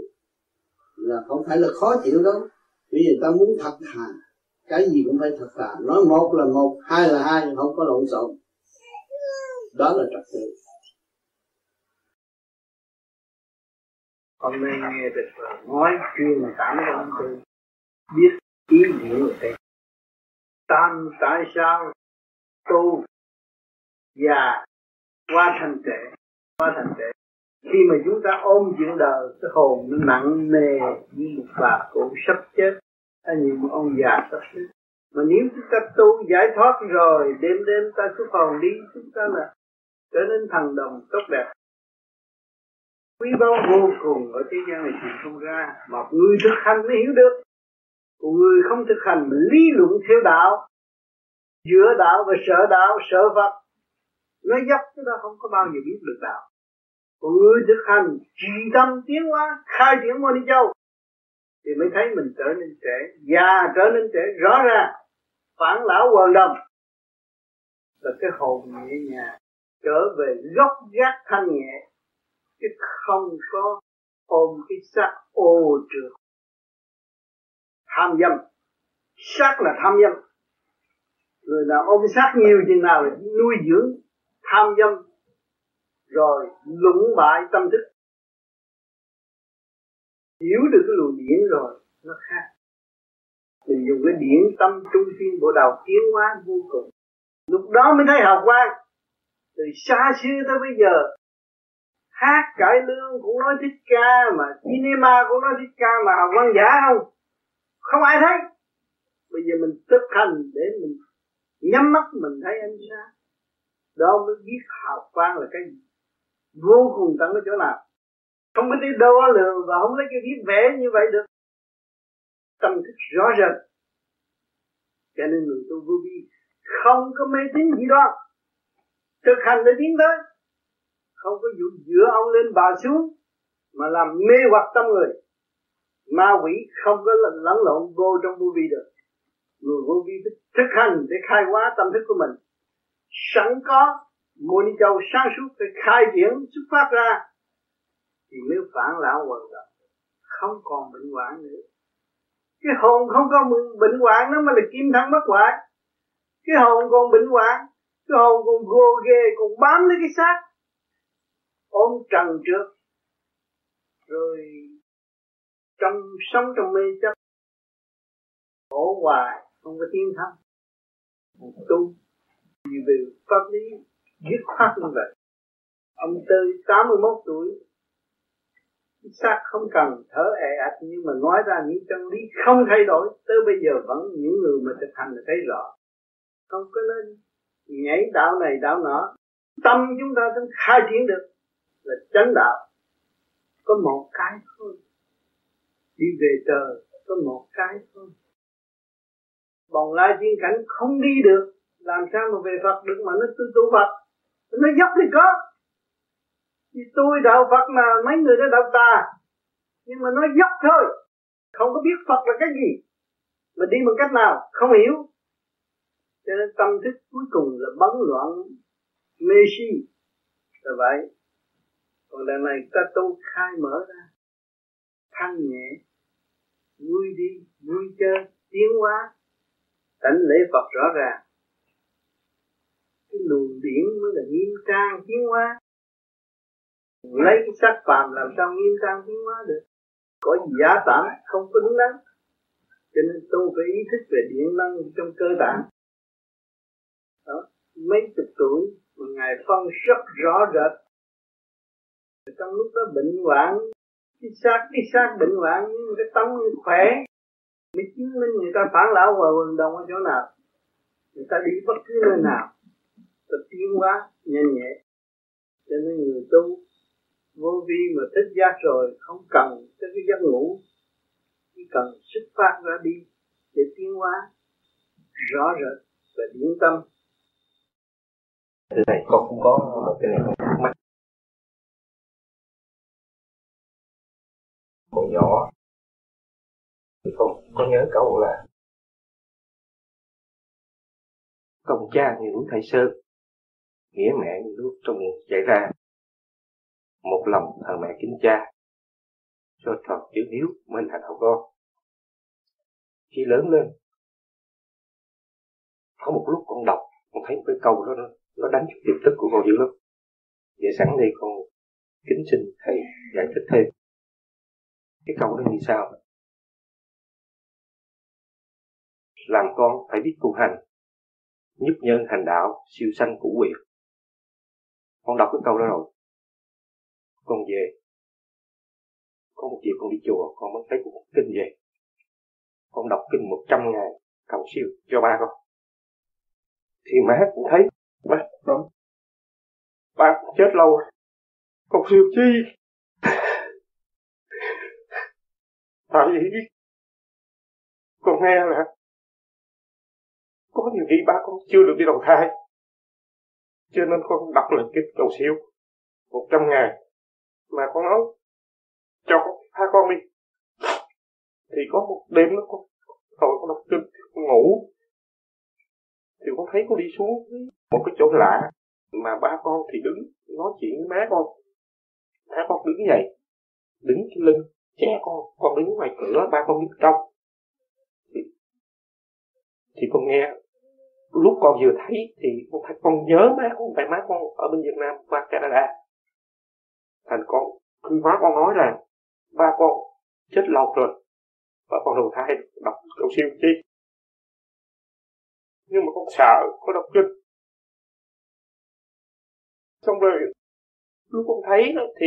Là không phải là khó chịu đâu. Vì người ta muốn thật thà. Cái gì cũng phải thật thà. Nói một là một, hai là hai, không có lộn xộn. Đó là trật tự.
Hôm nay nghe được ờ, nói chuyên cảm ơn tôi biết ý nghĩa của thầy. Tam tại sao tu? Già qua thành trẻ qua thành trẻ khi mà chúng ta ôm chuyện đời, cái hồn nó nặng nề như một bà cụ sắp chết, hay như một ông già sắp chết. Mà nếu chúng ta tu giải thoát rồi, đêm đêm ta xuất hồn đi, chúng ta là trở nên thần đồng tốt đẹp. Quý báu vô cùng ở thế gian này tìm không ra, mà người thực hành mới hiểu được. Còn người không thực hành, lý luận theo đạo, giữa đạo và sợ đạo sợ vật nói dốc chúng ta không có bao giờ biết được đạo. Còn người thực hành trì tâm tiến hóa, khai triển môn đi châu, thì mới thấy mình trở nên trẻ. Già trở nên trẻ, rõ ràng, phản lão quần đồng. Là cái hồn nhẹ nhàng, trở về gốc gác thanh nhẹ, chứ không có ôm cái xác ô trượt. Tham dâm. Xác là tham dâm. Người nào ôm xác nhiều chừng nào nuôi dưỡng tham dâm, rồi lũng bại tâm thức. Hiểu được cái luồng điển rồi, nó khác. Mình dùng cái điển tâm trung thiên bộ đầu tiến hóa vô cùng. Lúc đó mới thấy hào quang từ xa xưa tới bây giờ, hát cải lương cũng nói thích ca, mà cinema cũng nói thích ca, mà hào quang giả không? Không ai thấy. Bây giờ mình thực hành để mình nhắm mắt, mình thấy ánh sáng đó mới biết hào quang là cái gì. Vô cùng tận ở chỗ nào. Không có đi đo lường và không lấy cái viết vẽ như vậy được. Tâm thức rõ rệt cho nên người tu vô vi không có mê tín gì đó. Thực hành để tiến tới không có dụ dựa ông lên bà xuống mà làm mê hoặc tâm người. Ma quỷ không có lẫn lộn vô trong vô vi được. Người vô vi thực hành để khai hóa tâm thức của mình sẵn có môn châu sáng suốt phải khai triển xuất phát ra, thì mới phản lão hoàn toàn không còn bệnh hoạn nữa. Cái hồn không có bệnh hoạn nó mới là kim thân bất hoại. Cái hồn còn bệnh hoạn, cái hồn còn gồ ghề, còn bám lấy cái xác. Ôm trần trước, rồi trong sống trong mê chấp, khổ hoài, không có tiến thân. Tu vì về pháp lý dứt khoát như vậy. Ông tư 81 tuổi xác không cần thở ẹ ạch, nhưng mà nói ra những chân lý không thay đổi, tới bây giờ vẫn những người mà thực hành là thấy rõ. Không có lên nhảy đạo này đạo nọ. Tâm chúng ta vẫn khai triển được là chánh đạo. Có một cái thôi. Đi về trời, có một cái thôi. Bồng lai thiên cảnh không đi được làm sao mà về Phật được mà nó tu tu Phật? Nó dốc thì có. Thì tôi đạo Phật mà mấy người đó đạo tà, nhưng mà nó dốc thôi. Không có biết Phật là cái gì, mà đi bằng cách nào, không hiểu. Cho nên tâm thức cuối cùng là bấn loạn, mê si. Là vậy. Còn lần này ta tu khai mở ra. Thanh nhẹ, vui đi, vui chơi, tiến hóa. Tánh lễ Phật rõ ràng cái luồng điển mới là nghiêm trang tiến hóa. Lấy cái sắc phàm làm sao nghiêm trang tiến hóa được? Có giả tạm không có đúng đắn cho nên tôi phải ý thức về điện năng trong cơ tạng đó, mấy chục tuổi mà ngài phân rất rõ rệt. Trong lúc đó bệnh hoạn, cái xác cái xác bệnh hoạn nhưng cái tâm khỏe. Mới chứng minh người ta phản lão và vận động ở chỗ nào? Người ta đi bất cứ nơi nào ta tiến hóa nhanh nhẹ. Cho nên người tu vô vi mà thích giác rồi không cần tới cái giấc ngủ chỉ cần xuất phát ra đi để tiến hóa rõ rệt và điển tâm.
Thưa thầy con cũng có một cái này. Thắc mắc còn nhỏ thì con có nhớ cậu là công cha như thầy sơn nghĩa mẹ như nước trong miệng chảy ra. Một lòng thờ mẹ kính cha cho tròn chữ hiếu mới là đạo con. Khi lớn lên có một lúc con đọc con thấy một cái câu đó nó, nó đánh trúng tiềm thức của con dữ lắm. Vậy sẵn đây con kính xin thầy giải thích thêm. Cái câu đó như sao làm con phải biết tu hành nhất nhân hành đạo siêu sanh cũ quyền con đọc cái câu đó rồi. Con về. Có một chiều con đi chùa, con mới thấy một kinh về. Con đọc kinh một trăm ngày, cầu siêu cho ba con. Thì má cũng thấy ba đó ba cũng chết lâu rồi. Con siêu chi? Tại vì con nghe là có nhiều khi ba con chưa được đi đầu thai cho nên con đọc lời cái cầu siêu. Một trăm ngàn mà con nói cho con hai con đi. Thì có một đêm nó con rồi con đọc kinh con ngủ. Thì con thấy con đi xuống một cái chỗ lạ mà ba con thì đứng nói chuyện với má con. Má con đứng dậy đứng trên lưng che con con đứng ngoài cửa ba con đứng trong. Thì, thì con nghe lúc con vừa thấy thì con thấy con nhớ má con tại má con ở bên Việt Nam qua Canada. Thành con, khi má con nói là ba con chết lâu rồi và con đầu thai, đọc cầu siêu chi. Nhưng mà con sợ có đọc kinh. Xong rồi, lúc con thấy thì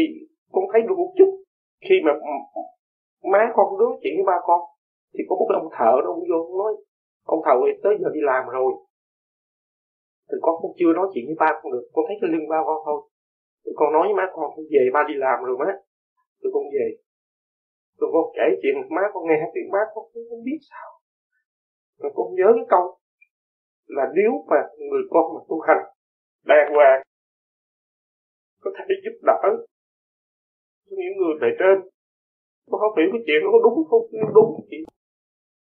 con thấy được một chút. Khi mà má con nói chuyện với ba con, thì có một ông thợ đó, ông vô nói, ông thợ tới giờ đi làm rồi thì con cũng chưa nói chuyện với ba con được. Con thấy cái lưng ba con thôi. Thì con nói với má con về ba đi làm rồi má. Rồi con về. Rồi con kể chuyện má con nghe thì má con không biết sao. Rồi con nhớ cái câu là nếu mà người con mà tu hành đàng hoàng có thể giúp đỡ cho những người bề trên. Con không hiểu cái chuyện nó có đúng không đúng chị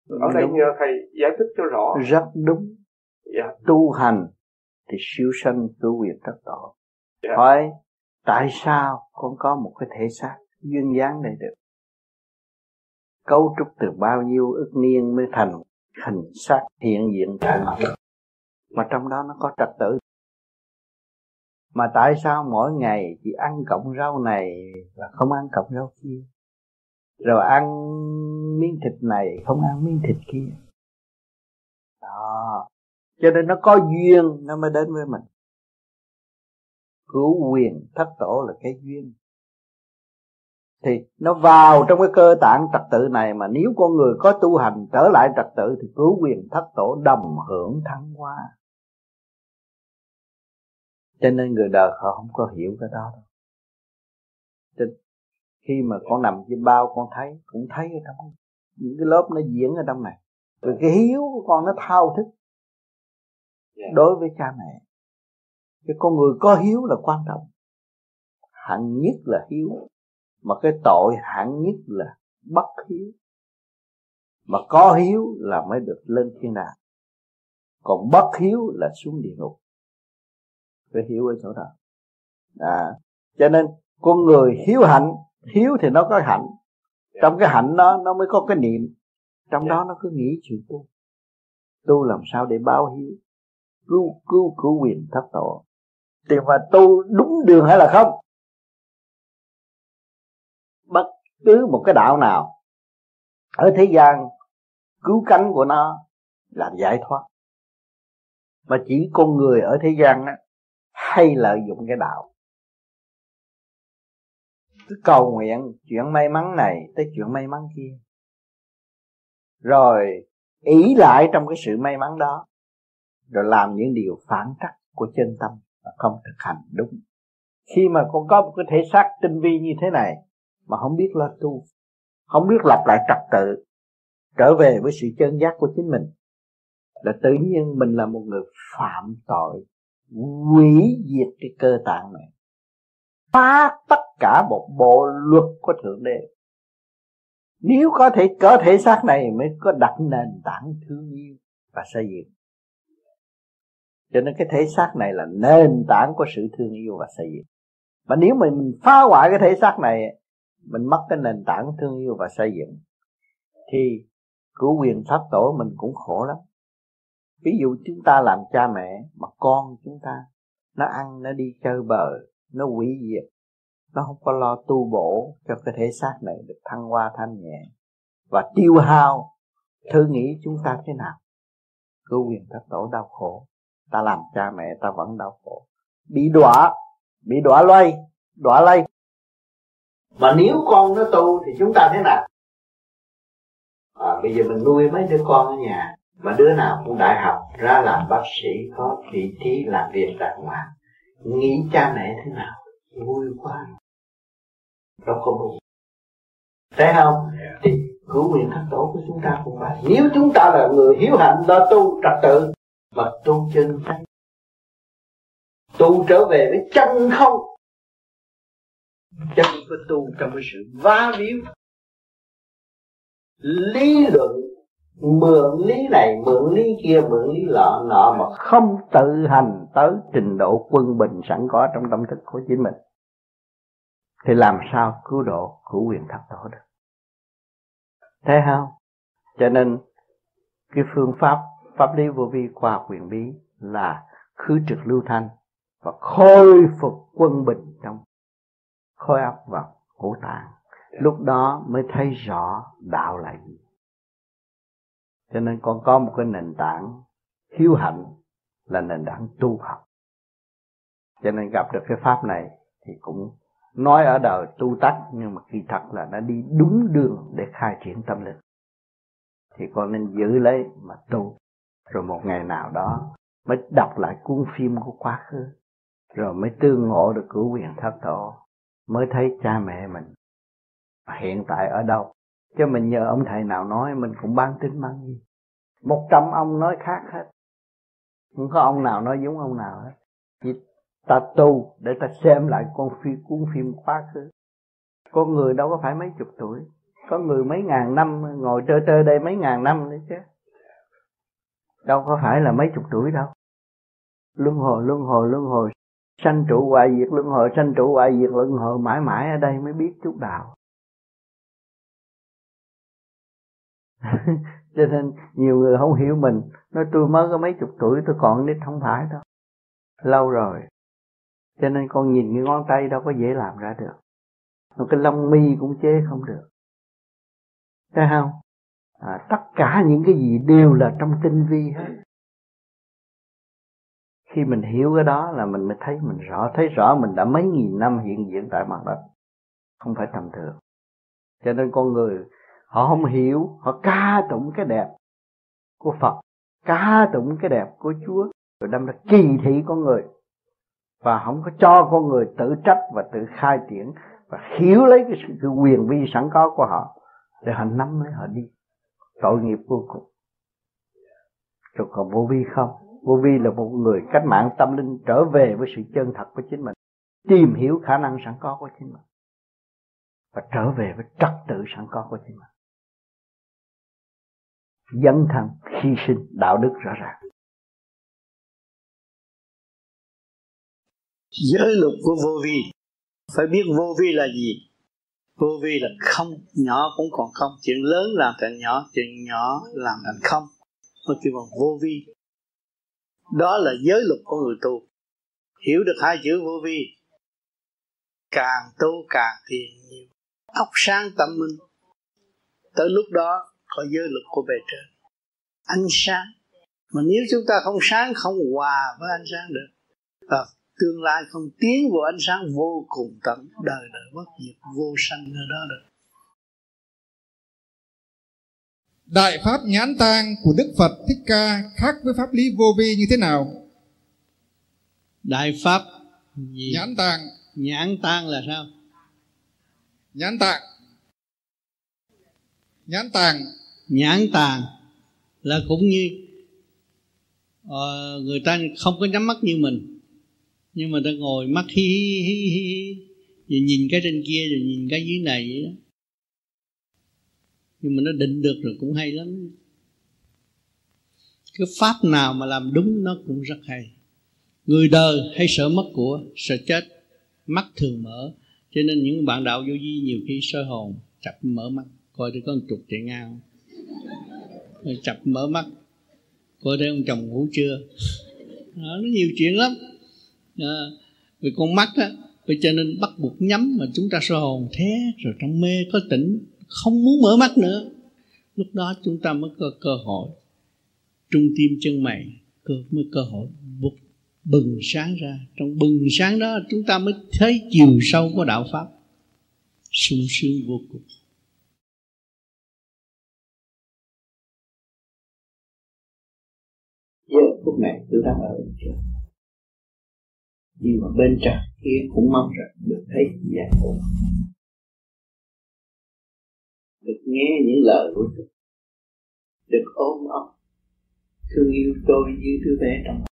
ở đây nhờ thầy giải thích cho rõ.
Rất đúng.
Dạ.
tu hành thì siêu sanh cứu quyền tất tổ dạ. hỏi tại sao con có một cái thể xác duyên dáng này được? Cấu trúc từ bao nhiêu ức niên mới thành hình xác hiện diện tại mặt mà trong đó nó có trật tự. Mà tại sao mỗi ngày chỉ ăn cọng rau này và không ăn cọng rau kia? Rồi ăn miếng thịt này không ăn miếng thịt kia cho nên nó có duyên, nó mới đến với mình. Cứu quyền thất tổ là cái duyên. Thì nó vào trong cái cơ tạng trật tự này mà nếu con người có tu hành trở lại trật tự thì cứu quyền thất tổ đồng hưởng thắng hoa. Cho nên người đời họ không có hiểu cái đó đâu. Cho khi mà con nằm trên bao con thấy, cũng thấy ở trong, những cái lớp nó diễn ở trong này. Rồi cái hiếu của con nó thao thức yeah. đối với cha mẹ cái con người có hiếu là quan trọng. Hạng nhất là hiếu mà cái tội hạng nhất là bất hiếu. Mà có hiếu là mới được lên thiên đàng. Còn bất hiếu là xuống địa ngục. Phải hiểu ở chỗ đó. À, cho nên con người hiếu hạnh hiếu thì nó có hạnh. Trong cái hạnh đó nó mới có cái niệm. Trong đó nó cứ nghĩ chuyện tu. Tu làm sao để báo hiếu cứu cứu cứu quyền thất tổ. Thì mà tu đúng đường hay là không? Bất cứ một cái đạo nào ở thế gian, cứu cánh của nó là giải thoát. Mà chỉ con người ở thế gian á, hay lợi dụng cái đạo. Cứ cầu nguyện chuyện may mắn này tới chuyện may mắn kia. Rồi ý lại trong cái sự may mắn đó rồi làm những điều phản trắc của chân tâm và không thực hành đúng. Khi mà con có một cái thể xác tinh vi như thế này mà không biết lo tu, không biết lập lại trật tự, trở về với sự chân giác của chính mình, là tự nhiên mình là một người phạm tội, hủy diệt cái cơ tạng này, phá tất cả một bộ luật của thượng đế. Nếu có thể có thể xác này mới có đặt nền tảng thương yêu và xây dựng cho nên cái thể xác này là nền tảng của sự thương yêu và xây dựng. Mà nếu mình, mình phá hoại cái thể xác này mình mất cái nền tảng thương yêu và xây dựng thì cứu quyền pháp tổ mình cũng khổ lắm. Ví dụ chúng ta làm cha mẹ mà con chúng ta nó ăn nó đi chơi bờ nó hủy diệt nó không có lo tu bổ cho cái thể xác này được thăng hoa thanh nhẹ và tiêu hao thử nghĩ chúng ta thế nào? Cứu quyền pháp tổ đau khổ ta làm cha mẹ ta vẫn đau khổ. Bị đọa bị đọa loay đọa lây mà nếu con nó tu thì chúng ta thế nào? À, bây giờ mình nuôi mấy đứa con ở nhà. Mà đứa nào cũng đại học ra làm bác sĩ có vị trí làm việc đàng hoàng. Nghĩ cha mẹ thế nào? Vui quá. Đâu có buồn thấy không? Thì cứu nguyện thất tổ của chúng ta cũng vậy. Nếu chúng ta là người hiếu hạnh đó tu trật tự mà tu chân chánh tu trở về với chân không. Chân phải tu trong cái sự va víu. Lý luận, mượn lý này, mượn lý kia, mượn lý lọ, nọ mà không tự hành tới trình độ quân bình sẵn có trong tâm thức của chính mình. Thì làm sao cứu độ, cứu quyền thập tổ được? Thấy không? Cho nên, cái phương pháp pháp lý vô vi qua quyền bí là khứ trực lưu thanh và khôi phục quân bình trong khối óc và ngũ tạng lúc đó mới thấy rõ đạo là gì. Cho nên con có một cái nền tảng hiếu hạnh là nền tảng tu học. Cho nên gặp được cái pháp này thì cũng nói ở đời tu tắc nhưng mà kỳ thật là nó đi đúng đường để khai triển tâm linh thì con nên giữ lấy mà tu rồi một ngày nào đó mới đọc lại cuốn phim của quá khứ. Rồi mới tương ngộ được cửu quyền thất tổ. Mới thấy cha mẹ mình hiện tại ở đâu. Chứ mình nhờ ông thầy nào nói, mình cũng bán tính mang gì một trăm ông nói khác hết. Không có ông nào nói giống ông nào hết. Chỉ ta tu để ta xem lại con phim cuốn phim quá khứ. Con người đâu có phải mấy chục tuổi. Có người mấy ngàn năm ngồi trơ trơ đây mấy ngàn năm nữa chứ đâu có phải là mấy chục tuổi đâu. Luân hồi luân hồi luân hồi. Sanh trụ hoại diệt, luân hồi, sanh trụ hoại diệt, luân hồi mãi mãi ở đây mới biết chút đạo. Cho nên nhiều người không hiểu mình. Nói tôi mới có mấy chục tuổi, tôi còn nít không phải đâu. Lâu rồi. Cho nên con nhìn cái ngón tay đâu có dễ làm ra được. Một cái lông mi cũng chế không được. Thấy không? À, tất cả những cái gì đều là trong tinh vi hết. Khi mình hiểu cái đó là mình mới thấy mình rõ thấy rõ mình đã mấy nghìn năm hiện diện tại mặt đất. Không phải tầm thường. Cho nên con người họ không hiểu họ ca tụng cái đẹp của phật ca tụng cái đẹp của chúa rồi đâm ra kỳ thị con người. Và không có cho con người tự trách và tự khai triển và hiểu lấy cái sự quyền vi sẵn có của họ để họ nắm lấy họ đi tội nghiệp vô cùng. Rồi còn vô vi không? Vô vi là một người cách mạng tâm linh trở về với sự chân thật của chính mình, tìm hiểu khả năng sẵn có của chính mình, và trở về với trật tự sẵn có của chính mình. Dấn thân, hy sinh, đạo đức rõ ràng.
Giới luật của vô vi. Phải biết vô vi là gì? Vô vi là không, nhỏ cũng còn không. Chuyện lớn làm thành nhỏ, chuyện nhỏ làm thành không. Nó kêu bằng vô vi. Đó là giới luật của người tu. Hiểu được hai chữ vô vi, càng tu càng thiền nhiều. Óc sáng tâm minh. Tới lúc đó có giới luật của bề trên. Ánh sáng. Mà nếu chúng ta không sáng, không hòa với ánh sáng được, và tương lai không tiến vào ánh sáng vô cùng tận đời đời bất diệt vô sanh nơi đó được
Đại pháp nhãn tang của Đức Phật Thích Ca khác với pháp lý vô vi như thế nào?
Đại pháp gì?
Nhãn tang.
Nhãn tang là sao?
Nhãn tạng. Nhãn tàng.
Nhãn tàng là cũng như uh, người ta không có nhắm mắt như mình nhưng mà ta ngồi mắt hi hi hi hi rồi nhìn cái trên kia rồi nhìn cái dưới này vậy đó nhưng mà nó định được rồi cũng hay lắm. Cái pháp nào mà làm đúng nó cũng rất hay. Người đời hay sợ mất của sợ chết mắt thường mở. Cho nên những bạn đạo vô vi nhiều khi soi hồn chập mở mắt coi tôi có một trục chạy ngang chập mở mắt coi thấy ông chồng ngủ chưa. Đó, nó nhiều chuyện lắm à, vì con mắt á vì cho nên bắt buộc nhắm mà chúng ta soi hồn thế rồi trong mê có tỉnh không muốn mở mắt nữa. Lúc đó chúng ta mới có cơ hội trung tim chân mày cơ mới cơ hội bục bừng sáng ra. Trong bừng sáng đó chúng ta mới thấy chiều sâu của đạo pháp. Sung sướng vô cùng.
Giờ phút này tôi đang ở bên nhưng mà bên trái kia cũng mong rằng được thấy giải thoát được nghe những lời của Chúa. Được ôm ấp. Thương yêu tôi như đứa bé trong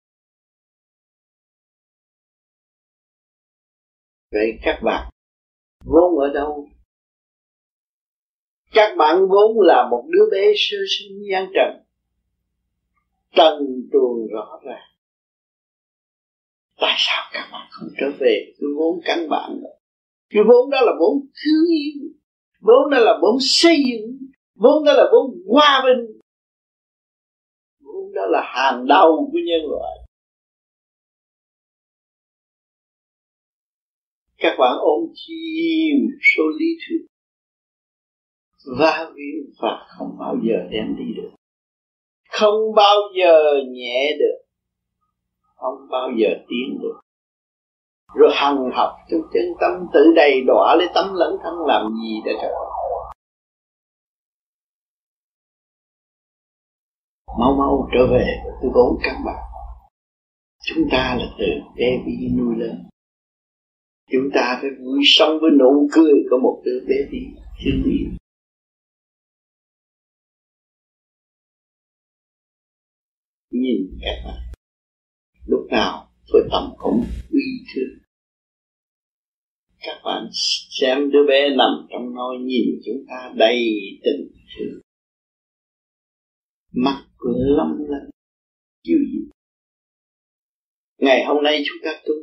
vậy các bạn vốn ở đâu? Các bạn vốn là một đứa bé sơ sinh gian trần. Trần truồng rõ ràng tại sao các bạn không trở về cái vốn căn bản đó? Cái vốn đó là vốn thương yêu, vốn đó là vốn xây dựng, vốn đó là vốn hòa bình. Vốn đó là hàng đầu của nhân loại. Các bạn ôm chim số lý thuyết. Va víu và không bao giờ đem đi được. Không bao giờ nhẹ được không bao giờ tiến được. Rồi hằng học trong chân tâm tự đầy đọa lấy tâm lẫn thân làm gì để cho mau mau trở về với vốn căn bản. Chúng ta là từ bé baby nuôi lên chúng ta phải vui sống với nụ cười của một đứa baby thương yêu nhìn các bạn lúc nào tôi tâm cũng uy thương. Các bạn xem đứa bé nằm trong nôi nhìn chúng ta đầy tình thương. Mắt lắm lắm dịu gì ngày hôm nay chúng ta tu,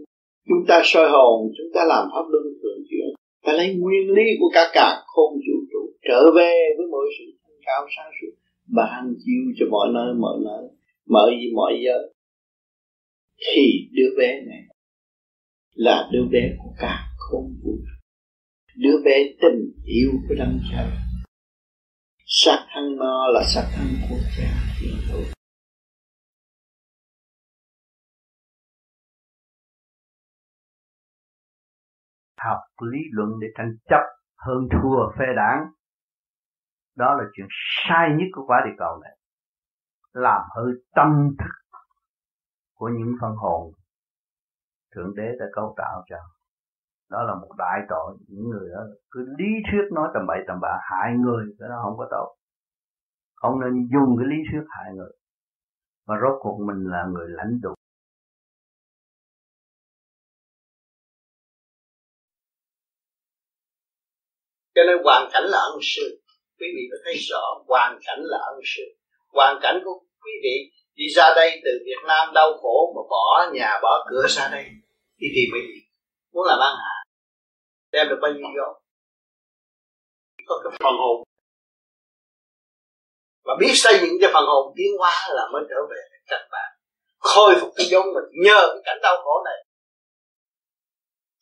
chúng ta soi hồn, chúng ta làm pháp luân thường chuyển. Ta lấy nguyên lý của cả cả khôn vũ trụ trở về với mọi sự thanh cao sáng suốt, ban chiếu cho mọi nơi mọi nơi, mọi gì, mọi giờ thì đứa bé này là đứa bé của cả không vũ đứa bé tình yêu của đấng cha sát thân nó là sát thân của cha thiên thủ
học lý luận để tranh chấp hơn thua phê đảng. Đó là chuyện sai nhất của quả địa cầu này. Làm hư tâm thức của những phân hồn. Thượng đế đã cấu tạo cho. Đó là một đại tội. Những người đó cứ lý thuyết nói tầm bậy tầm bạ, hại người, cái đó không có tội. Không nên dùng cái lý thuyết hại người. Mà rốt cuộc mình là người lãnh tụ.
Cho nên hoàn cảnh là ân sư. Quý vị có thấy rõ hoàn cảnh là ân sư. Hoàn cảnh của quý vị đi ra đây từ Việt Nam đau khổ mà bỏ nhà, bỏ cửa ra đây đi tìm cái gì muốn làm ăn hả? Đem được bao nhiêu vô? Có cái phần hồn. Và biết xây dựng cho phần hồn tiến hóa là mới trở về các bạn khôi phục cái giống mình nhờ cái cảnh đau khổ này.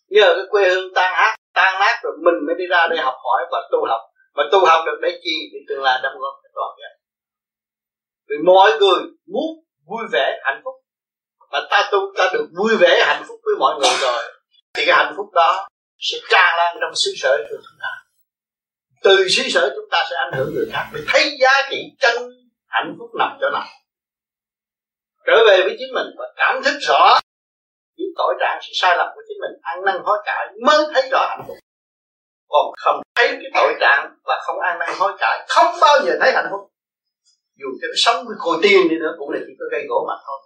Nhờ cái quê hương tan ác, tan nát rồi mình mới đi ra đây học hỏi và tu học. Mà tu học được để chi? Để tương lai đóng góp cho toàn dân vì mọi người muốn vui vẻ, hạnh phúc. Mà ta tu, ta được vui vẻ, hạnh phúc với mọi người rồi, thì cái hạnh phúc đó sẽ tràn lan trong xứ sở của chúng ta. Từ xứ sở chúng ta sẽ ảnh hưởng người khác để thấy giá trị chân hạnh phúc nằm chỗ nào. Trở về với chính mình và cảm thức rõ những tội trạng sự sai lầm của chính mình, ăn năn hối cải mới thấy rõ hạnh phúc. Còn không thấy cái tội trạng và không ăn năn hối cải, không bao giờ thấy hạnh phúc dù cho nó sống với khôi tiên đi nữa, cũng là chỉ có gây gỗ mà thôi.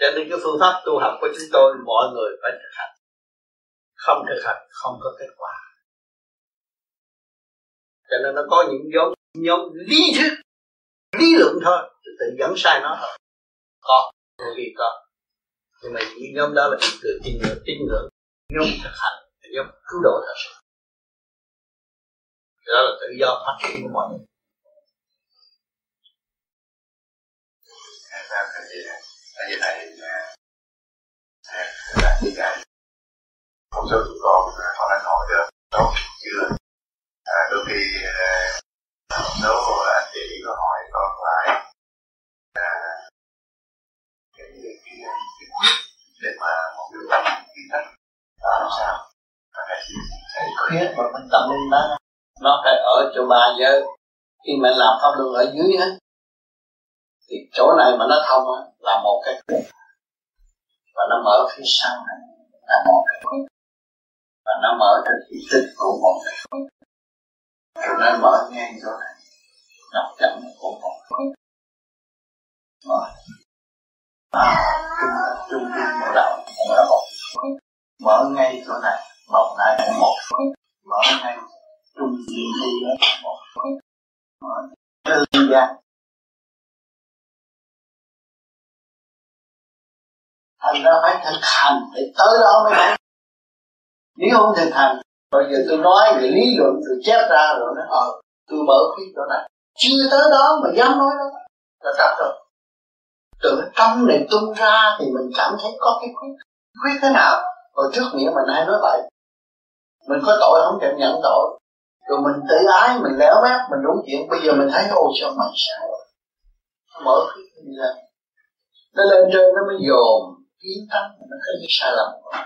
Cho nên cái phương pháp tu học của chúng tôi, mọi người phải thực hành. Không thực hành, không có kết quả. Cho nên nó có những nhóm nhóm lý thuyết, lý luận thôi tự dẫn sai nó thôi. Có có khi có. Nhưng mà những nhóm đó là tự người tin ngưỡng tin ngưỡng. Nhóm thực hành do cứu độ thật sự. Đó là tự do phát triển của mọi người.
Tại vì thầy là như vậy một số tụi con à, họ đang hỏi được. Tốt chưa? À, đôi khi à, một số anh chị có hỏi con lại à, cái cái để mà một cái tâm kiến thức làm sao
cái khuyết mà mình tâm linh đó. Nó phải ở chỗ ba giới. Khi mình làm pháp luân ở dưới á thì chỗ này mà nó thông á là một cái khuyết và nó mở phía sau này là một cái khuyết và nó mở trên ý thức của một cái khuyết rồi nó mở ngang chỗ này nằm chậm của một khuyết mở. À, trung trung tâm bộ đạo cũng là một mở ngay chỗ này một, hai một. Phần mở ngay trung tâm đi là một. Phần mở tư giản thành ra phải thực hành để tới đó mới thấy nếu không thực hành, bây giờ tôi nói về lý luận, tôi chép ra rồi nó ờ tôi mở khuyết chỗ này. Chưa tới đó mà dám nói đó, là trật rồi. Từ trong này tung ra thì mình cảm thấy có cái khuyết khuyết thế nào? Hồi trước nghĩa mình hay nói vậy mình có tội, không chịu nhận tội. Rồi mình tự ái, mình léo mép, mình đúng chuyện. Bây giờ mình thấy ô sao mày sao? Mở cái gì lên nó lên trên, nó mới dồn kiến tâm nó thấy cái sai lầm. Của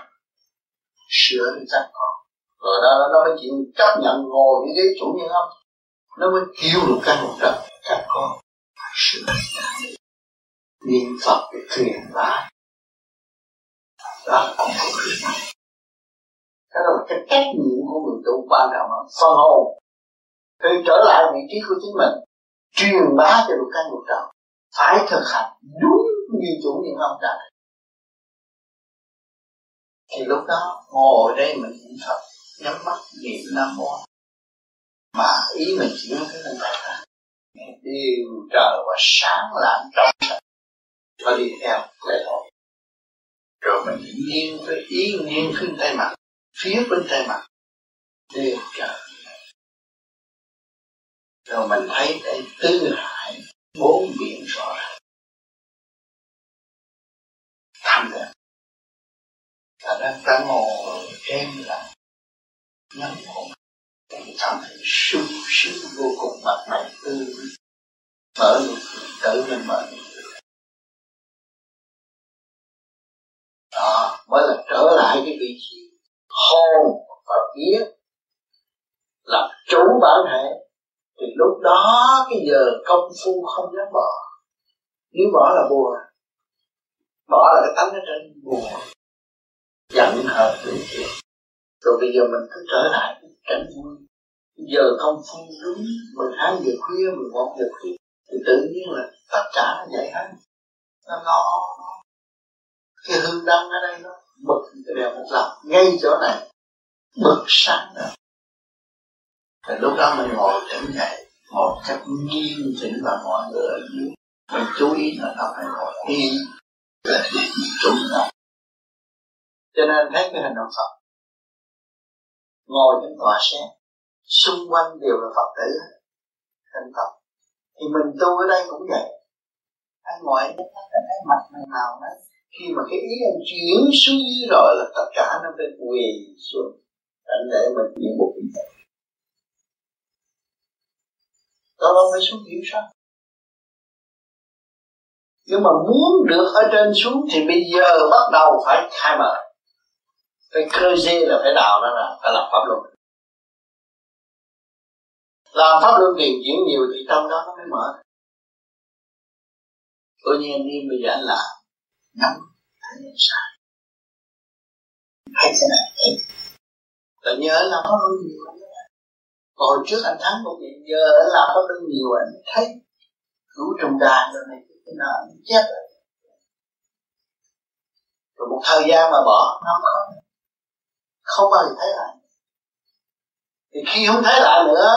sửa thì chắc còn rồi đó nó mới chịu chấp nhận ngồi cái ghế chủ nhân ông nó mới kêu được căn một trận các con sửa niệm phật để truyền lại. Đó cũng có việc đó là cái trách nhiệm của người tu quan trọng là phân hồn thì trở lại vị trí của chính mình, truyền bá cho được căn một trần phải thực hành đúng như chủ niệm ông đã thì lúc đó, ngồi đây mình niệm phật, nhắm mắt niệm nam mô mà ý mình chỉ hướng tới thân ta điều trời và sáng lạng trong sạch và đi theo lễ hội rồi mình nghiêng với ý nghiêng ขึ้น tay mặt phía bên tay mặt. Đều trời. Rồi mình thấy cái tứ hải, bốn biển rõ ràng. Thăm được ta đang ta ngồi em là ngắm hồn cảm thấy sung sướng vô cùng mặt mày tươi mở nụ cười tự mình mở nụ cười đó, mới là trở lại cái vị trí hồn và vía làm chủ bản thể, thì lúc đó cái giờ công phu không dám bỏ. Nếu bỏ là buồn bỏ là cái tánh ở trên buồn giận hờn tự chuyện rồi bây giờ mình cứ trở lại cảnh vui. Giờ công phu đúng 12 giờ khuya 11 giờ khuya, thì tự nhiên là tất cả nó dậy hết. Nó lo cái hương đăng ở đây nó bật cái đèn một lần ngay chỗ này. Bực sáng rồi thì lúc đó mình ngồi tỉnh dậy một cách nghiêm chỉnh và mọi người ở dưới. Mình chú ý là nó phải ngồi yên là để chúng nó. Cho nên thấy cái hình động Phật. Ngồi trên tòa sen, xung quanh đều là Phật tử. Thành Phật thì mình tu ở đây cũng vậy. Anh ngồi cái thấy mặt này nào đấy khi mà cái ý anh chuyển xuống dưới rồi là tất cả nó phải quỳ xuống. Anh để mình như một ý đó đâu phải xuống hiểu sao? Nhưng mà muốn được ở trên xuống thì bây giờ bắt đầu phải khai mở. Phải cơ dê là phải đào nó ra phải làm pháp luật làm pháp luân điều chuyển nhiều thì trong đó nó mới mở. Tự nhiên đi, bây giờ anh làm nóng thấy nhận sai hãy thế này thấy tự nhớ là có luân nhiều hồi trước anh thắng một chuyện, giờ là có pháp nhiều anh thấy đủ trùng đàn rồi này cái nào anh chết rồi. Rồi một thời gian mà bỏ nó không không bao giờ thấy lại. Thì khi không thấy lại nữa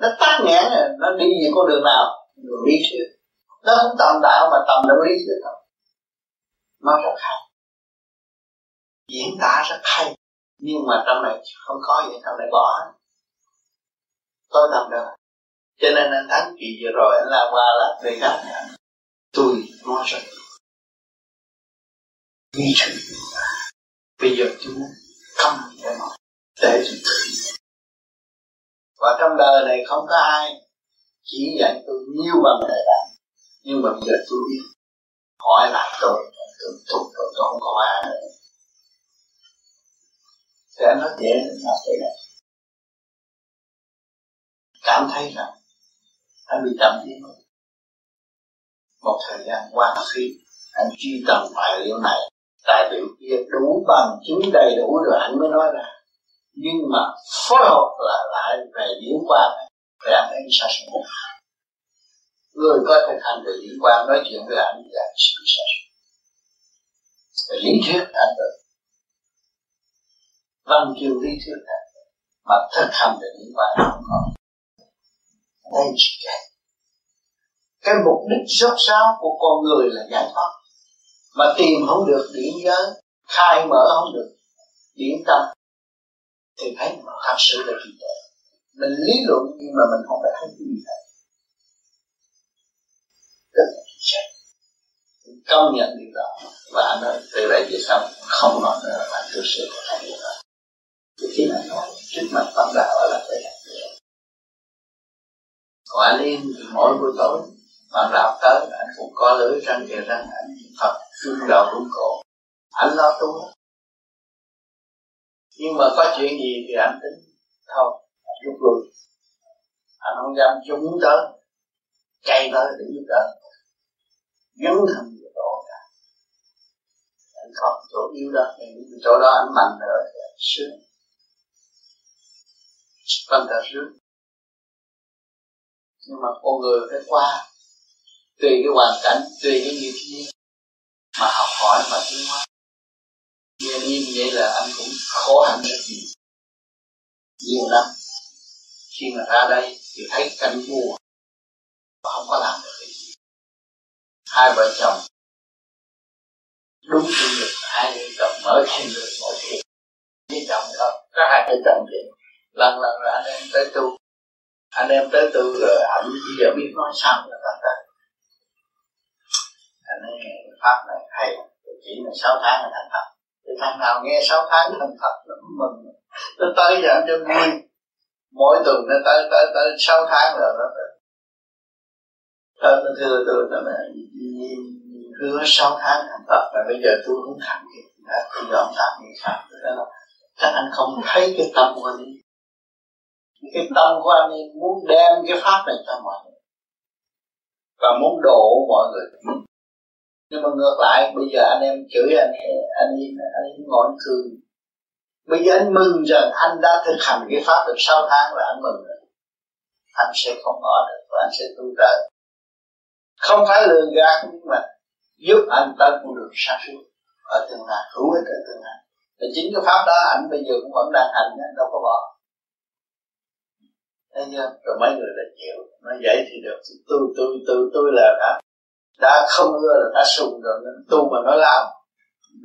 nó tắt nghẽn rồi nó đi về con đường nào? Đường lý thuyết. Nó không tầm đạo mà tầm đạo lý thuyết. thôi nó rất hay diễn tả rất hay, nhưng mà trong này không có gì, trong này bỏ tôi làm được. Cho nên anh thắng kỳ vừa rồi anh làm qua lá về gặp tôi nói rất nghi sự bây giờ tôi muốn không để mà để tôi thử và trong đời này không có ai chỉ dạy tôi nhiều bằng đời này nhưng mà bây giờ tôi biết, hỏi lại tôi tôi tôi, rồi còn có ai nữa thì anh nói dễ là thế này cảm thấy rằng anh bị chậm tiến một thời gian qua khi anh truy tầm tài liệu này tài liệu kia đủ bằng chứng đầy đủ rồi anh mới nói ra nhưng mà phối hợp là lại về điển quang thì anh ấy sa sút người có thực hành về điểm qua nói chuyện với anh là sự sa sút về lý thuyết anh được. Văn chương lý thuyết anh mà thực hành về những quang không có đây chỉ cái cái mục đích rốt ráo của con người là giải thoát. Mà tìm không được điểm giới, khai mở không được điểm tâm. Thì thấy thật sự là gì tuệ mình lý luận nhưng mà mình không phải thấy cái gì hết công nhận điều đó và anh nói, từ đây về sau không nói nữa là thực sự có thấy điều đó thì khi anh nói trước mặt tâm đạo là vậy còn anh yên thì mỗi buổi tối bạn đạo tới, anh cũng có lưới răng kề răng, anh Phật phương đầu đúng cổ. Anh lo tu. Nhưng mà có chuyện gì thì anh tính, thôi, rút lui. Anh không dám chúng tới, chạy tới để giúp đỡ. Dấn thân anh còn chỗ yếu đó những chỗ đó anh mạnh nữa thì anh sướng phân cả sướng nhưng mà con người phải qua. Tùy cái hoàn cảnh, tùy cái nghiệp duyên mà học hỏi mà tiến hóa. Như vậy là anh cũng khó hạnh rất nhiều nhiều lắm. Khi mà ra đây thì thấy cảnh vua và không có làm được cái gì. Hai vợ chồng đúng quy luật hai vợ chồng mở thiên được mọi chuyện với chồng không có hai vợ chồng thì lần lần rồi anh em tới tu. Anh em tới tu rồi ảnh bây giờ biết nói sao là ta cả anh ấy pháp này hay chỉ là sáu tháng là thành thật thì thằng nào nghe sáu tháng thành thật nó mừng. Nó tới giờ cho vui mỗi tuần nó tới tới tới sáu tháng rồi nó nó thưa tôi, nó là hứa sáu tháng thành tập và bây giờ tôi không thành kịp tôi dọn tạm như khác. đó là các anh không thấy cái tâm của anh. Cái tâm của anh muốn đem cái pháp này cho mọi người. Và muốn độ mọi người. Nhưng mà ngược lại bây giờ anh em chửi anh anh ấy, anh ấy ngọn cười. Bây giờ anh mừng rằng anh đã thực hành cái pháp được 6 tháng là anh mừng rồi. Anh sẽ không ở được và anh sẽ tu tới không phải lừa gạt nhưng mà giúp anh tới con đường sáng suốt ở tương lai, hữu ích ở tương lai. Và chính cái pháp đó ảnh bây giờ cũng vẫn đang hành, anh đâu có bỏ. Thấy chưa rồi mấy người đã chịu, nói vậy thì được. Tôi tôi tôi tôi là đã đã không ưa là đã sùng rồi tu mà nói láo.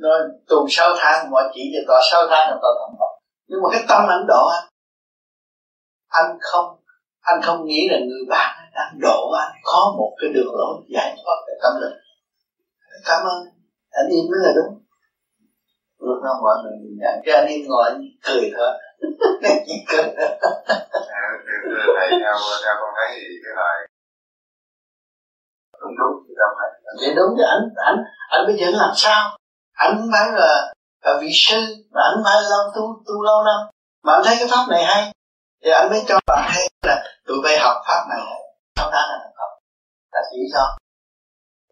Nói tu sáu tháng mọi chỉ cho tòa sáu tháng là tòa thành Phật. Nhưng mà cái tâm anh độ anh. Anh không anh không nghĩ là người bạn đang độ anh. Có một cái đường lối giải thoát về tâm linh cảm ơn. Anh im mới là đúng. Lúc đó mọi người nhìn nhận. Cái anh im ngồi anh cười thôi. Chỉ cười
thầy theo theo con thấy thì cái lời đúng đúng thì đâu phải
thì đúng chứ anh anh anh bây giờ làm sao. Anh phải là, là vị sư mà anh phải lâu tu tu lâu năm. Mà anh thấy cái pháp này hay. Thì anh mới cho bạn hay là tụi bay học pháp này sau đó là học là chỉ cho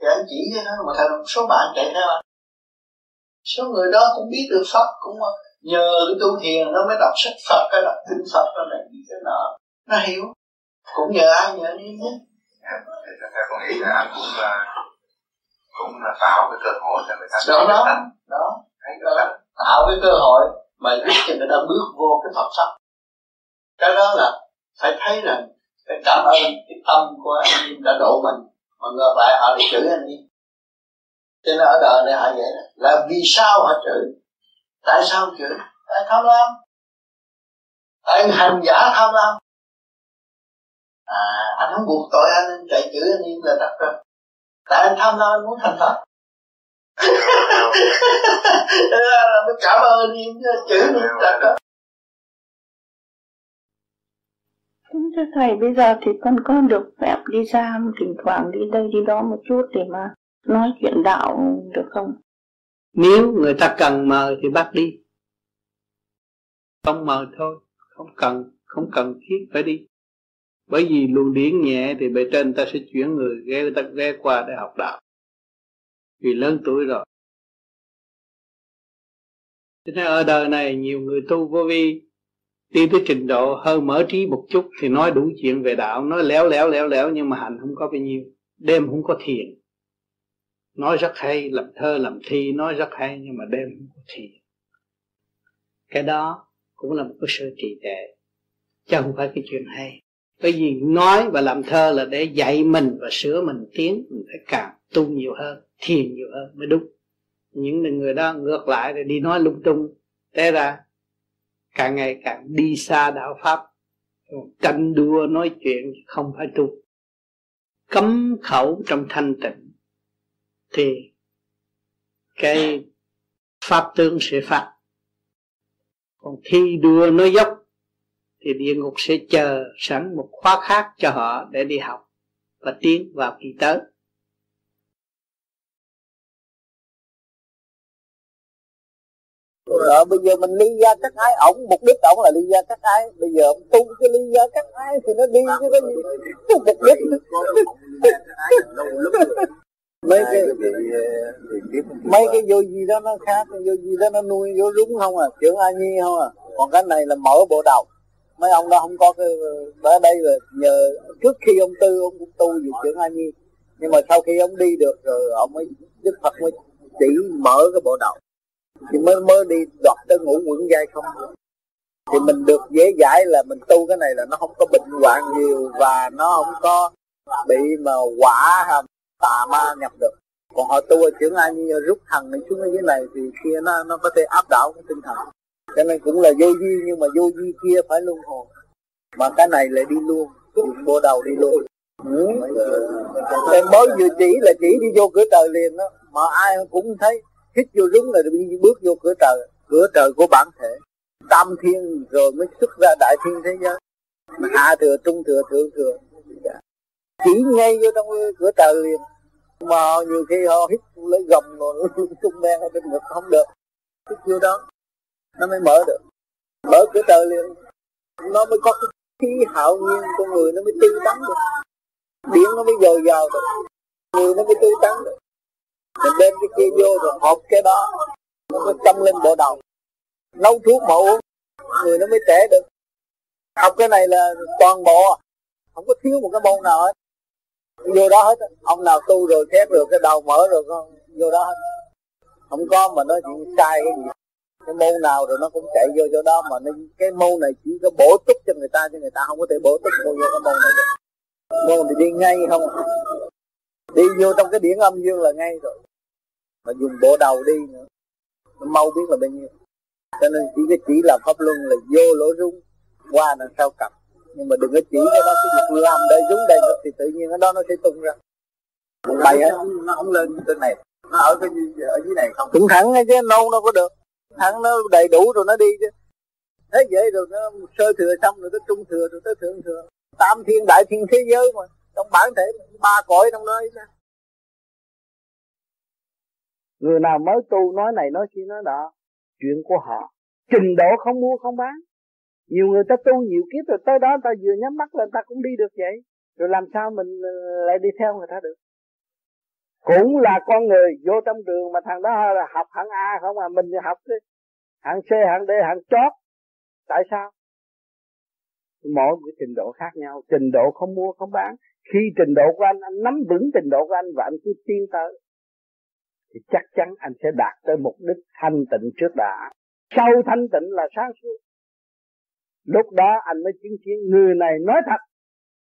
thì anh chỉ cho nó mà thành một số bạn chạy theo anh số người đó cũng biết được pháp cũng nhờ cái tu thiền nó mới đọc sách Phật cái đọc kinh Phật nó này cái nọ. Nó hiểu. Cũng nhờ ai nhờ đi nhé
theo con nghĩ là anh cũng là cũng là tạo cái cơ hội cho người ta
đó đó. đó, đó. tạo cái cơ hội mà giúp cho người ta bước vô cái Phật pháp. Cái đó là phải thấy rằng phải cảm ơn cái tâm của anh đã độ mình mà ngược lại họ lại chửi anh em cho nên ở đời này họ vậy đó. Là vì sao họ chửi? Tại sao chửi? Tại tham lam. Tại anh hành giả tham lam. À anh không buộc tội anh anh chạy chửi anh em là đặt rồi. Tại anh tham lam anh muốn thành thật. Mới cảm ơn anh anh đặt rồi
Kính thưa Thầy, bây giờ thì con có được phép đi ra thỉnh thoảng đi đây đi đó một chút để mà nói chuyện đạo được không?
Nếu người ta cần mời thì bắt đi. Không mời thôi, không cần, không cần thiết phải đi. Bởi vì luồng điển nhẹ thì bề trên ta sẽ chuyển người ghé người ta ghé qua để học đạo. Vì lớn tuổi rồi. Cho nên ở đời này nhiều người tu vô vi đi tới trình độ hơi mở trí một chút thì nói đủ chuyện về đạo. Nói léo léo léo léo nhưng mà hành không có bao nhiêu. Đêm không có thiền. Nói rất hay, làm thơ, làm thi, nói rất hay nhưng mà đêm không có thiền. Cái đó cũng là một cái sự trì trệ, chứ không phải cái chuyện hay. Bởi vì nói và làm thơ là để dạy mình và sửa mình tiến, mình phải càng tu nhiều hơn, thiền nhiều hơn mới đúng. Những người đó ngược lại thì đi nói lung tung thế ra càng ngày càng đi xa đạo pháp. Tranh đua nói chuyện không phải tu. Cấm khẩu trong thanh tịnh. Thì cái pháp tướng sẽ phạt còn thi đua nói dốc, thì địa ngục sẽ chờ sẵn một khóa khác cho họ để đi học và tiến vào kỳ tới. Ờ, bây giờ mình ly gia cắt ái ổng mục đích ổng là ly gia cắt ái. Bây giờ ông tu cái ly gia cắt ái thì nó đi chứ có gì mục đích. Mấy cái mấy cái vô gì đó nó khác vô gì đó nó nuôi vô rúng không à? Trưởng a nhi không à? Còn cái này là mở bộ đầu. Mấy ông đó không có cái ở đây là nhờ trước khi ông tư ông cũng tu về trưởng a nhi. Nhưng mà sau khi ông đi được rồi ông mới đức phật mới chỉ mở cái bộ đầu thì mới mới đi đoạt tới ngũ quẩn giai không? Thì mình được dễ dãi là mình tu cái này là nó không có bệnh hoạn nhiều và nó không có bị mà quả tà ma nhập được. Còn họ tu ở trưởng ai như rút thần này xuống dưới này thì kia nó nó có thể áp đảo cái tinh thần. Cho nên cũng là vô duy nhưng mà vô duy kia phải luân hồi. Mà cái này lại đi luôn bộ đầu đi luôn. Ừ. em mới vừa chỉ là chỉ đi vô cửa trời liền đó. Mà ai cũng thấy hít vô đúng là đi bước vô cửa trời cửa trời của bản thể. Tam thiên rồi mới xuất ra đại thiên thế giới. Hạ thừa, trung thừa, thượng thừa. Dạ. Chỉ ngay vô trong cửa trời liền. Mà nhiều khi họ hít lấy gầm rồi tung men ở bên ngực không được. Hít vô đó, nó mới mở được. Mở cửa trời liền, nó mới có cái khí hạo nhiên con người, nó mới tươi tắn được. Điện nó mới dồi dào được. Người nó mới tươi tắn được mình đem cái kia vô rồi hộp cái đó nó mới tâm lên bộ đầu. Nấu thuốc mà uống người nó mới trẻ được. Học cái này là toàn bộ không có thiếu một cái môn nào hết. Vô đó hết. Ông nào tu rồi khép rồi cái đầu mở rồi con vô đó hết. Không có mà nói chuyện sai cái gì. Cái môn nào rồi nó cũng chạy vô chỗ đó mà nó, cái môn này chỉ có bổ túc cho người ta chứ người ta không có thể bổ túc vô cái môn này được. Môn thì đi ngay không à đi vô trong cái điển âm dương là ngay rồi. Mà dùng bộ đầu đi nữa. Nó mau biết là bao nhiêu. Cho nên chỉ cái chỉ là pháp luân là vô lỗ rung qua đằng sau cặp. Nhưng mà đừng có chỉ cái đó cái việc làm đây rúng đây thì tự nhiên cái đó nó sẽ tung ra. Một bài á nó không lên trên này. Nó ở cái ở dưới này không? Cũng thẳng ngay chứ nâu nó có được. Thẳng nó đầy đủ rồi nó đi chứ. Thế vậy rồi nó sơ thừa xong rồi tới trung thừa rồi tới thượng thừa. Tam thiên đại thiên thế giới mà trong bản thể ba cõi trong đó. Người nào mới tu nói này nói kia nói đó chuyện của họ. Trình độ không mua không bán. Nhiều người ta tu nhiều kiếp rồi tới đó ta vừa nhắm mắt lên ta cũng đi được vậy. Rồi làm sao mình ờ, lại đi theo người ta được? Cũng là con người vô trong trường mà thằng đó là học hạng A không à mình học đi hạng C, hạng D, hạng chót. Tại sao? Mỗi cái trình độ khác nhau. Trình độ không mua không bán khi trình độ của anh anh nắm vững trình độ của anh và anh cứ tiến tới, thì chắc chắn anh sẽ đạt tới mục đích thanh tịnh trước đã. Sau thanh tịnh là sáng suốt. Lúc đó anh mới chứng kiến người này nói thật,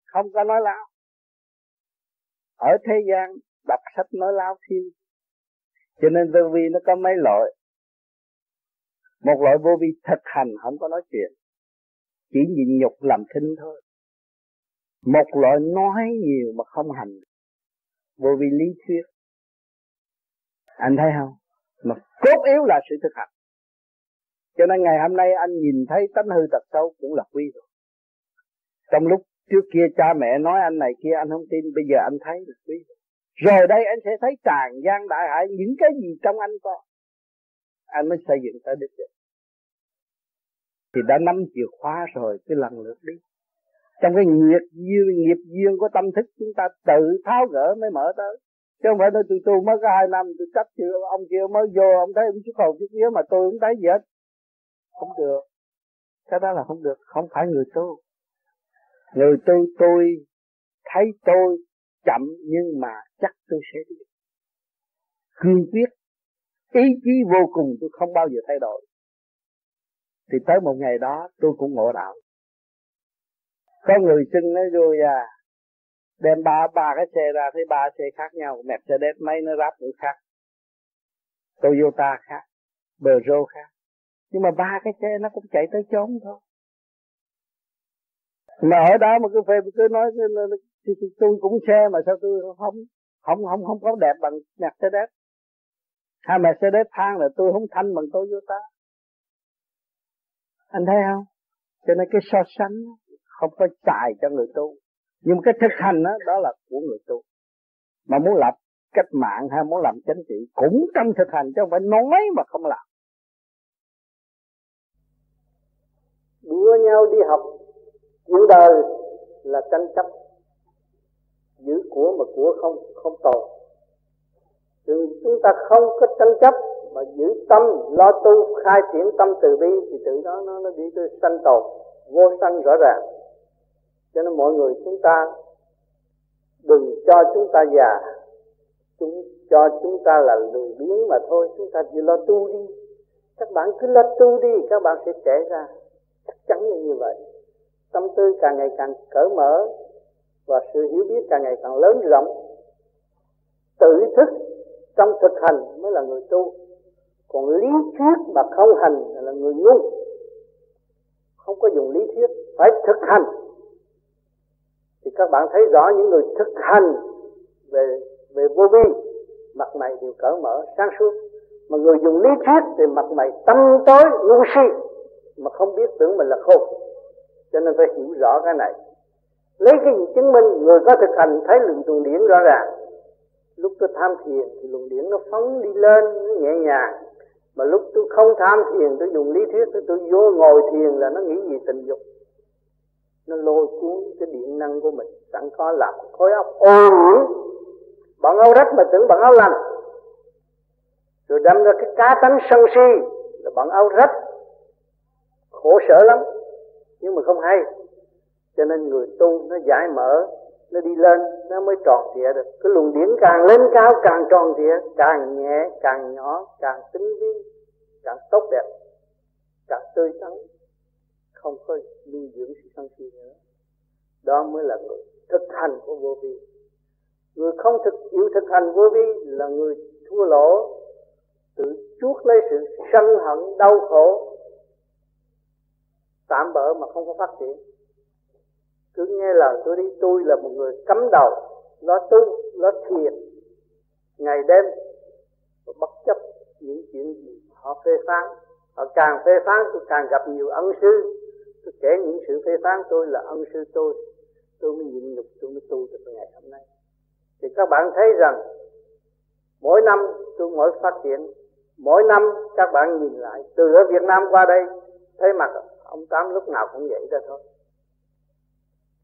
không có nói láo. Ở thế gian, đọc sách nói láo thiên cho nên vô vi nó có mấy loại một loại vô vi thực hành, không có nói chuyện. Chỉ nhịn nhục làm thinh thôi một loại nói nhiều mà không hành. Vô vi lý thuyết. Anh thấy không? Mà cốt yếu là sự thực hành. Cho nên ngày hôm nay anh nhìn thấy tánh hư tật xấu cũng là quý rồi. Trong lúc trước kia cha mẹ nói anh này kia, anh không tin, bây giờ anh thấy là quý rồi. Rồi đây anh sẽ thấy tràn gian đại hải những cái gì trong anh có. Anh mới xây dựng tới đích được thì đã nắm chìa khóa rồi cứ lần lượt đi trong cái nghiệp duyên nghiệp duyên của tâm thức chúng ta tự tháo gỡ mới mở tới. Chứ không phải nói, tôi tu mới có hai năm, tôi cách chưa ông kia mới vô, ông thấy ông chút hồn chút vía mà tôi không thấy gì hết không được. Cái đó là không được, không phải người tu. Người tu tôi thấy tôi chậm nhưng mà chắc tôi sẽ đi. Cương quyết, ý chí vô cùng tôi không bao giờ thay đổi. Thì tới một ngày đó tôi cũng ngộ đạo có người xưng nói rồi à đem ba ba cái xe ra, thấy ba xe khác nhau Mercedes mấy, nó ráp cũng khác. Toyota khác, Peugeot khác. Nhưng mà ba cái xe nó cũng chạy tới chốn thôi. Mà ở đó mà cứ phê, cứ nói tôi cũng xe mà sao tôi không không không không có đẹp bằng Mercedes hai Mercedes thang là tôi không thanh bằng Toyota. Anh thấy không? Cho nên cái so sánh không có xài cho người tu. Nhưng cái thực hành đó, đó là của người tu. Mà muốn lập cách mạng hay muốn làm chính trị cũng trong thực hành chứ không phải nói mà không làm.
Đua nhau đi học chuyện đời là tranh chấp giữ của mà của không không tồn. Đừng chúng ta không có tranh chấp mà giữ tâm lo tu khai triển tâm từ bi thì tự đó nó nó đi tới sanh tồn vô sanh rõ ràng cho nên mọi người chúng ta đừng cho chúng ta già. Chúng, cho chúng ta là lười biếng mà thôi. Chúng ta chỉ lo tu đi. Các bạn cứ lo tu đi, các bạn sẽ trẻ ra. Chắc chắn là như vậy. Tâm tư càng ngày càng cởi mở và sự hiểu biết càng ngày càng lớn rộng. Tự thức trong thực hành mới là người tu. Còn lý thuyết mà không hành là người ngu. Không có dùng lý thuyết, phải thực hành thì các bạn thấy rõ những người thực hành về về vô vi mặt mày đều cởi mở sáng suốt. Mà người dùng lý thuyết thì mặt mày tâm tối ngu si mà không biết tưởng mình là khôn. Cho nên phải hiểu rõ cái này. Lấy cái gì chứng minh người có thực hành thấy lượng tuần điển rõ ràng? Lúc tôi tham thiền thì luồng điển nó phóng đi lên nó nhẹ nhàng. Mà lúc tôi không tham thiền tôi dùng lý thuyết tôi, tôi vô ngồi thiền là nó nghĩ gì tình dục nó lôi cuốn cái điện năng của mình, sẵn có làm khối óc ô nhiễm bọn áo rách mà tưởng bọn áo lành. Rồi đâm ra cái cá tánh sân si là bọn áo rách. Khổ sở lắm, nhưng mà không hay. Cho nên người tu nó giải mở, nó đi lên, nó mới tròn trịa được. Cái luồng điển càng lên cao, càng tròn trịa, càng nhẹ, càng nhỏ, càng tinh vi, càng tốt đẹp, càng tươi tắn không có nuôi dưỡng sự sân si nữa. Đó mới là người thực hành của vô vi. Người không thực chịu thực hành vô vi là người thua lỗ, tự chuốc lấy sự sân hận, đau khổ, tạm bỡ mà không có phát triển. Cứ nghe lời tôi đi, tôi là một người cấm đầu, lo tu, lo thiền. Ngày đêm và bất chấp những chuyện gì họ phê phán. Họ càng phê phán, tôi càng gặp nhiều ân sư tôi kể những sự phê phán tôi là ân sư tôi. Tôi mới nhịn nhục, tôi mới tu được ngày hôm nay. Thì các bạn thấy rằng, mỗi năm tôi mỗi phát triển, mỗi năm các bạn nhìn lại, từ ở Việt Nam qua đây, thấy mặt ông tám lúc nào cũng vậy ra thôi.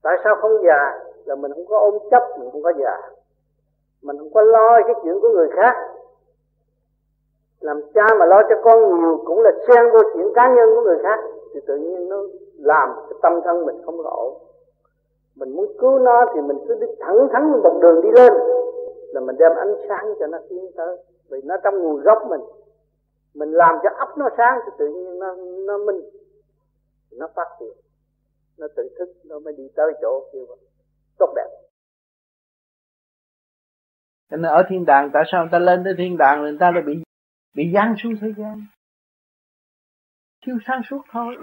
Tại sao không già? Là mình không có ôm chấp, mình không có già. Mình không có lo cái chuyện của người khác. Làm cha mà lo cho con nhiều cũng là xen vô chuyện cá nhân của người khác thì tự nhiên nó làm cái tâm thân mình không ổn. Mình muốn cứu nó thì mình cứ đi thẳng thắn một đường đi lên, là mình đem ánh sáng cho nó tiến tới. Vì nó trong nguồn gốc mình mình làm cho ấp nó sáng thì tự nhiên nó nó minh, nó phát triển nó tự thức, nó mới đi tới chỗ kêu tốt đẹp. Cho nên ở thiên đàng, tại sao người ta lên tới thiên đàng, người ta lại bị bị giáng xuống thế gian? Thiếu sáng suốt thôi.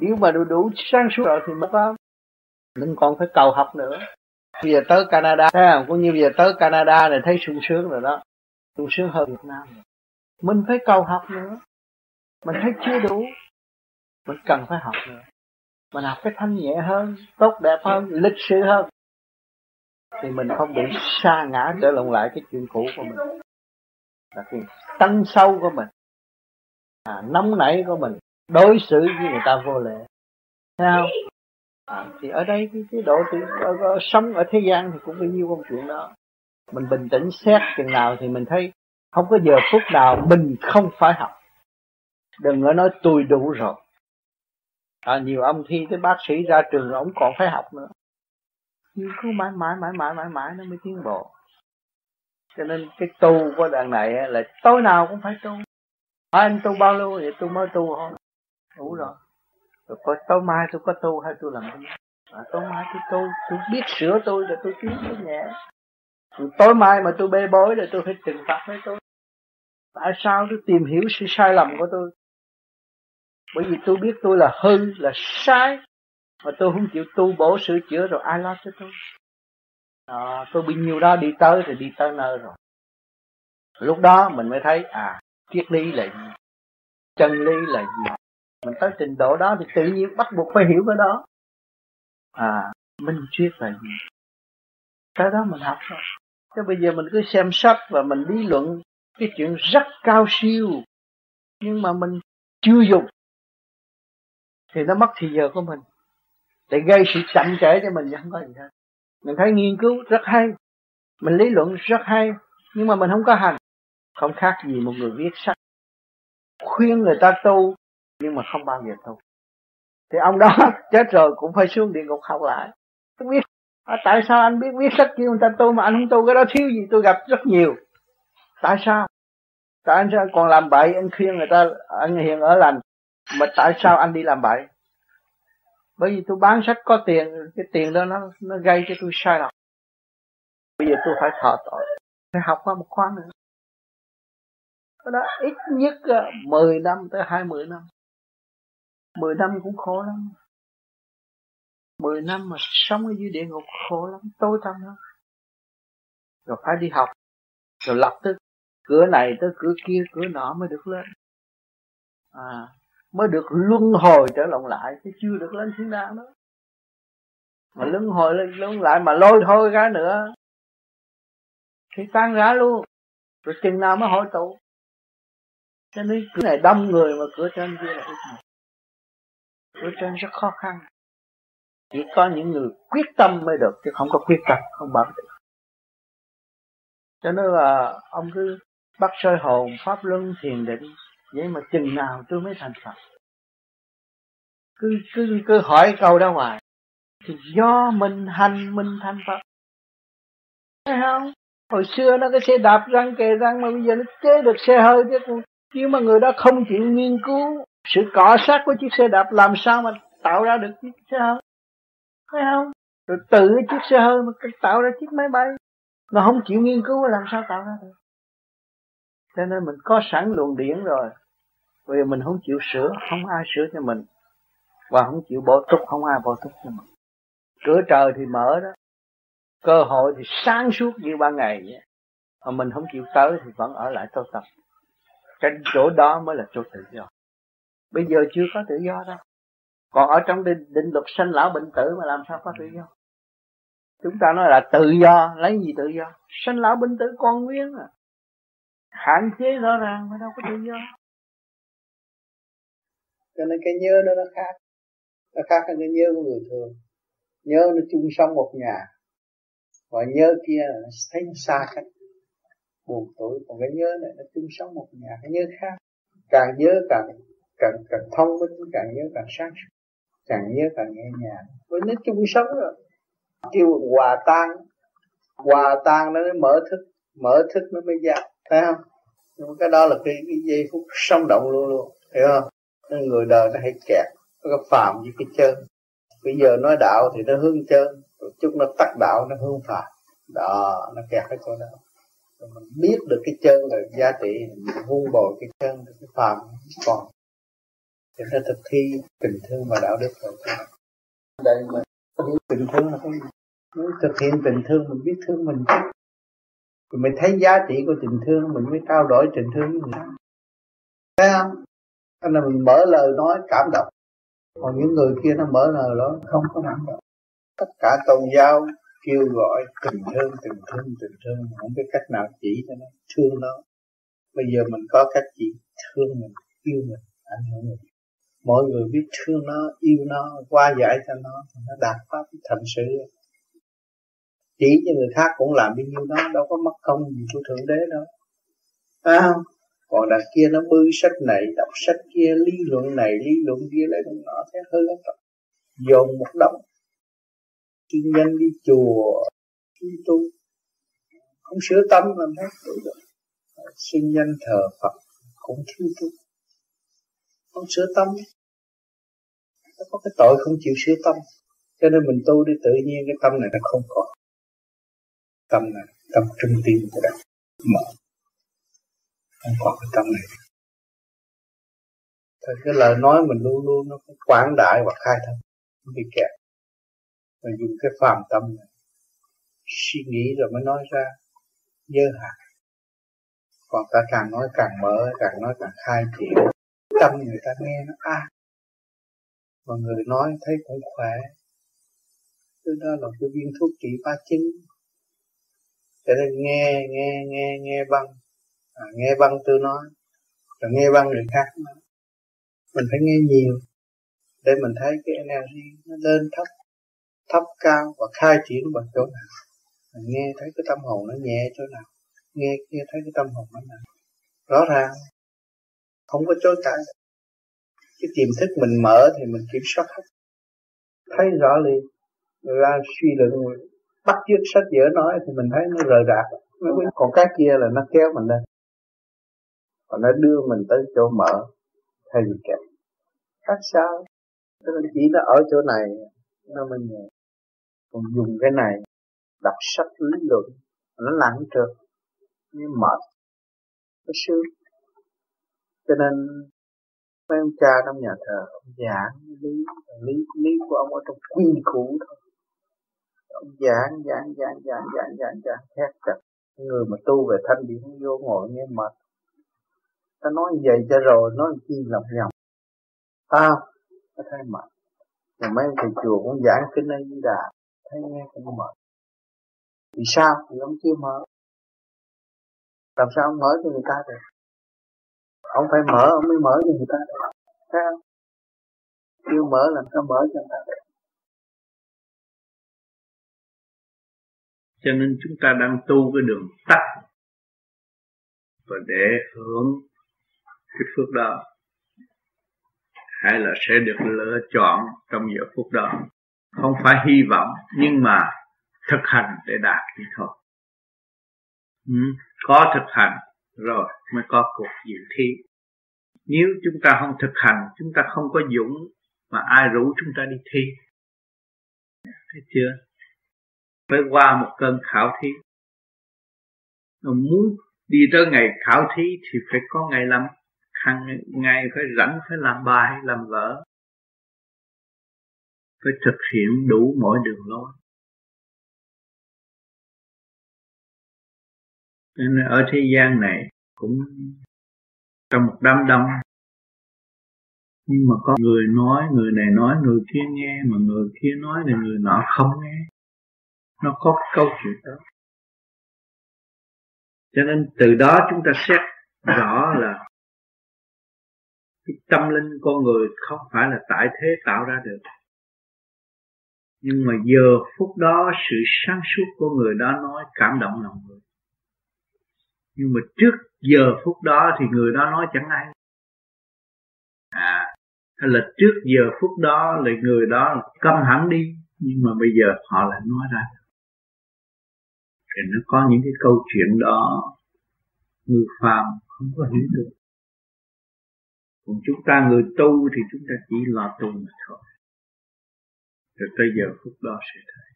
Nếu mà đủ đủ sáng suốt rồi thì mới có. Mình còn phải cầu học nữa. Bây giờ tới Canada, thấy không? Cũng như bây giờ tới Canada này thấy sung sướng rồi đó. Sung sướng hơn Việt Nam. Rồi. mình phải cầu học nữa. Mình thấy chưa đủ. Mình cần phải học nữa. Mình học cái thanh nhẹ hơn, tốt đẹp hơn, lịch sự hơn. Thì mình không bị sa ngã trở lộn lại cái chuyện cũ của mình. Là cái tăng sâu của mình à, nóng nảy của mình đối xử với người ta vô lệ thấy không? À, thì ở đây cái, cái độ thì ở, ở, sống ở thế gian thì cũng bao nhiêu công chuyện đó. Mình bình tĩnh xét chừng nào thì mình thấy không có giờ phút nào mình không phải học. Đừng có nói tôi đủ rồi. À, nhiều ông thi tới bác sĩ ra trường ông còn phải học nữa. Nhưng cứ mãi mãi mãi mãi mãi mãi nó mới tiến bộ. Cho nên cái tu của đàn này là tối nào cũng phải tu à, anh tu bao lâu vậy tôi mới tu không? Đủ rồi. Rồi có tối mai tôi có tu hay tôi làm cái gì? À, tối mai tôi tu tôi biết sửa tôi rồi tôi tiến tôi nhẹ rồi tối mai mà tôi bê bối rồi tôi phải trừng phạt với tôi. Tại sao tôi tìm hiểu sự sai lầm của tôi? Bởi vì tôi biết tôi là hư là sai. Mà tôi không chịu tu bổ sửa chữa rồi ai lo cho tôi? À, tôi bị nhiều đó đi tới thì đi tới nơi rồi. Lúc đó mình mới thấy à triết lý là gì? Chân lý là gì? Mình tới trình độ đó thì tự nhiên bắt buộc phải hiểu cái đó. À minh triết là gì? Cái đó mình học thôi. Chứ bây giờ mình cứ xem sách và mình lý luận cái chuyện rất cao siêu. Nhưng mà mình chưa dùng.
Thì nó mất thì giờ của mình. Để gây sự chậm trễ cho mình chứ không có gì hết mình thấy nghiên cứu rất hay. Mình lý luận rất hay, nhưng mà mình không có hành không khác gì một người viết sách. Khuyên người ta tu nhưng mà không bao giờ tu. Thì ông đó chết rồi cũng phải xuống địa ngục học lại. Tôi biết à, tại sao anh biết viết sách kêu người ta tu mà anh không tu? Cái đó thiếu gì? Tôi gặp rất nhiều. Tại sao? Tại anh sao? Còn làm bậy anh khuyên người ta anh hiện ở lành. Mà tại sao anh đi làm bậy? Bởi vì tôi bán sách có tiền cái tiền đó nó nó gây cho tôi sai lầm. Bây giờ tôi phải thọ tội. Phải học qua một khóa nữa cái đó ít nhất 10 năm tới 20 năm. 10 năm cũng khổ lắm. 10 năm mà sống ở dưới địa ngục khổ lắm, tối tăm lắm. Rồi phải đi học, rồi lập tức cửa này tới cửa kia, cửa nọ mới được lên. À mới được luân hồi trở lòng lại, chứ chưa được lên thiên đàng đó mà luân hồi lên, luân lại mà lôi thôi ra nữa. Thì tan rã luôn. Rồi chừng nào mới hội tụ cho nên cửa này đông người mà cửa trên kia là ít người cửa trên rất khó khăn. Chỉ có những người quyết tâm mới được, chứ không có quyết tâm, không bằng được. Cho nên là ông cứ bắt soi hồn, pháp luân, thiền định, vậy mà chừng nào tôi mới thành phật. Cứ cứ cứ hỏi câu đó hoài. Thì do mình hành, mình thành phật. Thấy không? Hồi xưa nó cái xe đạp răng, kề răng, mà bây giờ nó chế được xe hơi chứ nhưng mà người đó không chịu nghiên cứu sự cọ sát của chiếc xe đạp, làm sao mà tạo ra được chiếc xe hơi? Thấy không? Rồi tự chiếc xe hơi mà tạo ra chiếc máy bay. Nó không chịu nghiên cứu làm sao tạo ra được? Cho nên mình có sẵn luồng điển rồi. Vì mình không chịu sửa, không ai sửa cho mình. Và không chịu bổ túc, không ai bổ túc cho mình. Cửa trời thì mở đó. Cơ hội thì sáng suốt như ban ngày vậy. Mà mình không chịu tới thì vẫn ở lại tu tập cái chỗ đó mới là chỗ tự do. Bây giờ chưa có tự do đâu. Còn ở trong định, định luật sanh lão bệnh tử mà làm sao có tự do? Chúng ta nói là tự do lấy gì tự do? Sanh lão bệnh tử con nguyên à. Hạn chế rõ ràng mà đâu có tự do.
Cho nên cái nhớ nó nó khác. Nó khác hơn cái nhớ của người thường. Nhớ nó chung sống một nhà. Và nhớ kia là thấy xa cách buồn tuổi còn cái nhớ này nó chung sống một nhà cái nhớ khác. Càng nhớ càng càng càng thông minh càng nhớ càng sáng suốt càng nhớ càng nghe nhà với nó chung sống rồi. Kêu hòa tan hòa tan nó mới mở thức mở thức nó mới ra thấy không? Nhưng cái đó là cái, cái giây phút sống động luôn luôn hiểu không? Nên người đời nó hay kẹt nó có phàm với cái chân. Bây giờ nói đạo thì nó hướng chân rồi chút nó tắt đạo nó hướng phàm. Đó nó kẹt cái chỗ đó rồi mình biết được cái chân là giá trị, mình vun bồi cái chân, cái phàm còn. Thì nó thực thi tình thương và đạo đức rồi. Đây mà tình thương là cái thực hiện tình thương, mình biết thương mình. Chứ rồi mình thấy giá trị của tình thương, mình mới trao đổi tình thương với người thấy không? Nên là mình mở lời nói cảm động. Còn những người kia nó mở lời đó không có cảm động. Tất cả tôn giáo kêu gọi tình thương tình thương tình thương không biết cách nào chỉ cho nó, thương nó. Bây giờ mình có cách chỉ, thương mình, yêu mình, ảnh hưởng mình. Mọi người biết thương nó, yêu nó, qua giải cho nó, thì nó đạt pháp thành sự. Chỉ cho người khác cũng làm bao nhiêu đó, đâu có mất công gì của thượng đế đâu. À không? Còn đằng kia nó bư sách này, đọc sách kia, lý luận này, lý luận kia lại nó thế hơi lắm rồi. Dồn một đống chuyên nhân đi chùa, đi tu. Không sửa tâm làm thế được. Sinh nhân thờ Phật cũng thiếu tu. Không sửa tâm. Nó có cái tội không chịu sửa tâm. Cho nên mình tu đi tự nhiên cái tâm này nó không còn tâm này, tâm trung tim của đạo. Mở. Không còn cái tâm này. Thì cái lời nói mình luôn luôn nó phải quảng đại và khai thông. Không bị kẹt mình dùng cái phàm tâm này. Suy nghĩ rồi mới nói ra dơ hạt còn ta càng nói càng mở càng nói càng khai triển tâm người ta nghe nó a à. người nói thấy cũng khỏe. Thứ đó là cái viên thuốc trị ba chứng. Cho nên nghe nghe nghe nghe băng. À, nghe băng tôi nói rồi nghe băng người khác nói. Mình phải nghe nhiều
để mình thấy cái energy nó lên thấp thấp cao và khai triển bằng chỗ nào? Mình nghe thấy cái tâm hồn nó nhẹ chỗ nào? Nghe nghe thấy cái tâm hồn nó nặng. Rõ ràng, không có chối cãi. Cái tiềm thức mình mở thì mình kiểm soát hết. Thấy rõ liền. Ra suy luận, bắt chước sách vở nói thì mình thấy nó rời rạc. Còn cái kia là nó kéo mình lên. Và nó đưa mình tới chỗ mở, thay vì kẹt. Khác sao? Tức là chỉ nó ở chỗ này, nó mới nhẹ còn dùng cái này đọc sách lý luận, nó lặng trượt như mệt nó sướng. Cho nên mấy ông cha trong nhà thờ, ông giảng lý lý lý của ông ở trong quy củ thôi. Ông giảng giảng giảng giảng giảng giảng giảng, thét chặt. Người mà tu về thanh điển vô ngồi nghe mệt. Ta nói vậy cho rồi, nói chi lòng nhầm à ta thấy mệt. Rồi mấy thầy chùa cũng giảng kinh ấy di đà thấy nghe cũng mệt vì sao? Vì ông chưa mở. Làm sao ông mở cho người ta được? Ông phải mở, ông mới mở cho người ta được. Thấy không? Chưa mở làm sao mở cho người ta được?
Cho nên chúng ta đang tu cái đường tắt và để hưởng cái phước đó. Hay là sẽ được lựa chọn trong giờ phút đó không phải hy vọng nhưng mà thực hành để đạt thì thôi. Ừ, có thực hành rồi mới có cuộc dự thi. Nếu chúng ta không thực hành chúng ta không có dũng mà ai rủ chúng ta đi thi. Thấy chưa? Phải qua một cơn khảo thí. Mà muốn đi tới ngày khảo thí thì phải có ngày làm hàng ngày phải rảnh phải làm bài làm vở phải thực hiện đủ mọi đường lối. Nên ở thế gian này cũng trong một đám đông. Nhưng mà có người nói, người này nói, người kia nghe, mà người kia nói thì người nọ không nghe. Nó có câu chuyện đó. Cho nên từ đó chúng ta xét rõ là cái tâm linh con người không phải là tại thế tạo ra được nhưng mà giờ phút đó sự sáng suốt của người đó nói cảm động lòng người. Nhưng mà trước giờ phút đó thì người đó nói chẳng ai. À hay là trước giờ phút đó là người đó câm hẳn đi, nhưng mà bây giờ họ lại nói ra. Thì nó có những cái câu chuyện đó người phàm không có hiểu được. Còn chúng ta người tu thì chúng ta chỉ lo tu mà thôi rồi tới giờ phút đó sẽ thấy.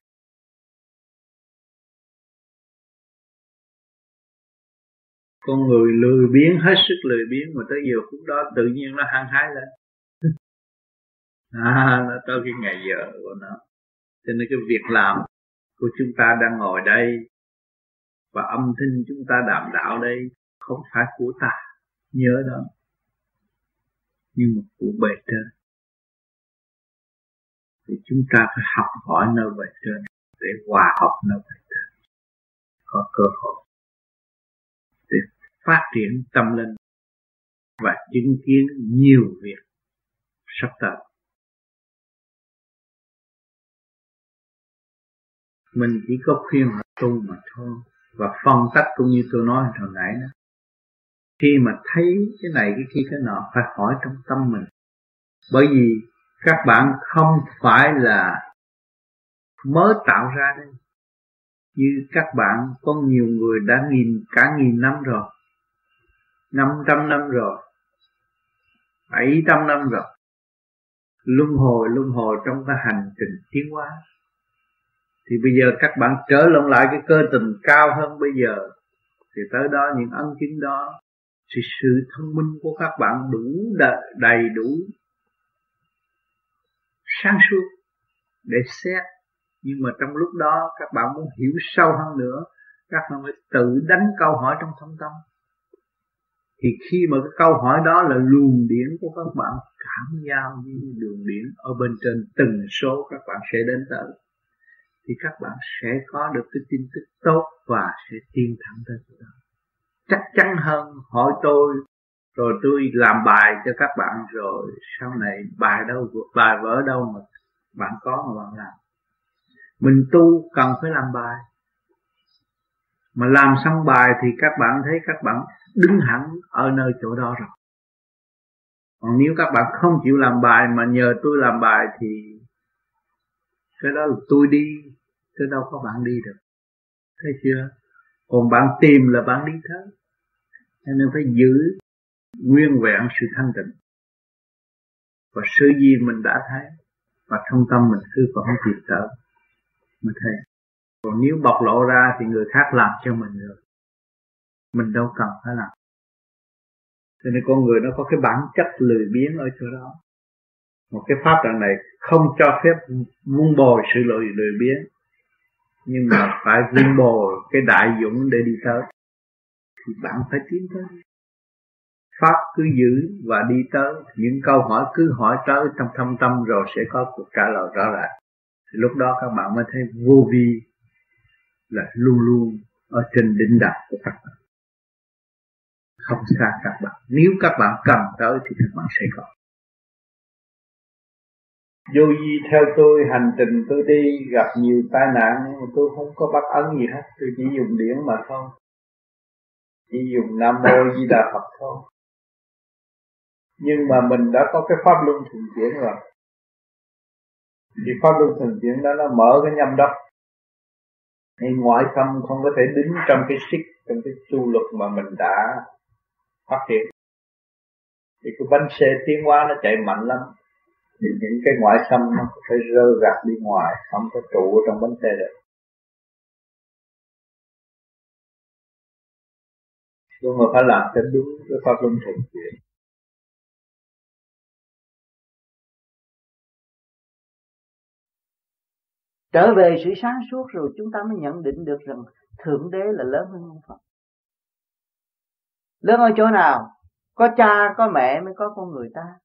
Con người lười biếng, hết sức lười biếng mà tới giờ phút đó tự nhiên nó hăng hái lên. À nó tới cái ngày giờ của nó. Cho nên cái việc làm của chúng ta đang ngồi đây và âm thanh chúng ta đảm đạo đây không phải của ta, nhớ đó, nhưng mà của bề trên thì chúng ta phải học hỏi nơi bề trên để hòa hợp nơi bề trên. Có cơ hội để phát triển tâm linh và chứng kiến nhiều việc sắp tới. Mình chỉ có khuyên họ tu mà thôi. Và phân tích cũng như tôi nói hồi nãy đó. Khi mà thấy cái này, cái kia, cái nọ, phải hỏi trong tâm mình. Bởi vì các bạn không phải là mới tạo ra đây như các bạn có nhiều người đã nghìn cả nghìn năm rồi. năm trăm năm rồi. bảy trăm năm rồi. Luân hồi luân hồi trong cái hành trình tiến hóa. Thì bây giờ các bạn trở lộn lại cái cơ tình cao hơn bây giờ. Thì tới đó những ân chứng đó thì sự thông minh của các bạn đủ đầy, đầy đủ sáng suốt để xét. Nhưng mà trong lúc đó, các bạn muốn hiểu sâu hơn nữa, các bạn phải tự đánh câu hỏi trong thâm tâm. Thì khi mà cái câu hỏi đó là luồng điển của các bạn, cảm giao với đường điển ở bên trên từng số các bạn sẽ đến tới, thì các bạn sẽ có được cái tin tức tốt và sẽ tiến thẳng tới chỗ đó. Chắc chắn hơn, hỏi tôi rồi tôi làm bài cho các bạn rồi sau này bài đâu, bài vỡ đâu mà bạn có mà bạn làm. Mình tu cần phải làm bài. Mà làm xong bài thì các bạn thấy các bạn đứng hẳn ở nơi chỗ đó rồi. Còn nếu các bạn không chịu làm bài mà nhờ tôi làm bài thì cái đó là tôi đi chứ đâu có bạn đi được. Thấy chưa? Còn bạn tìm là bạn đi tới. Cho nên phải giữ nguyên vẹn sự thanh tịnh. Và sự gì mình đã thấy và trong tâm mình cứ còn không kịp tới mới thấy. Còn nếu bộc lộ ra thì người khác làm cho mình được. Mình đâu cần phải làm. Cho nên con người nó có cái bản chất lười biếng ở chỗ đó. Một cái pháp trận này không cho phép vun bồi sự lười lười biếng. Nhưng mà phải vun bồi cái đại dũng để đi tới. Thì bạn phải tiến tới pháp cứ giữ và đi tới. Những câu hỏi cứ hỏi tới trong thâm tâm rồi sẽ có cuộc trả lời rõ ràng. Thì lúc đó các bạn mới thấy vô vi là luôn luôn ở trên đỉnh đạo của các bạn không xa các bạn. Nếu các bạn cần tới thì các bạn sẽ có. Vô vi theo tôi, hành trình tôi đi, gặp nhiều tai nạn, nhưng mà tôi không có bắt ấn gì hết. Tôi chỉ dùng điển mà thôi. Chỉ dùng nam mô di đà phật thôi nhưng mà mình đã có cái pháp luân thường chuyển rồi. Thì pháp luân thường chuyển đó nó mở cái nhâm đốc thì ngoại tâm không có thể đứng trong cái xích, trong cái tu luật mà mình đã phát hiện. Thì cái bánh xe tiến hóa nó chạy mạnh lắm. Thì những cái ngoại xâm nó phải rơ gạt đi ngoài, không có trụ trong bánh xe được. Nhưng mà phải làm cho đúng cái pháp luân thường chuyển.
Trở về sự sáng suốt rồi chúng ta mới nhận định được rằng thượng đế là lớn hơn ông Phật. Lớn ở chỗ nào? Có cha, có mẹ mới có con người ta.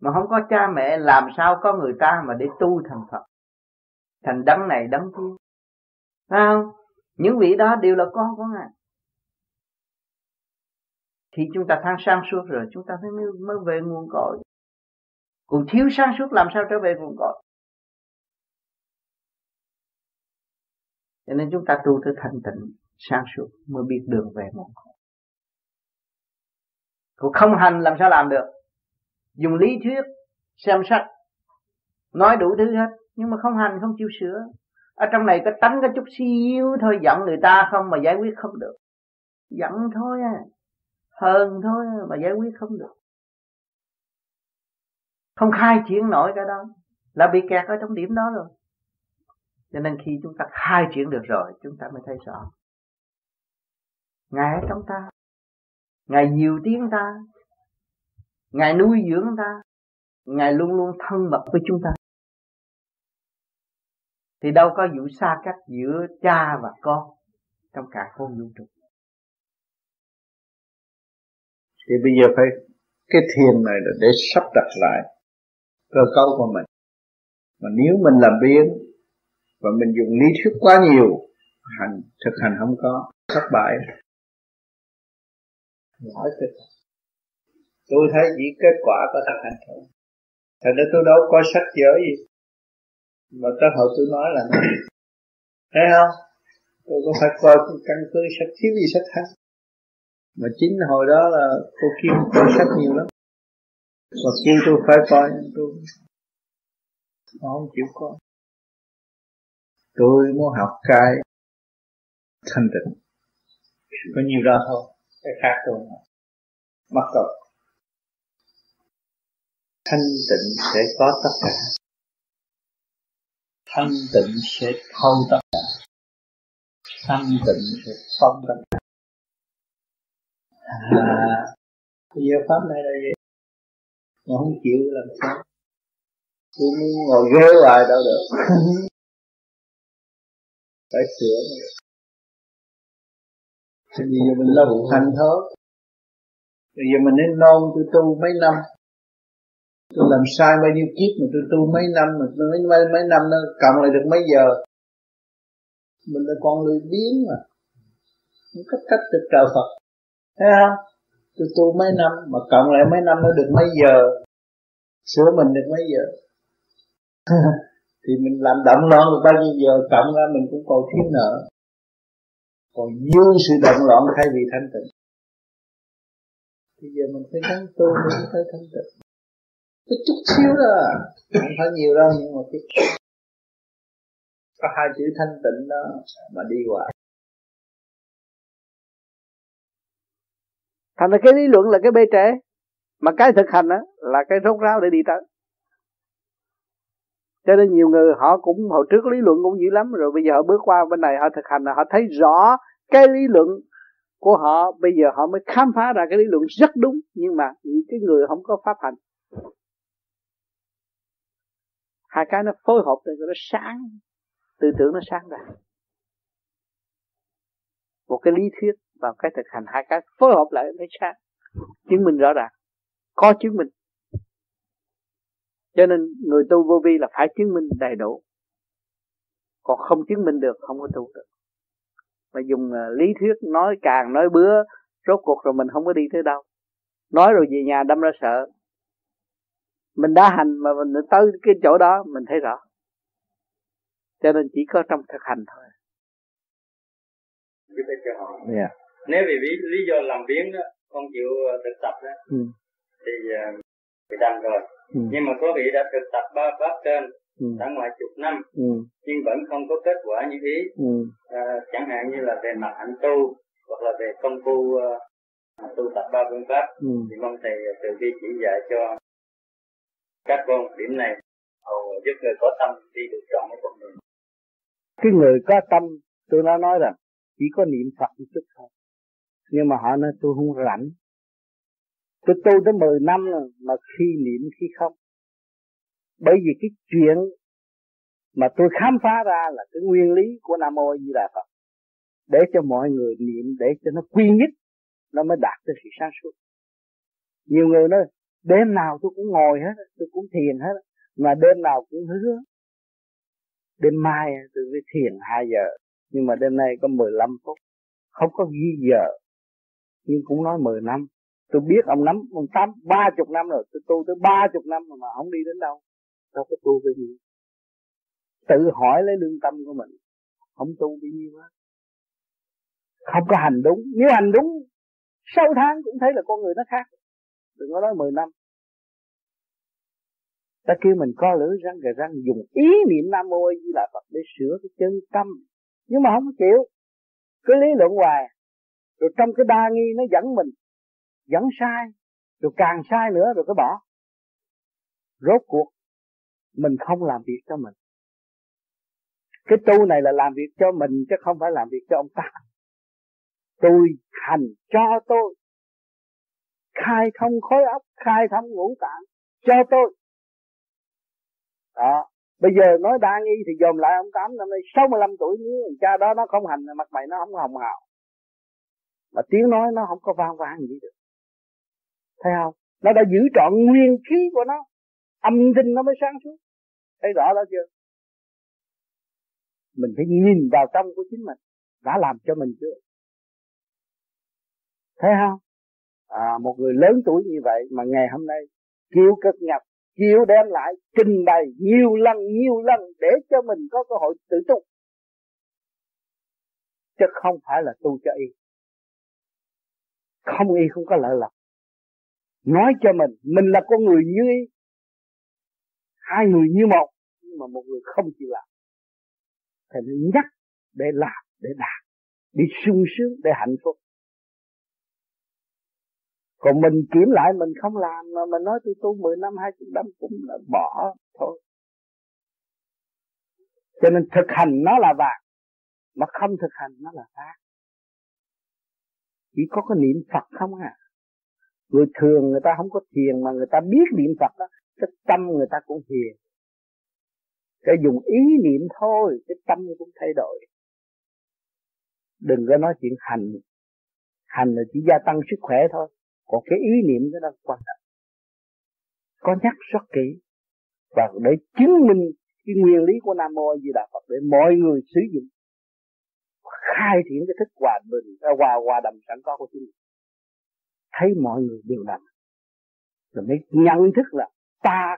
Mà không có cha, mẹ làm sao có người ta mà để tu thành Phật? Thành đấng này, đấng kia. Phải không? Những vị đó đều là con của ngài. Khi chúng ta thăng sang suốt rồi, chúng ta mới mới về nguồn cội. Còn thiếu sáng suốt làm sao trở về nguồn cội? Cho nên chúng ta tu tới thanh tịnh sáng suốt mới biết đường về nguồn cội. Còn không hành làm sao làm được? Dùng lý thuyết xem sách nói đủ thứ hết. Nhưng mà không hành không chịu sửa. Ở trong này có tánh có chút xíu thôi giận người ta không mà giải quyết không được. Giận thôi à. Hờn thôi à, mà giải quyết không được. Không khai triển nổi cái đó. Là bị kẹt ở trong điểm đó rồi cho nên khi chúng ta khai triển được rồi, chúng ta mới thấy rõ. Ngài ở trong ta. Ngài nhiều tiếng ta. Ngài nuôi dưỡng ta. Ngài luôn luôn thân mật với chúng ta. Thì đâu có vụ xa cách giữa cha và con trong cả khôn vũ trụ.
Thì bây giờ phải, cái thiền này là để sắp đặt lại cơ cấu của mình. Mà nếu mình làm biến và mình dùng lý thuyết quá nhiều, hành, thực hành không có, thất bại. Hỏi thực tôi thấy chỉ kết quả có thực hành thôi. Thành ra tôi đâu có sách vở gì. Mà tới hồi tôi nói là nói, thấy không? Tôi có phải coi căn cứ sách thiếu gì sách hết mà chính hồi đó là cô Kim coi sách nhiều lắm. Và kêu tôi phải coi, tôi không chịu coi tôi muốn học cái thanh tịnh. Có nhiều đó thôi. Cái khác tôi mắc cỡ thanh tịnh sẽ có tất cả. Thanh tịnh sẽ thâu tất cả. Thanh tịnh sẽ phong tất cả. À bây giờ pháp này là gì? Mà không chịu làm sao? Tôi muốn ngồi ghế hoài đâu được. phải sửa thì bây giờ mình lâu thành thôi bây giờ mình nên non tôi tu mấy năm? Tôi làm sai bao nhiêu kiếp mà tôi tu mấy năm mà mấy mấy, mấy năm nó cộng lại được mấy giờ? Mình là con lười biếng mà. Không cách cách được trời Phật. Thấy không? Tôi tu mấy năm mà cộng lại mấy năm nó được mấy giờ? Sửa mình được mấy giờ? thì mình làm động loạn được bao nhiêu giờ, cộng ra mình cũng còn thiếu nợ. Còn dư sự động loạn thay vì thanh tịnh. Bây giờ mình phải gắng tu mới tới thanh tịnh. Cái chút xíu đó, không phải nhiều đâu, nhưng mà cái có hai chữ thanh tịnh đó mà đi qua
thành ra cái lý luận là cái bê trễ. Mà cái thực hành á, là cái rốt ráo để đi tới cho nên nhiều người họ cũng, hồi trước lý luận cũng dữ lắm, rồi bây giờ họ bước qua bên này, họ thực hành là họ thấy rõ cái lý luận của họ, bây giờ họ mới khám phá ra cái lý luận rất đúng, nhưng mà những cái người không có pháp hành. Hai cái nó phối hợp để nó sáng, tư tưởng nó sáng ra. Một cái lý thuyết và cái thực hành, hai cái phối hợp lại mới sáng, chứng minh rõ ràng, có chứng minh cho nên người tu vô vi là phải chứng minh đầy đủ. Còn không chứng minh được không có tu được. Mà dùng à, lý thuyết nói càng nói bữa rốt cuộc rồi mình không có đi tới đâu. Nói rồi về nhà đâm ra sợ. Mình đã hành mà mình tới cái chỗ đó mình thấy rõ. Cho nên chỉ có trong thực hành thôi.
Yeah. nếu vì lý, lý do làm biến đó không chịu ờ, thực tập đó ừ. thì uh, thì đành rồi ừ. nhưng mà có vị đã thực tập ba pháp trên ừ. đã ngoài chục năm ừ. nhưng vẫn không có kết quả như ý ừ. à, chẳng hạn như là về mặt hạnh tu hoặc là về công phu uh, tu tập ba phương pháp ừ. thì mong thầy từ bi chỉ dạy cho các con điểm này hầu giúp người có tâm đi được trọn cái con đường
cái người có tâm tôi đã nói rằng chỉ có niệm Phật một chút thôi nhưng mà họ nói tôi không rảnh tôi tu tới 10 năm rồi mà khi niệm khi không. Bởi vì cái chuyện mà tôi khám phá ra là cái nguyên lý của Nam Mô Di Đà Phật. Để cho mọi người niệm, để cho nó quy nhất, nó mới đạt tới sự sáng suốt. Nhiều người nói, đêm nào tôi cũng ngồi hết, tôi cũng thiền hết, mà đêm nào cũng hứa. Đêm mai tôi mới thiền 2 giờ, nhưng mà đêm nay có 15 phút. Không có ghi giờ, nhưng cũng nói 10 năm tôi biết ông nắm, ông tám, ba chục năm rồi. Tôi tu tới ba chục năm mà không đi đến đâu. Đâu có tu cái gì. Tự hỏi lấy lương tâm của mình. Không tu bao nhiêu hết không có hành đúng. Nếu hành đúng sau tháng cũng thấy là con người nó khác. Đừng có nói 10 năm. Ta kêu mình co lưỡi răng gà răng, dùng ý niệm nam mô di là phật để sửa cái chân tâm. Nhưng mà không chịu. Cứ lý luận hoài. Rồi trong cái đa nghi nó dẫn mình dẫn sai, rồi càng sai nữa rồi cứ bỏ. Rốt cuộc, mình không làm việc cho mình. Cái tu này là làm việc cho mình chứ không phải làm việc cho ông ta. Tôi hành cho tôi. Khai thông khối óc, khai thông ngũ tạng, cho tôi. Đó. Bây giờ nói đa nghi thì dồn lại ông tám, năm nay 65 tuổi, nếu cha đó nó không hành mặt mày nó không hồng hào. Mà tiếng nói nó không có vang vang gì được thấy không? Nó đã giữ trọn nguyên khí của nó. Âm thanh nó mới sáng suốt thấy rõ đó chưa? Mình phải nhìn vào trong của chính mình. Đã làm cho mình chưa? Thấy không? À, một người lớn tuổi như vậy mà ngày hôm nay chịu cực nhập chịu đem lại trình bày nhiều lần nhiều lần để cho mình có cơ hội tự tu. Chứ không phải là tu cho y. Không y không có lợi lộc nói cho mình mình là con người như ý. Hai người như một, nhưng mà một người không chịu làm. Thì nó nhắc để làm, để đạt đi sung sướng, để hạnh phúc. Còn mình kiểm lại, mình không làm mà mình nói tôi tu 10 năm 20 năm cũng là bỏ thôi. Cho nên thực hành nó là vàng, mà không thực hành nó là vàng chỉ có cái niệm Phật không à người thường người ta không có thiền mà người ta biết niệm Phật đó, cái tâm người ta cũng hiền. Cái dùng ý niệm thôi, cái tâm cũng thay đổi. Đừng có nói chuyện hành. Hành là chỉ gia tăng sức khỏe thôi. Còn cái ý niệm đó đang quan trọng. Có nhắc rất kỹ. Và để chứng minh cái nguyên lý của Nam Mô Di Đà Phật để mọi người sử dụng. Khai triển cái thức hòa bình à, hòa hòa đầm sẵn có của chính mình thấy mọi người đều lành. Rồi mới nhận thức là ta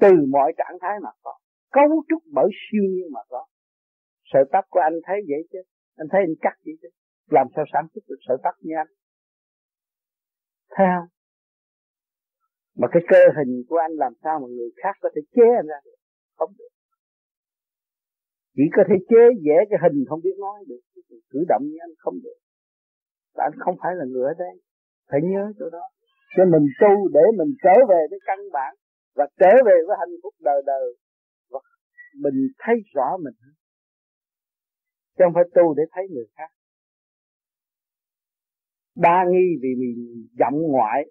từ mọi trạng thái mà có, cấu trúc bởi siêu nhiên mà có. Sợi tóc của anh thấy vậy chứ, anh thấy anh cắt vậy chứ, làm sao sản xuất được sợi tóc như anh? Thấy không? Mà cái cơ hình của anh làm sao mà người khác có thể chế anh ra được? Không được. Chỉ có thể chế vẽ cái hình không biết nói được cử động như anh không được. Và anh không phải là người ở đây phải nhớ chỗ đó. Cho mình tu để mình trở về với căn bản và trở về với hạnh phúc đời đời và mình thấy rõ mình chứ không phải tu để thấy người khác. Đa nghi vì mình giọng ngoại.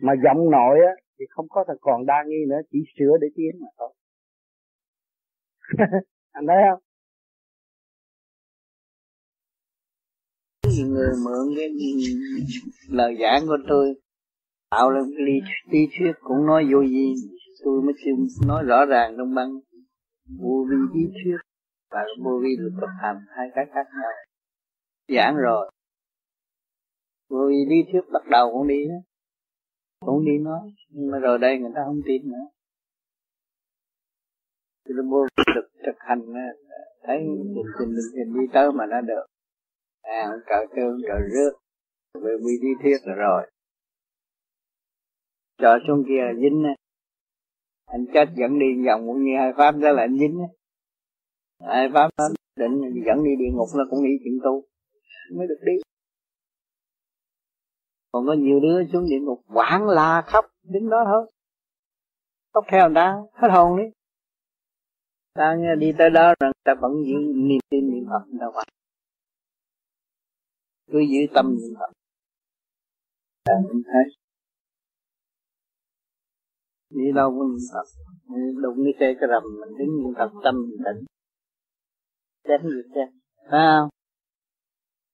Mà giọng nội á, thì không có thật còn đa nghi nữa, chỉ sửa để tiến mà thôi. Anh thấy không? Người mượn cái lời giảng của tôi. Tạo lên cái lý, lý thuyết cũng nói vô gì tôi mới chịu nói rõ ràng trong băng. Vô vi lý thuyết và vô vi được thực hành hai cái khác nhau. Giảng rồi. Vô vi lý thuyết bắt đầu cũng đi cũng đi nói. Nhưng mà rồi đây người ta không tin nữa. Tôi vô được thực hành thấy mình trình mình đi tới mà nó được à cờ thương cờ rước về vi lý thuyết rồi. Cho xuống kia là dính á. Anh chết dẫn đi vòng cũng như hai pháp đó là anh dính á. Hai pháp đó định dẫn đi địa ngục nó cũng nghĩ chuyện tu, mới được đi. Còn có nhiều đứa xuống địa ngục quảng la khóc đứng đó thôi. Khóc theo người ta, hết hồn đi. Ta đi tới đó rồi ta vẫn giữ niềm tin niệm phật, người ta quảng cứ giữ tâm niệm phật. Là mình thấy đi đâu cũng niệm phật. Đụng cái xe cái rầm mình đứng niệm phật, tâm mình tỉnh. Chết gì chứ phải không?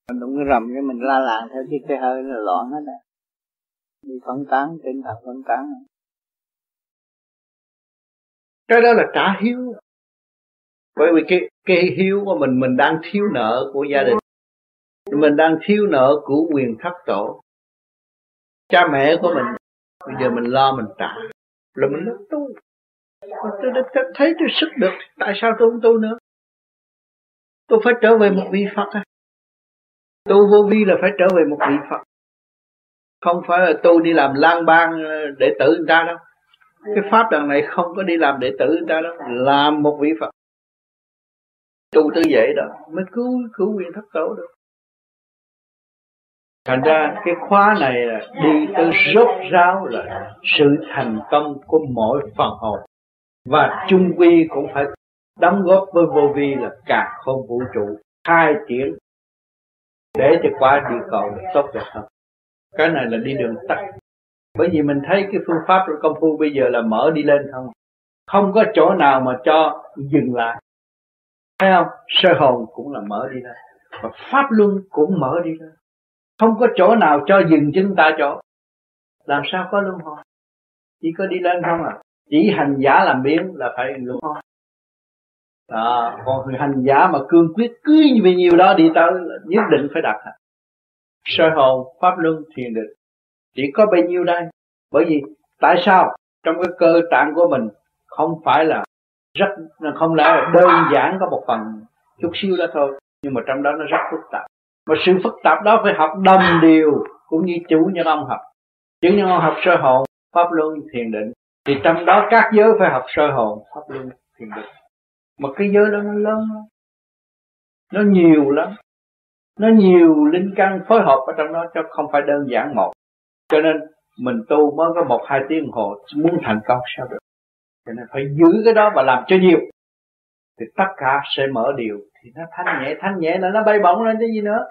Mình đụng cái rầm cái mình la làng theo chiếc xe hơi là loạn hết á. Đi phân tán tinh thần phân tán.
Cái đó là trả hiếu. Bởi vì cái cái hiếu của mình mình đang thiếu nợ của gia đình mình đang thiếu nợ của quyền thất tổ. Cha mẹ của mình, bây giờ mình lo mình trả. Rồi mình lúc tu tôi đã thấy tôi sức được tại sao tôi không tu nữa? Tôi phải trở về một vị phật à. Tu vô vi là phải trở về một vị phật. Không phải là tu đi làm lang bang ờ, đệ tử người ta đâu. Cái pháp đằng này không có đi làm đệ tử người ta đâu, làm một vị phật. Tu tư vậy đó, mới cứu cứu quyền thất tổ được thành ra cái khóa này là đi tới rốt ráo là sự thành công của mỗi phần hồn. Và chung quy cũng phải đóng góp với vô vi là cả không vũ trụ khai triển để cho qua địa cầu tốt đẹp hơn. Cái này là đi đường tắt. Bởi vì mình thấy cái phương pháp của công phu bây giờ là mở đi lên không? Không có chỗ nào mà cho dừng lại. Thấy không? Sơ hồn cũng là mở đi lên. Và pháp luân cũng mở đi lên không có chỗ nào cho dừng chân tại chỗ. Làm sao có luân hồi? Chỉ có đi lên không à? Chỉ hành giả làm biến là phải luân hồi. À, còn người hành giả mà cương quyết cứ vì nhiều đó đi tới nhất định phải đặt soi hồn pháp luân thiền định. Chỉ có bao nhiêu đây. Bởi vì tại sao trong cái cơ tạng của mình không phải là rất không lẽ là đơn giản có một phần chút xíu đó thôi nhưng mà trong đó nó rất phức tạp mà sự phức tạp đó phải học đồng điều cũng như chủ nhân ông học. Chủ nhân ông học sơ hồn, pháp luân thiền định. Thì trong đó các giới phải học sơ hồn, pháp luân thiền định. Mà cái giới đó nó lớn lắm. Nó nhiều lắm. Nó nhiều linh căn phối hợp ở trong đó cho không phải đơn giản một. Cho nên mình tu mới có một hai tiếng đồng hồ, muốn thành công sao được? Cho nên phải giữ cái đó và làm cho nhiều thì tất cả sẽ mở điều. Thì nó thanh nhẹ thanh nhẹ là nó bay bổng lên cái gì nữa?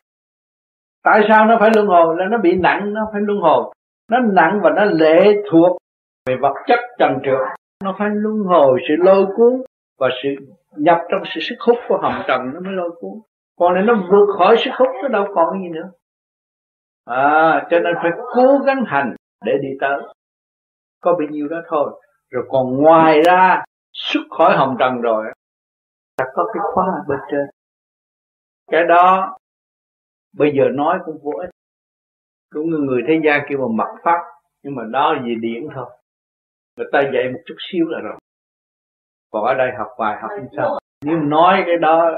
Tại sao nó phải luân hồi? Là nó bị nặng, nó phải luân hồi. Nó nặng và nó lệ thuộc về vật chất trần trượt. Nó phải luân hồi sự lôi cuốn và sự nhập trong sự sức hút của hồng trần nó mới lôi cuốn. Còn này nó vượt khỏi sức hút, nó đâu còn gì nữa. À cho nên phải cố gắng hành để đi tới. Có bấy nhiêu đó thôi. Rồi còn ngoài ra, xuất khỏi hồng trần rồi ta có cái khóa ở bên trên. Cái đó, bây giờ nói cũng vô ích. Cũng như người thế gian kêu mà mặt pháp, nhưng mà đó là về điển thôi. Người ta dạy một chút xíu là rồi. Còn ở đây học bài học như sao. Nếu nói cái đó,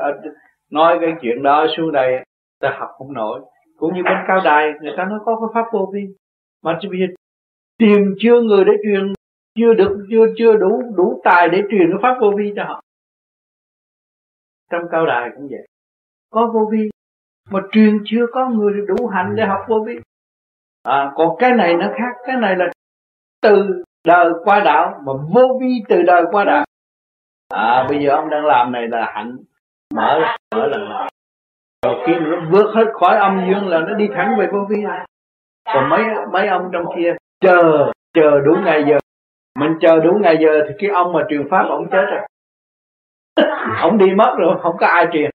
nói cái chuyện đó xuống đây, ta học không nổi. Cũng như bên cao đài, người ta nói có cái pháp vô vi. Mà chỉ bây giờ tìm chưa người để truyền, chưa được, chưa chưa đủ đủ tài để truyền cái pháp vô vi cho họ trong cao đài cũng vậy. Có vô vi mà truyền chưa có người đủ hạnh để học vô vi. À, còn cái này nó khác. Cái này là từ đời qua đạo mà vô vi từ đời qua đạo. À bây giờ ông đang làm này là hạnh. Mở mở lần nào. Rồi khi nó vượt hết khỏi âm dương là nó đi thẳng về vô vi. Còn mấy mấy ông trong kia chờ chờ đủ ngày giờ. Mình chờ đủ ngày giờ thì cái ông mà truyền pháp ông chết rồi. ông đi mất rồi, không có ai truyền.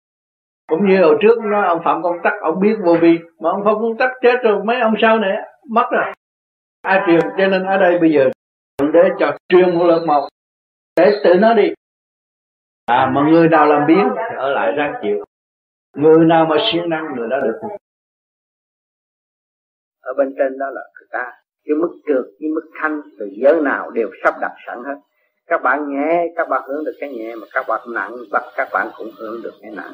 Cũng như hồi trước nói ông phạm công tắc, ông biết vô vi, mà ông phạm công tắc chết rồi, mấy ông sau này mất rồi. Ai truyền, cho nên ở đây bây giờ để cho truyền một lần một, để tự nó đi. À mà người nào làm biến thì ở lại ráng chịu. Người nào mà siêng năng người đó được.
Ở bên trên đó là người ta, cái mức trượt, cái mức thanh từ giới nào đều sắp đặt sẵn hết các bạn nhẹ các bạn hưởng được cái nhẹ mà các bạn nặng bắt các bạn cũng hưởng được cái nặng.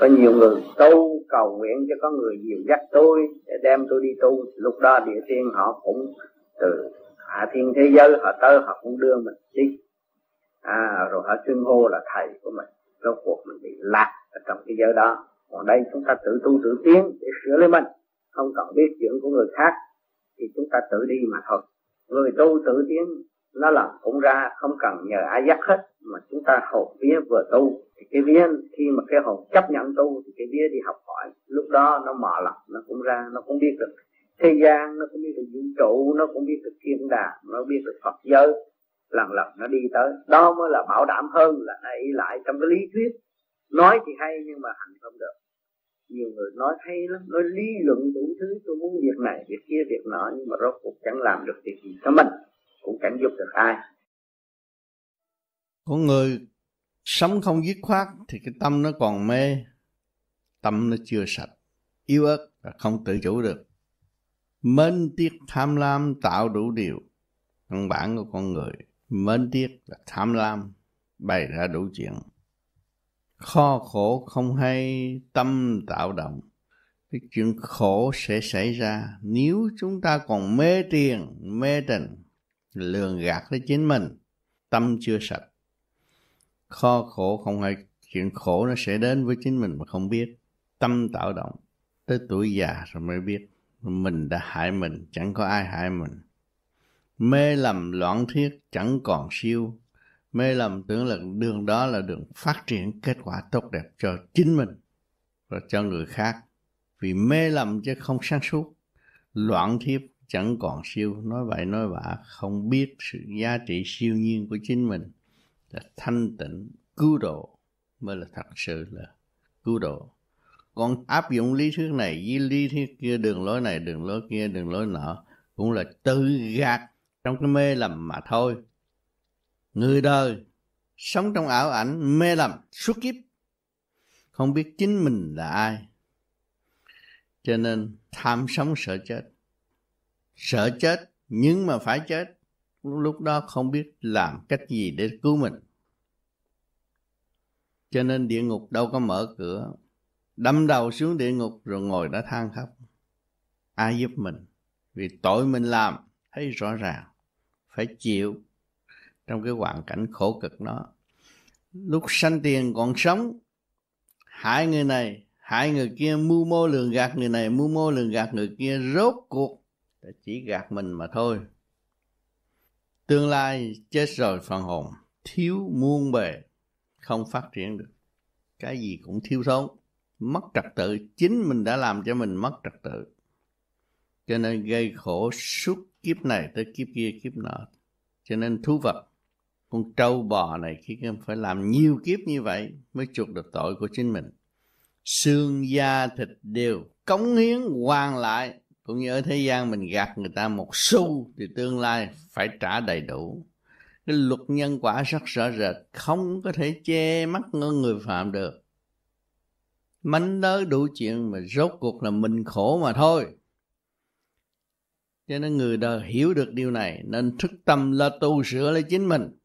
Có nhiều người tu cầu nguyện cho có người dìu dắt tôi để đem tôi đi tu. Lúc đó địa tiên họ cũng từ hạ thiên thế giới họ tới họ cũng đưa mình đi. À, rồi họ xưng hô là thầy của mình. Rốt cuộc mình bị lạc ở trong cái giới đó. Còn đây chúng ta tự tu tự tiến để sửa lấy mình. Không cần biết chuyện của người khác thì chúng ta tự đi mà thôi. Người tu tự tiến nó làm cũng ra không cần nhờ ai dắt hết, mà chúng ta hồn vía vừa tu. Thì cái vía, khi mà cái hồn chấp nhận tu, thì cái vía đi học hỏi. Lúc đó nó mò lọc nó cũng ra, nó cũng biết được thế gian, nó cũng biết được vũ trụ, nó cũng biết được thiên đàng, nó biết được phật giới. Lần lần nó đi tới, đó mới là bảo đảm hơn là nó ý lại trong cái lý thuyết. Nói thì hay nhưng mà hành không được. Nhiều người nói hay lắm, nói lý luận đủ thứ, tôi muốn việc này, việc kia, việc nọ, nhưng mà rốt cuộc chẳng làm được việc gì cho mình cũng chẳng giúp được ai.
Con người sống không dứt khoát thì cái tâm nó còn mê. Tâm nó chưa sạch, yếu ớt và không tự chủ được. Mến tiếc tham lam tạo đủ điều. Căn bản của con người, mến tiếc là tham lam bày ra đủ chuyện. Kho khổ không hay, tâm tạo động. Cái chuyện khổ sẽ xảy ra nếu chúng ta còn mê tiền, mê tình lường gạt lấy chính mình. Tâm chưa sạch. Kho khổ không hay chuyện khổ nó sẽ đến với chính mình mà không biết. Tâm tạo động, tới tuổi già rồi mới biết mình đã hại mình, chẳng có ai hại mình. Mê lầm loạn thiết chẳng còn siêu. Mê lầm tưởng là đường đó là đường phát triển kết quả tốt đẹp cho chính mình và cho người khác. Vì mê lầm chứ không sáng suốt. Loạn thiếp chẳng còn siêu. Nói vậy, nói vả không biết sự giá trị siêu nhiên của chính mình là thanh tịnh, cứu độ, mới là thật sự là cứu độ. Còn áp dụng lý thuyết này với lý thuyết kia, đường lối này, đường lối kia, đường lối nọ, cũng là tự gạt trong cái mê lầm mà thôi. Người đời sống trong ảo ảnh, mê lầm, suốt kiếp, không biết chính mình là ai. Cho nên tham sống sợ chết sợ chết, nhưng mà phải chết. Lúc đó không biết làm cách gì để cứu mình. Cho nên địa ngục đâu có mở cửa. Đâm đầu xuống địa ngục rồi ngồi đó than khóc. Ai giúp mình? Vì tội mình làm. Thấy rõ ràng. Phải chịu. Trong cái hoàn cảnh khổ cực đó. Lúc sanh tiền còn sống, hại người này, hại người kia, mưu mô lường gạt người này, mưu mô lường gạt người kia, rốt cuộc chỉ gạt mình mà thôi. Tương lai chết rồi phần hồn, thiếu muôn bề, không phát triển được. Cái gì cũng thiếu thốn, mất trật tự, chính mình đã làm cho mình mất trật tự. Cho nên gây khổ suốt kiếp này tới kiếp kia, kiếp nọ. Cho nên thú vật, con trâu bò này khi phải làm nhiều kiếp như vậy mới chuộc được tội của chính mình. Xương, da, thịt đều cống hiến hoàn lại cũng như ở thế gian mình gạt người ta một xu thì tương lai phải trả đầy đủ. Cái luật nhân quả rất rõ rệt, không có thể che mắt người phạm được. Mánh đớ đủ chuyện mà rốt cuộc là mình khổ mà thôi.
Cho nên người đời hiểu được điều này, nên thức tâm là tu sửa lấy chính mình.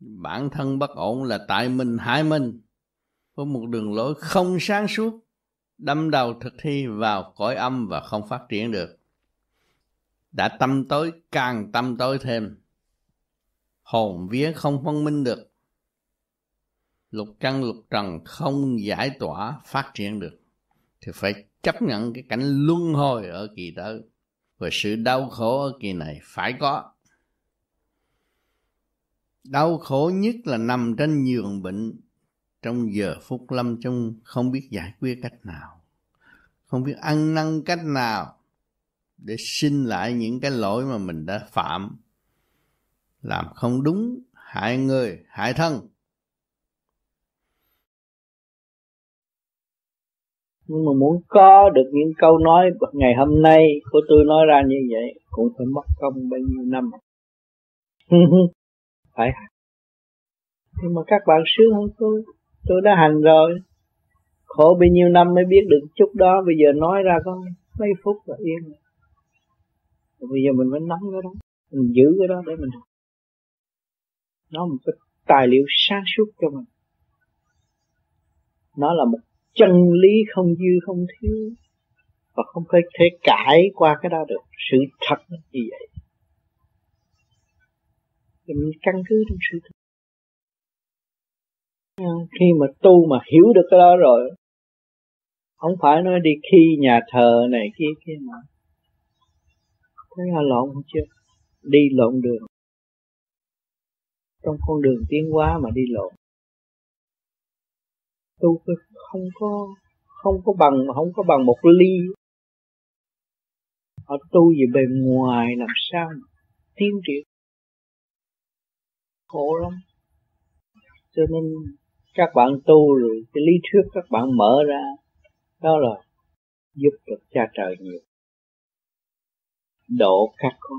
Bản thân bất ổn là tại mình, hại mình. Với một đường lối không sáng suốt đâm đầu thực thi vào cõi âm và không phát triển được. Đã tâm tối, càng tâm tối thêm. Hồn vía không phân minh được. Lục căn, lục trần không giải tỏa, phát triển được. Thì phải chấp nhận cái cảnh luân hồi ở kỳ tới và sự đau khổ ở kỳ này phải có. Đau khổ nhất là nằm trên giường bệnh trong giờ phút lâm chung không biết giải quyết cách nào, không biết ăn năn cách nào để xin lại những cái lỗi mà mình đã phạm. Làm không đúng, hại người, hại thân. Nhưng mà muốn có được những câu nói ngày hôm nay của tôi nói ra như vậy, cũng phải mất công bao nhiêu năm. Phải. Nhưng mà các bạn sướng hơn tôi tôi đã hành rồi. Khổ bao nhiêu năm mới biết được chút đó. Bây giờ nói ra có mấy phút là yên rồi. Bây giờ mình phải nắm cái đó. Mình giữ cái đó để mình học. Nó một cái tài liệu sáng suốt cho mình. Nó là một chân lý không dư, không thiếu. Và không phải thể cãi qua cái đó được. Sự thật như vậy. Thì mình căn cứ trong sự thật khi mà tu mà hiểu được cái đó rồi, không phải nói đi khi nhà thờ này kia kia mà thấy là lộn chưa đi lộn đường. Trong con đường tiến hóa mà đi lộn. Tu không có không có bằng, không có bằng một ly. Họ tu về bề ngoài làm sao mà tiến triển? Khổ lắm. Cho nên các bạn tu rồi, cái lý thuyết các bạn mở ra, đó là giúp được cha trời nhiều. Độ các con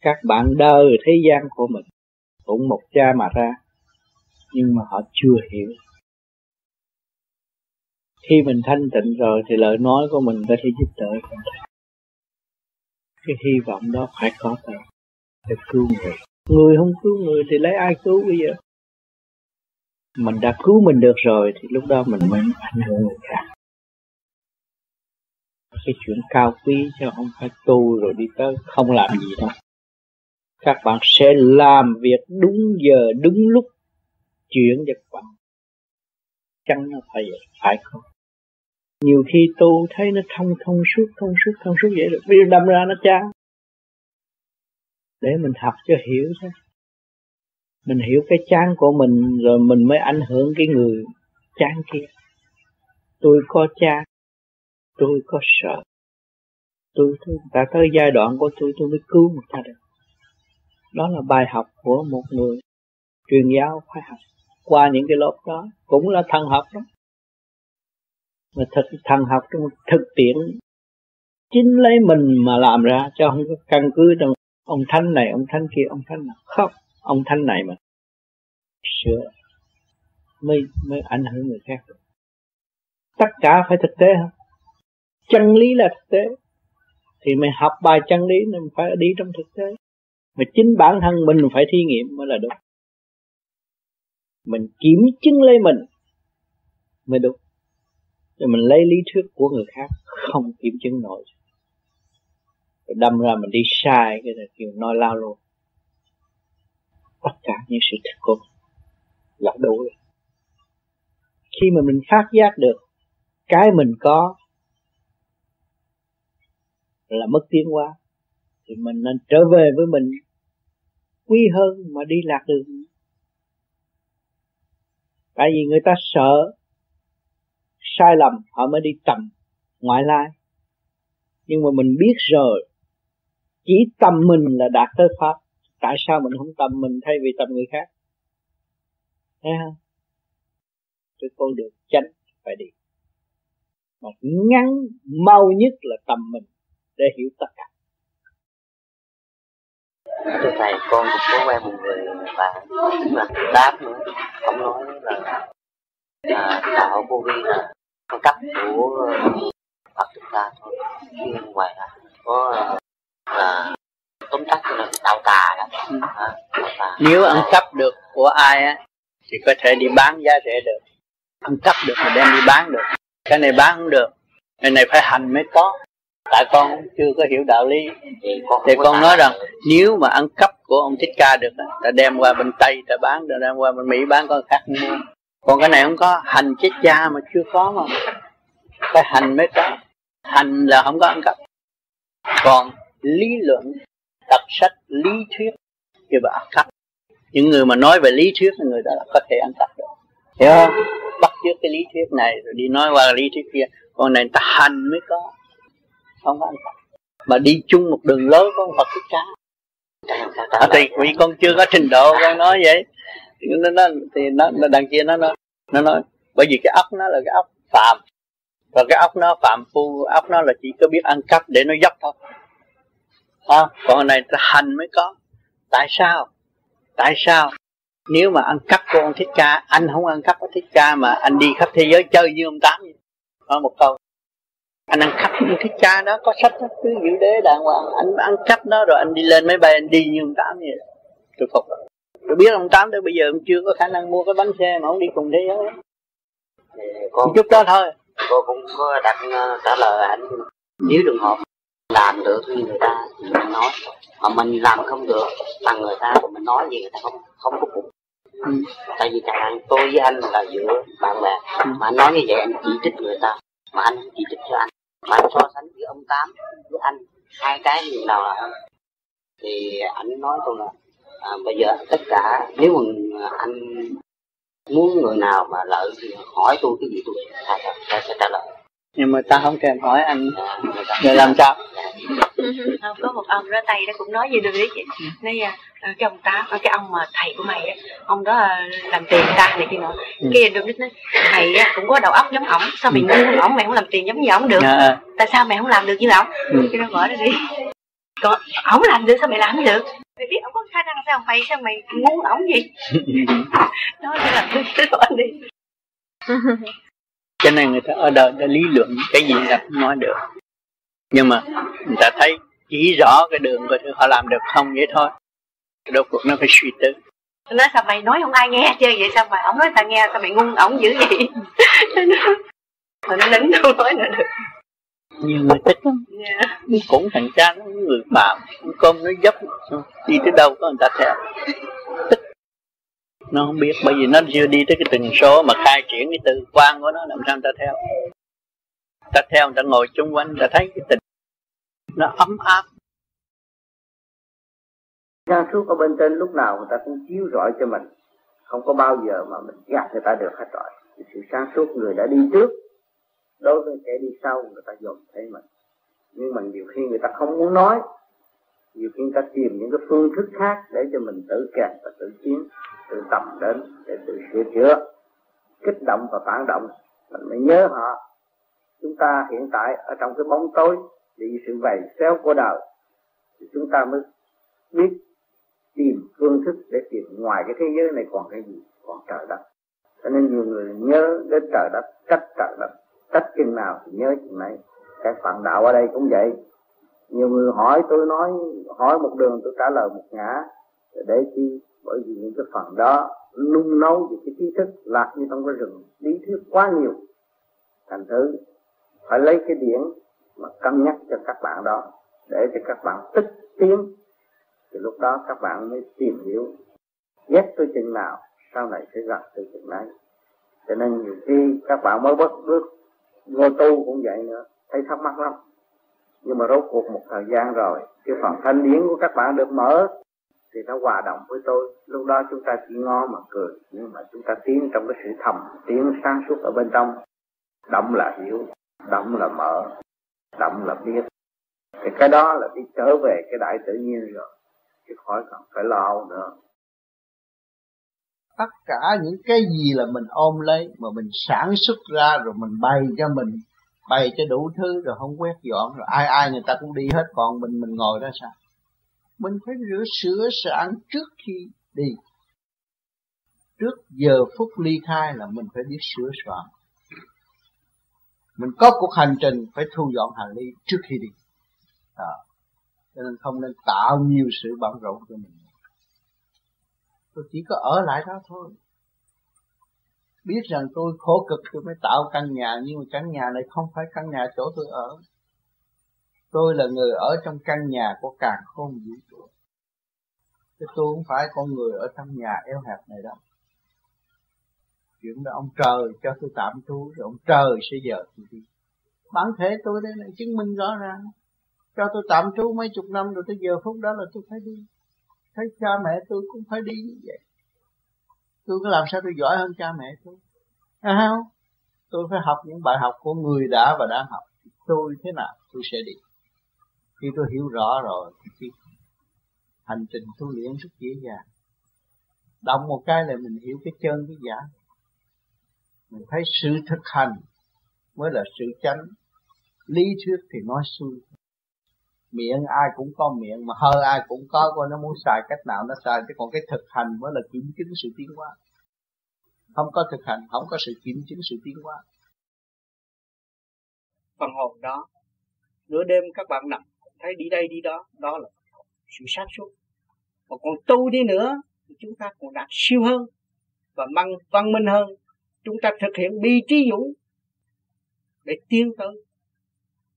các bạn đời thế gian của mình cũng một cha mà ra, nhưng mà họ chưa hiểu. Khi mình thanh tịnh rồi thì lời nói của mình có thể giúp đỡ con cái hy vọng đó phải có thật để cứu người. Người không cứu người thì lấy ai cứu bây giờ? Mình đã cứu mình được rồi thì lúc đó mình mới ảnh hưởng người khác cái chuyện cao quý chứ không phải tu rồi đi tới không làm gì đâu. Các bạn sẽ làm việc đúng giờ, đúng lúc, chuyển cho các bạn. Chăng nó phải vậy, phải không? Nhiều khi tu thấy nó thông thông suốt thông suốt thông suốt vậy rồi, bây giờ đâm ra nó chán. Để mình học cho hiểu thôi mình hiểu cái chán của mình rồi mình mới ảnh hưởng cái người chán kia. Tôi có chán tôi có sợ. Tôi, tôi đã tới giai đoạn của tôi tôi mới cứu người ta được. Đó là bài học của một người truyền giáo phải học. Qua những cái lớp đó cũng là thần học đó. Mà thực thần học trong thực tiễn chính lấy mình mà làm ra cho không có căn cứ trong ông thánh này ông thánh kia ông thánh nào. Không ông thánh này mà. Sửa. Mới mới ảnh hưởng người khác được. Tất cả phải thực tế không chân lý là thực tế. Thì mày học bài chân lý nên phải đi trong thực tế. Mà chính bản thân mình phải thí nghiệm mới là đúng. Mình kiểm chứng lấy mình mới đúng. Rồi mình lấy lý thuyết của người khác không kiểm chứng nổi. Rồi đâm ra mình đi sai cái này kêu nói lao luôn tất cả những sự thật của mình là đủ rồi. Khi mà mình phát giác được cái mình có là mất tiến hóa, thì mình nên trở về với mình quý hơn mà đi lạc đường. Tại vì người ta sợ sai lầm, họ mới đi tầm ngoại lai. Nhưng mà mình biết rồi, chỉ tâm mình là đạt tới pháp tại sao mình không tầm mình thay vì tầm người khác? Thấy không? Cái con đường chánh phải đi. Mà ngắn mau nhất là tầm mình để hiểu tất cả.
Thưa thầy con cũng có quen một người bạn là đáp nữa. Ông nói là à, đạo vô vi là con cấp của phật chúng ta thôi. Nhưng ngoài là có là tóm tắt là tạo tà đó. Ừ.
à, nếu ăn cắp được của ai á thì có thể đi bán giá rẻ được. Ăn cắp được mà đem đi bán được. Cái này bán không được cái này phải hành mới có. Tại con chưa có hiểu đạo lý. Thì con nói rằng nếu mà ăn cắp của ông thích ca được ta đem qua bên tây ta bán ta đem qua bên mỹ bán con khác mua. Còn cái này không có hành chết cha mà chưa có mà. Phải hành mới có. Hành là không có ăn cắp. Còn lý luận đọc sách lý thuyết. Như bà ăn cắp. Những người mà nói về lý thuyết thì người đó là có thể ăn cắp được. Hiểu không? Bắt trước cái lý thuyết này rồi đi nói qua lý thuyết kia. Còn này ta hành mới có. Không có ăn cắp. Mà đi chung một đường lối con Phật thích ca. À, thì vì con chưa có trình độ con nói vậy. Nó, nó thì nó, nó đằng kia nó nó nó nói. Bởi vì cái ốc nó là cái ốc phạm. Và cái ốc nó phạm phu ốc nó là chỉ có biết ăn cắp để nó dốc thôi à, còn này hành mới có. Tại sao? Tại sao? Nếu mà ăn cắp của ông thích ca anh không ăn cắp của thích ca mà anh đi khắp thế giới chơi như ông tám nói một câu anh ăn cắp ông thích ca đó có sách đó cứ giữ đế đàng hoàng. Anh ăn cắp đó rồi anh đi lên máy bay anh đi như ông tám vậy. Tôi phục tôi biết ông tám tới bây giờ ông chưa có khả năng mua cái bánh xe mà ông đi cùng thế giới.
Con
chút đó thôi.
cô cũng có đặt uh, trả lời anh nếu trường hợp làm được như người ta thì mình nói. Mà mình làm không được bằng người ta thì mình nói gì người ta không không có phục. Ừ. tại vì chẳng hạn tôi với anh là giữa bạn bè ừ. mà anh nói như vậy anh chỉ trích người ta mà anh chỉ trích cho anh. Mà anh so sánh với ông tám với anh hai cái gì nào là hơn? Thì anh nói tôi là à, bây giờ tất cả nếu mà anh muốn người nào mà lợi thì hỏi tôi cái gì tôi sẽ, sẽ trả lời
nhưng mà ta không thèm hỏi anh rồi làm sao.
Không có một ông đó tay đó cũng nói gì được đấy chị. Nói à, cái ông tá cái ông mà thầy của mày á ông đó à, làm tiền ta này kia nọ. Ừ. kia được nói thầy á cũng có đầu óc giống ổng sao mày ngu ừ. ổng? Mày không làm tiền giống như ổng được. À. tại sao mày không làm được như ổng? Ừ. cái nó bỏ ra đi. Còn ổng làm được sao mày làm được? Mày biết ông có khả năng sao? Mày sao mày ngu ổng gì đó là tôi nói đi
cho nên người ta ở đời đã lý luận cái gì là không nói được. Nhưng mà người ta thấy chỉ rõ cái đường của họ làm được không vậy thôi. Đôi cuộc nó phải suy tư.
Nói sao mày nói không ai nghe chơi vậy sao mà ông nói ta nghe sao mày ngu ổng dữ vậy? Rồi nó nín đâu nói nữa được.
Nhiều người thích lắm. Yeah. cũng thành ra nó người phạm cơm nó dốc. Đi tới đâu có người ta theo thích nó không biết, bởi vì nó chưa đi tới cái từng số mà khai triển cái từ quan của nó, làm sao người ta theo? Ta theo, người ta ngồi chung quanh, người ta thấy cái tình nó ấm áp.
Sáng suốt ở bên trên lúc nào người ta cũng chiếu rọi cho mình. Không có bao giờ mà mình gạt người ta được hết rồi. Sự sáng suốt người đã đi trước, Đối với kẻ đi sau người ta dồn thấy mình. Nhưng mà nhiều khi người ta không muốn nói nhiều khi ta tìm những cái phương thức khác Để cho mình tự kẹt và tự chiến, Tự tập đến để tự sửa chữa. Kích động và phản động, Mình mới nhớ họ. Chúng ta hiện tại ở trong cái bóng tối, bị sự vầy xéo của đời, Thì chúng ta mới biết tìm phương thức để tìm ngoài cái thế giới này còn cái gì, còn trời đất. Cho nên nhiều người nhớ đến trời đất, cách trời đất, cách chừng nào thì nhớ chừng này cái phản đạo ở đây cũng vậy nhiều người hỏi tôi nói, hỏi một đường tôi trả lời một ngã. Để chi? Bởi vì những cái phần đó nung nấu về cái trí thức lạc như trong cái rừng. Lý thuyết quá nhiều. Thành thứ phải lấy cái điển mà cân nhắc cho các bạn đó. Để cho các bạn tích tiến thì lúc đó các bạn mới tìm hiểu. Ghét tôi chừng nào, sau này sẽ gặp tôi chừng này cho nên nhiều khi các bạn mới bước bước, ngồi tu cũng vậy nữa. Thấy thắc mắc lắm nhưng mà rốt cuộc một thời gian rồi, cái phần thanh điển của các bạn được mở thì nó hòa đồng với tôi. Lúc đó chúng ta chỉ ngó mà cười, nhưng mà chúng ta tiến trong cái sự thầm, tiến sáng suốt ở bên trong. Động là hiểu động là mở động là biết. Thì cái đó là đi trở về cái đại tự nhiên rồi, chứ khỏi cần phải lo nữa.
Tất cả những cái gì là mình ôm lấy, mà mình sản xuất ra rồi mình bày cho mình bày cho đủ thứ rồi không quét dọn rồi. Ai ai người ta cũng đi hết, còn mình mình ngồi ra sao? Mình phải rửa sửa soạn trước khi đi. Trước giờ phút ly khai là mình phải biết sửa soạn.
Mình có cuộc hành trình phải thu dọn hành lý trước khi đi. À. cho nên không nên tạo nhiều sự bận rộn cho mình. Tôi chỉ có ở lại đó thôi biết rằng tôi khổ cực tôi mới tạo căn nhà, nhưng mà căn nhà này không phải căn nhà chỗ tôi ở. Tôi là người ở trong căn nhà của càng không vũ trụ. Chứ tôi không phải con người ở trong nhà eo hẹp này đâu. Chuyện đó ông trời cho tôi tạm trú, rồi ông trời sẽ giờ tôi đi. Bản thể tôi đây này chứng minh rõ ràng. Cho tôi tạm trú mấy chục năm rồi tới giờ phút đó là tôi phải đi. Thấy cha mẹ tôi cũng phải đi như vậy tôi có làm sao tôi giỏi hơn cha mẹ tôi. À không? Tôi phải học những bài học của người đã và đang học. Tôi thế nào, tôi sẽ đi. Khi tôi hiểu rõ rồi, thì hành trình tu luyện rất dễ dàng. Động một cái là mình hiểu cái chân, cái giả mình thấy sự thực hành mới là sự chánh. Lý thuyết thì nói xuôi miệng, ai cũng có miệng, mà hơi ai cũng có, coi nó muốn xài cách nào nó xài, chứ còn cái thực hành mới là kiểm chứng sự tiến hóa. Không có thực hành, không có sự kiểm chứng sự tiến hóa.
Phần hồn đó, nửa đêm các bạn nằm, thấy đi đây đi đó đó là sự sáng suốt. Mà còn tu đi nữa, thì chúng ta còn đạt siêu hơn và mang văn minh hơn. Chúng ta thực hiện bi trí dũng để tiến tới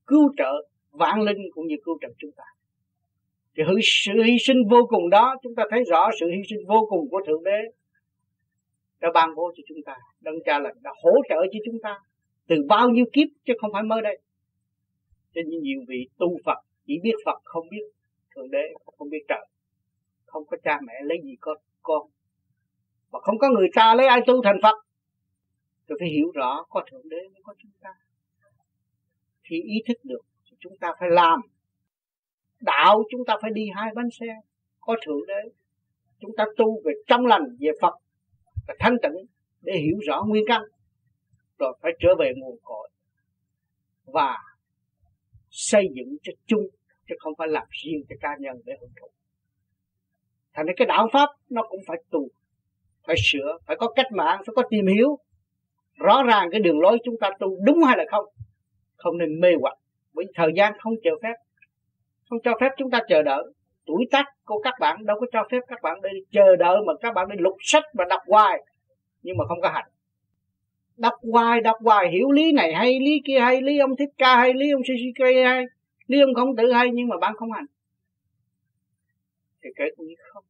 cứu trợ vạn linh cũng như cứu trần chúng ta. Thì sự hy sinh vô cùng đó, chúng ta thấy rõ sự hy sinh vô cùng của thượng đế đã ban bố cho chúng ta, đấng cha là đã hỗ trợ cho chúng ta từ bao nhiêu kiếp chứ không phải mới đây. Cho nên nhiều vị tu Phật, chỉ biết Phật không biết thượng đế, không biết trời. Không có cha mẹ lấy gì có con. Mà không có người ta lấy ai tu thành Phật. Tôi phải hiểu rõ có thượng đế mới có chúng ta. Thì ý thức được chúng ta phải làm. Đạo chúng ta phải đi hai bánh xe, có thượng đế. Chúng ta tu về trong lành, về Phật và thanh tịnh để hiểu rõ nguyên căn, rồi phải trở về nguồn cội và xây dựng cho chung, chứ không phải làm riêng cho cá nhân để hưởng thụ. Thành ra cái đạo pháp nó cũng phải tu, phải sửa, phải có cách mạng, phải có tìm hiểu rõ ràng cái đường lối chúng ta tu đúng hay là không. Không nên mê hoặc bởi thời gian không chờ phép. Không cho phép chúng ta chờ đợi. Tuổi tác của các bạn đâu có cho phép các bạn đi chờ đợi mà các bạn đi lục sách và đọc hoài. Nhưng mà không có hành. Đọc hoài đọc hoài, hiểu lý này hay, lý kia hay, lý ông thích ca hay, lý ông suzuki hay, lý ông không tự hay, nhưng mà bạn không hành. Thì kể cũng như không.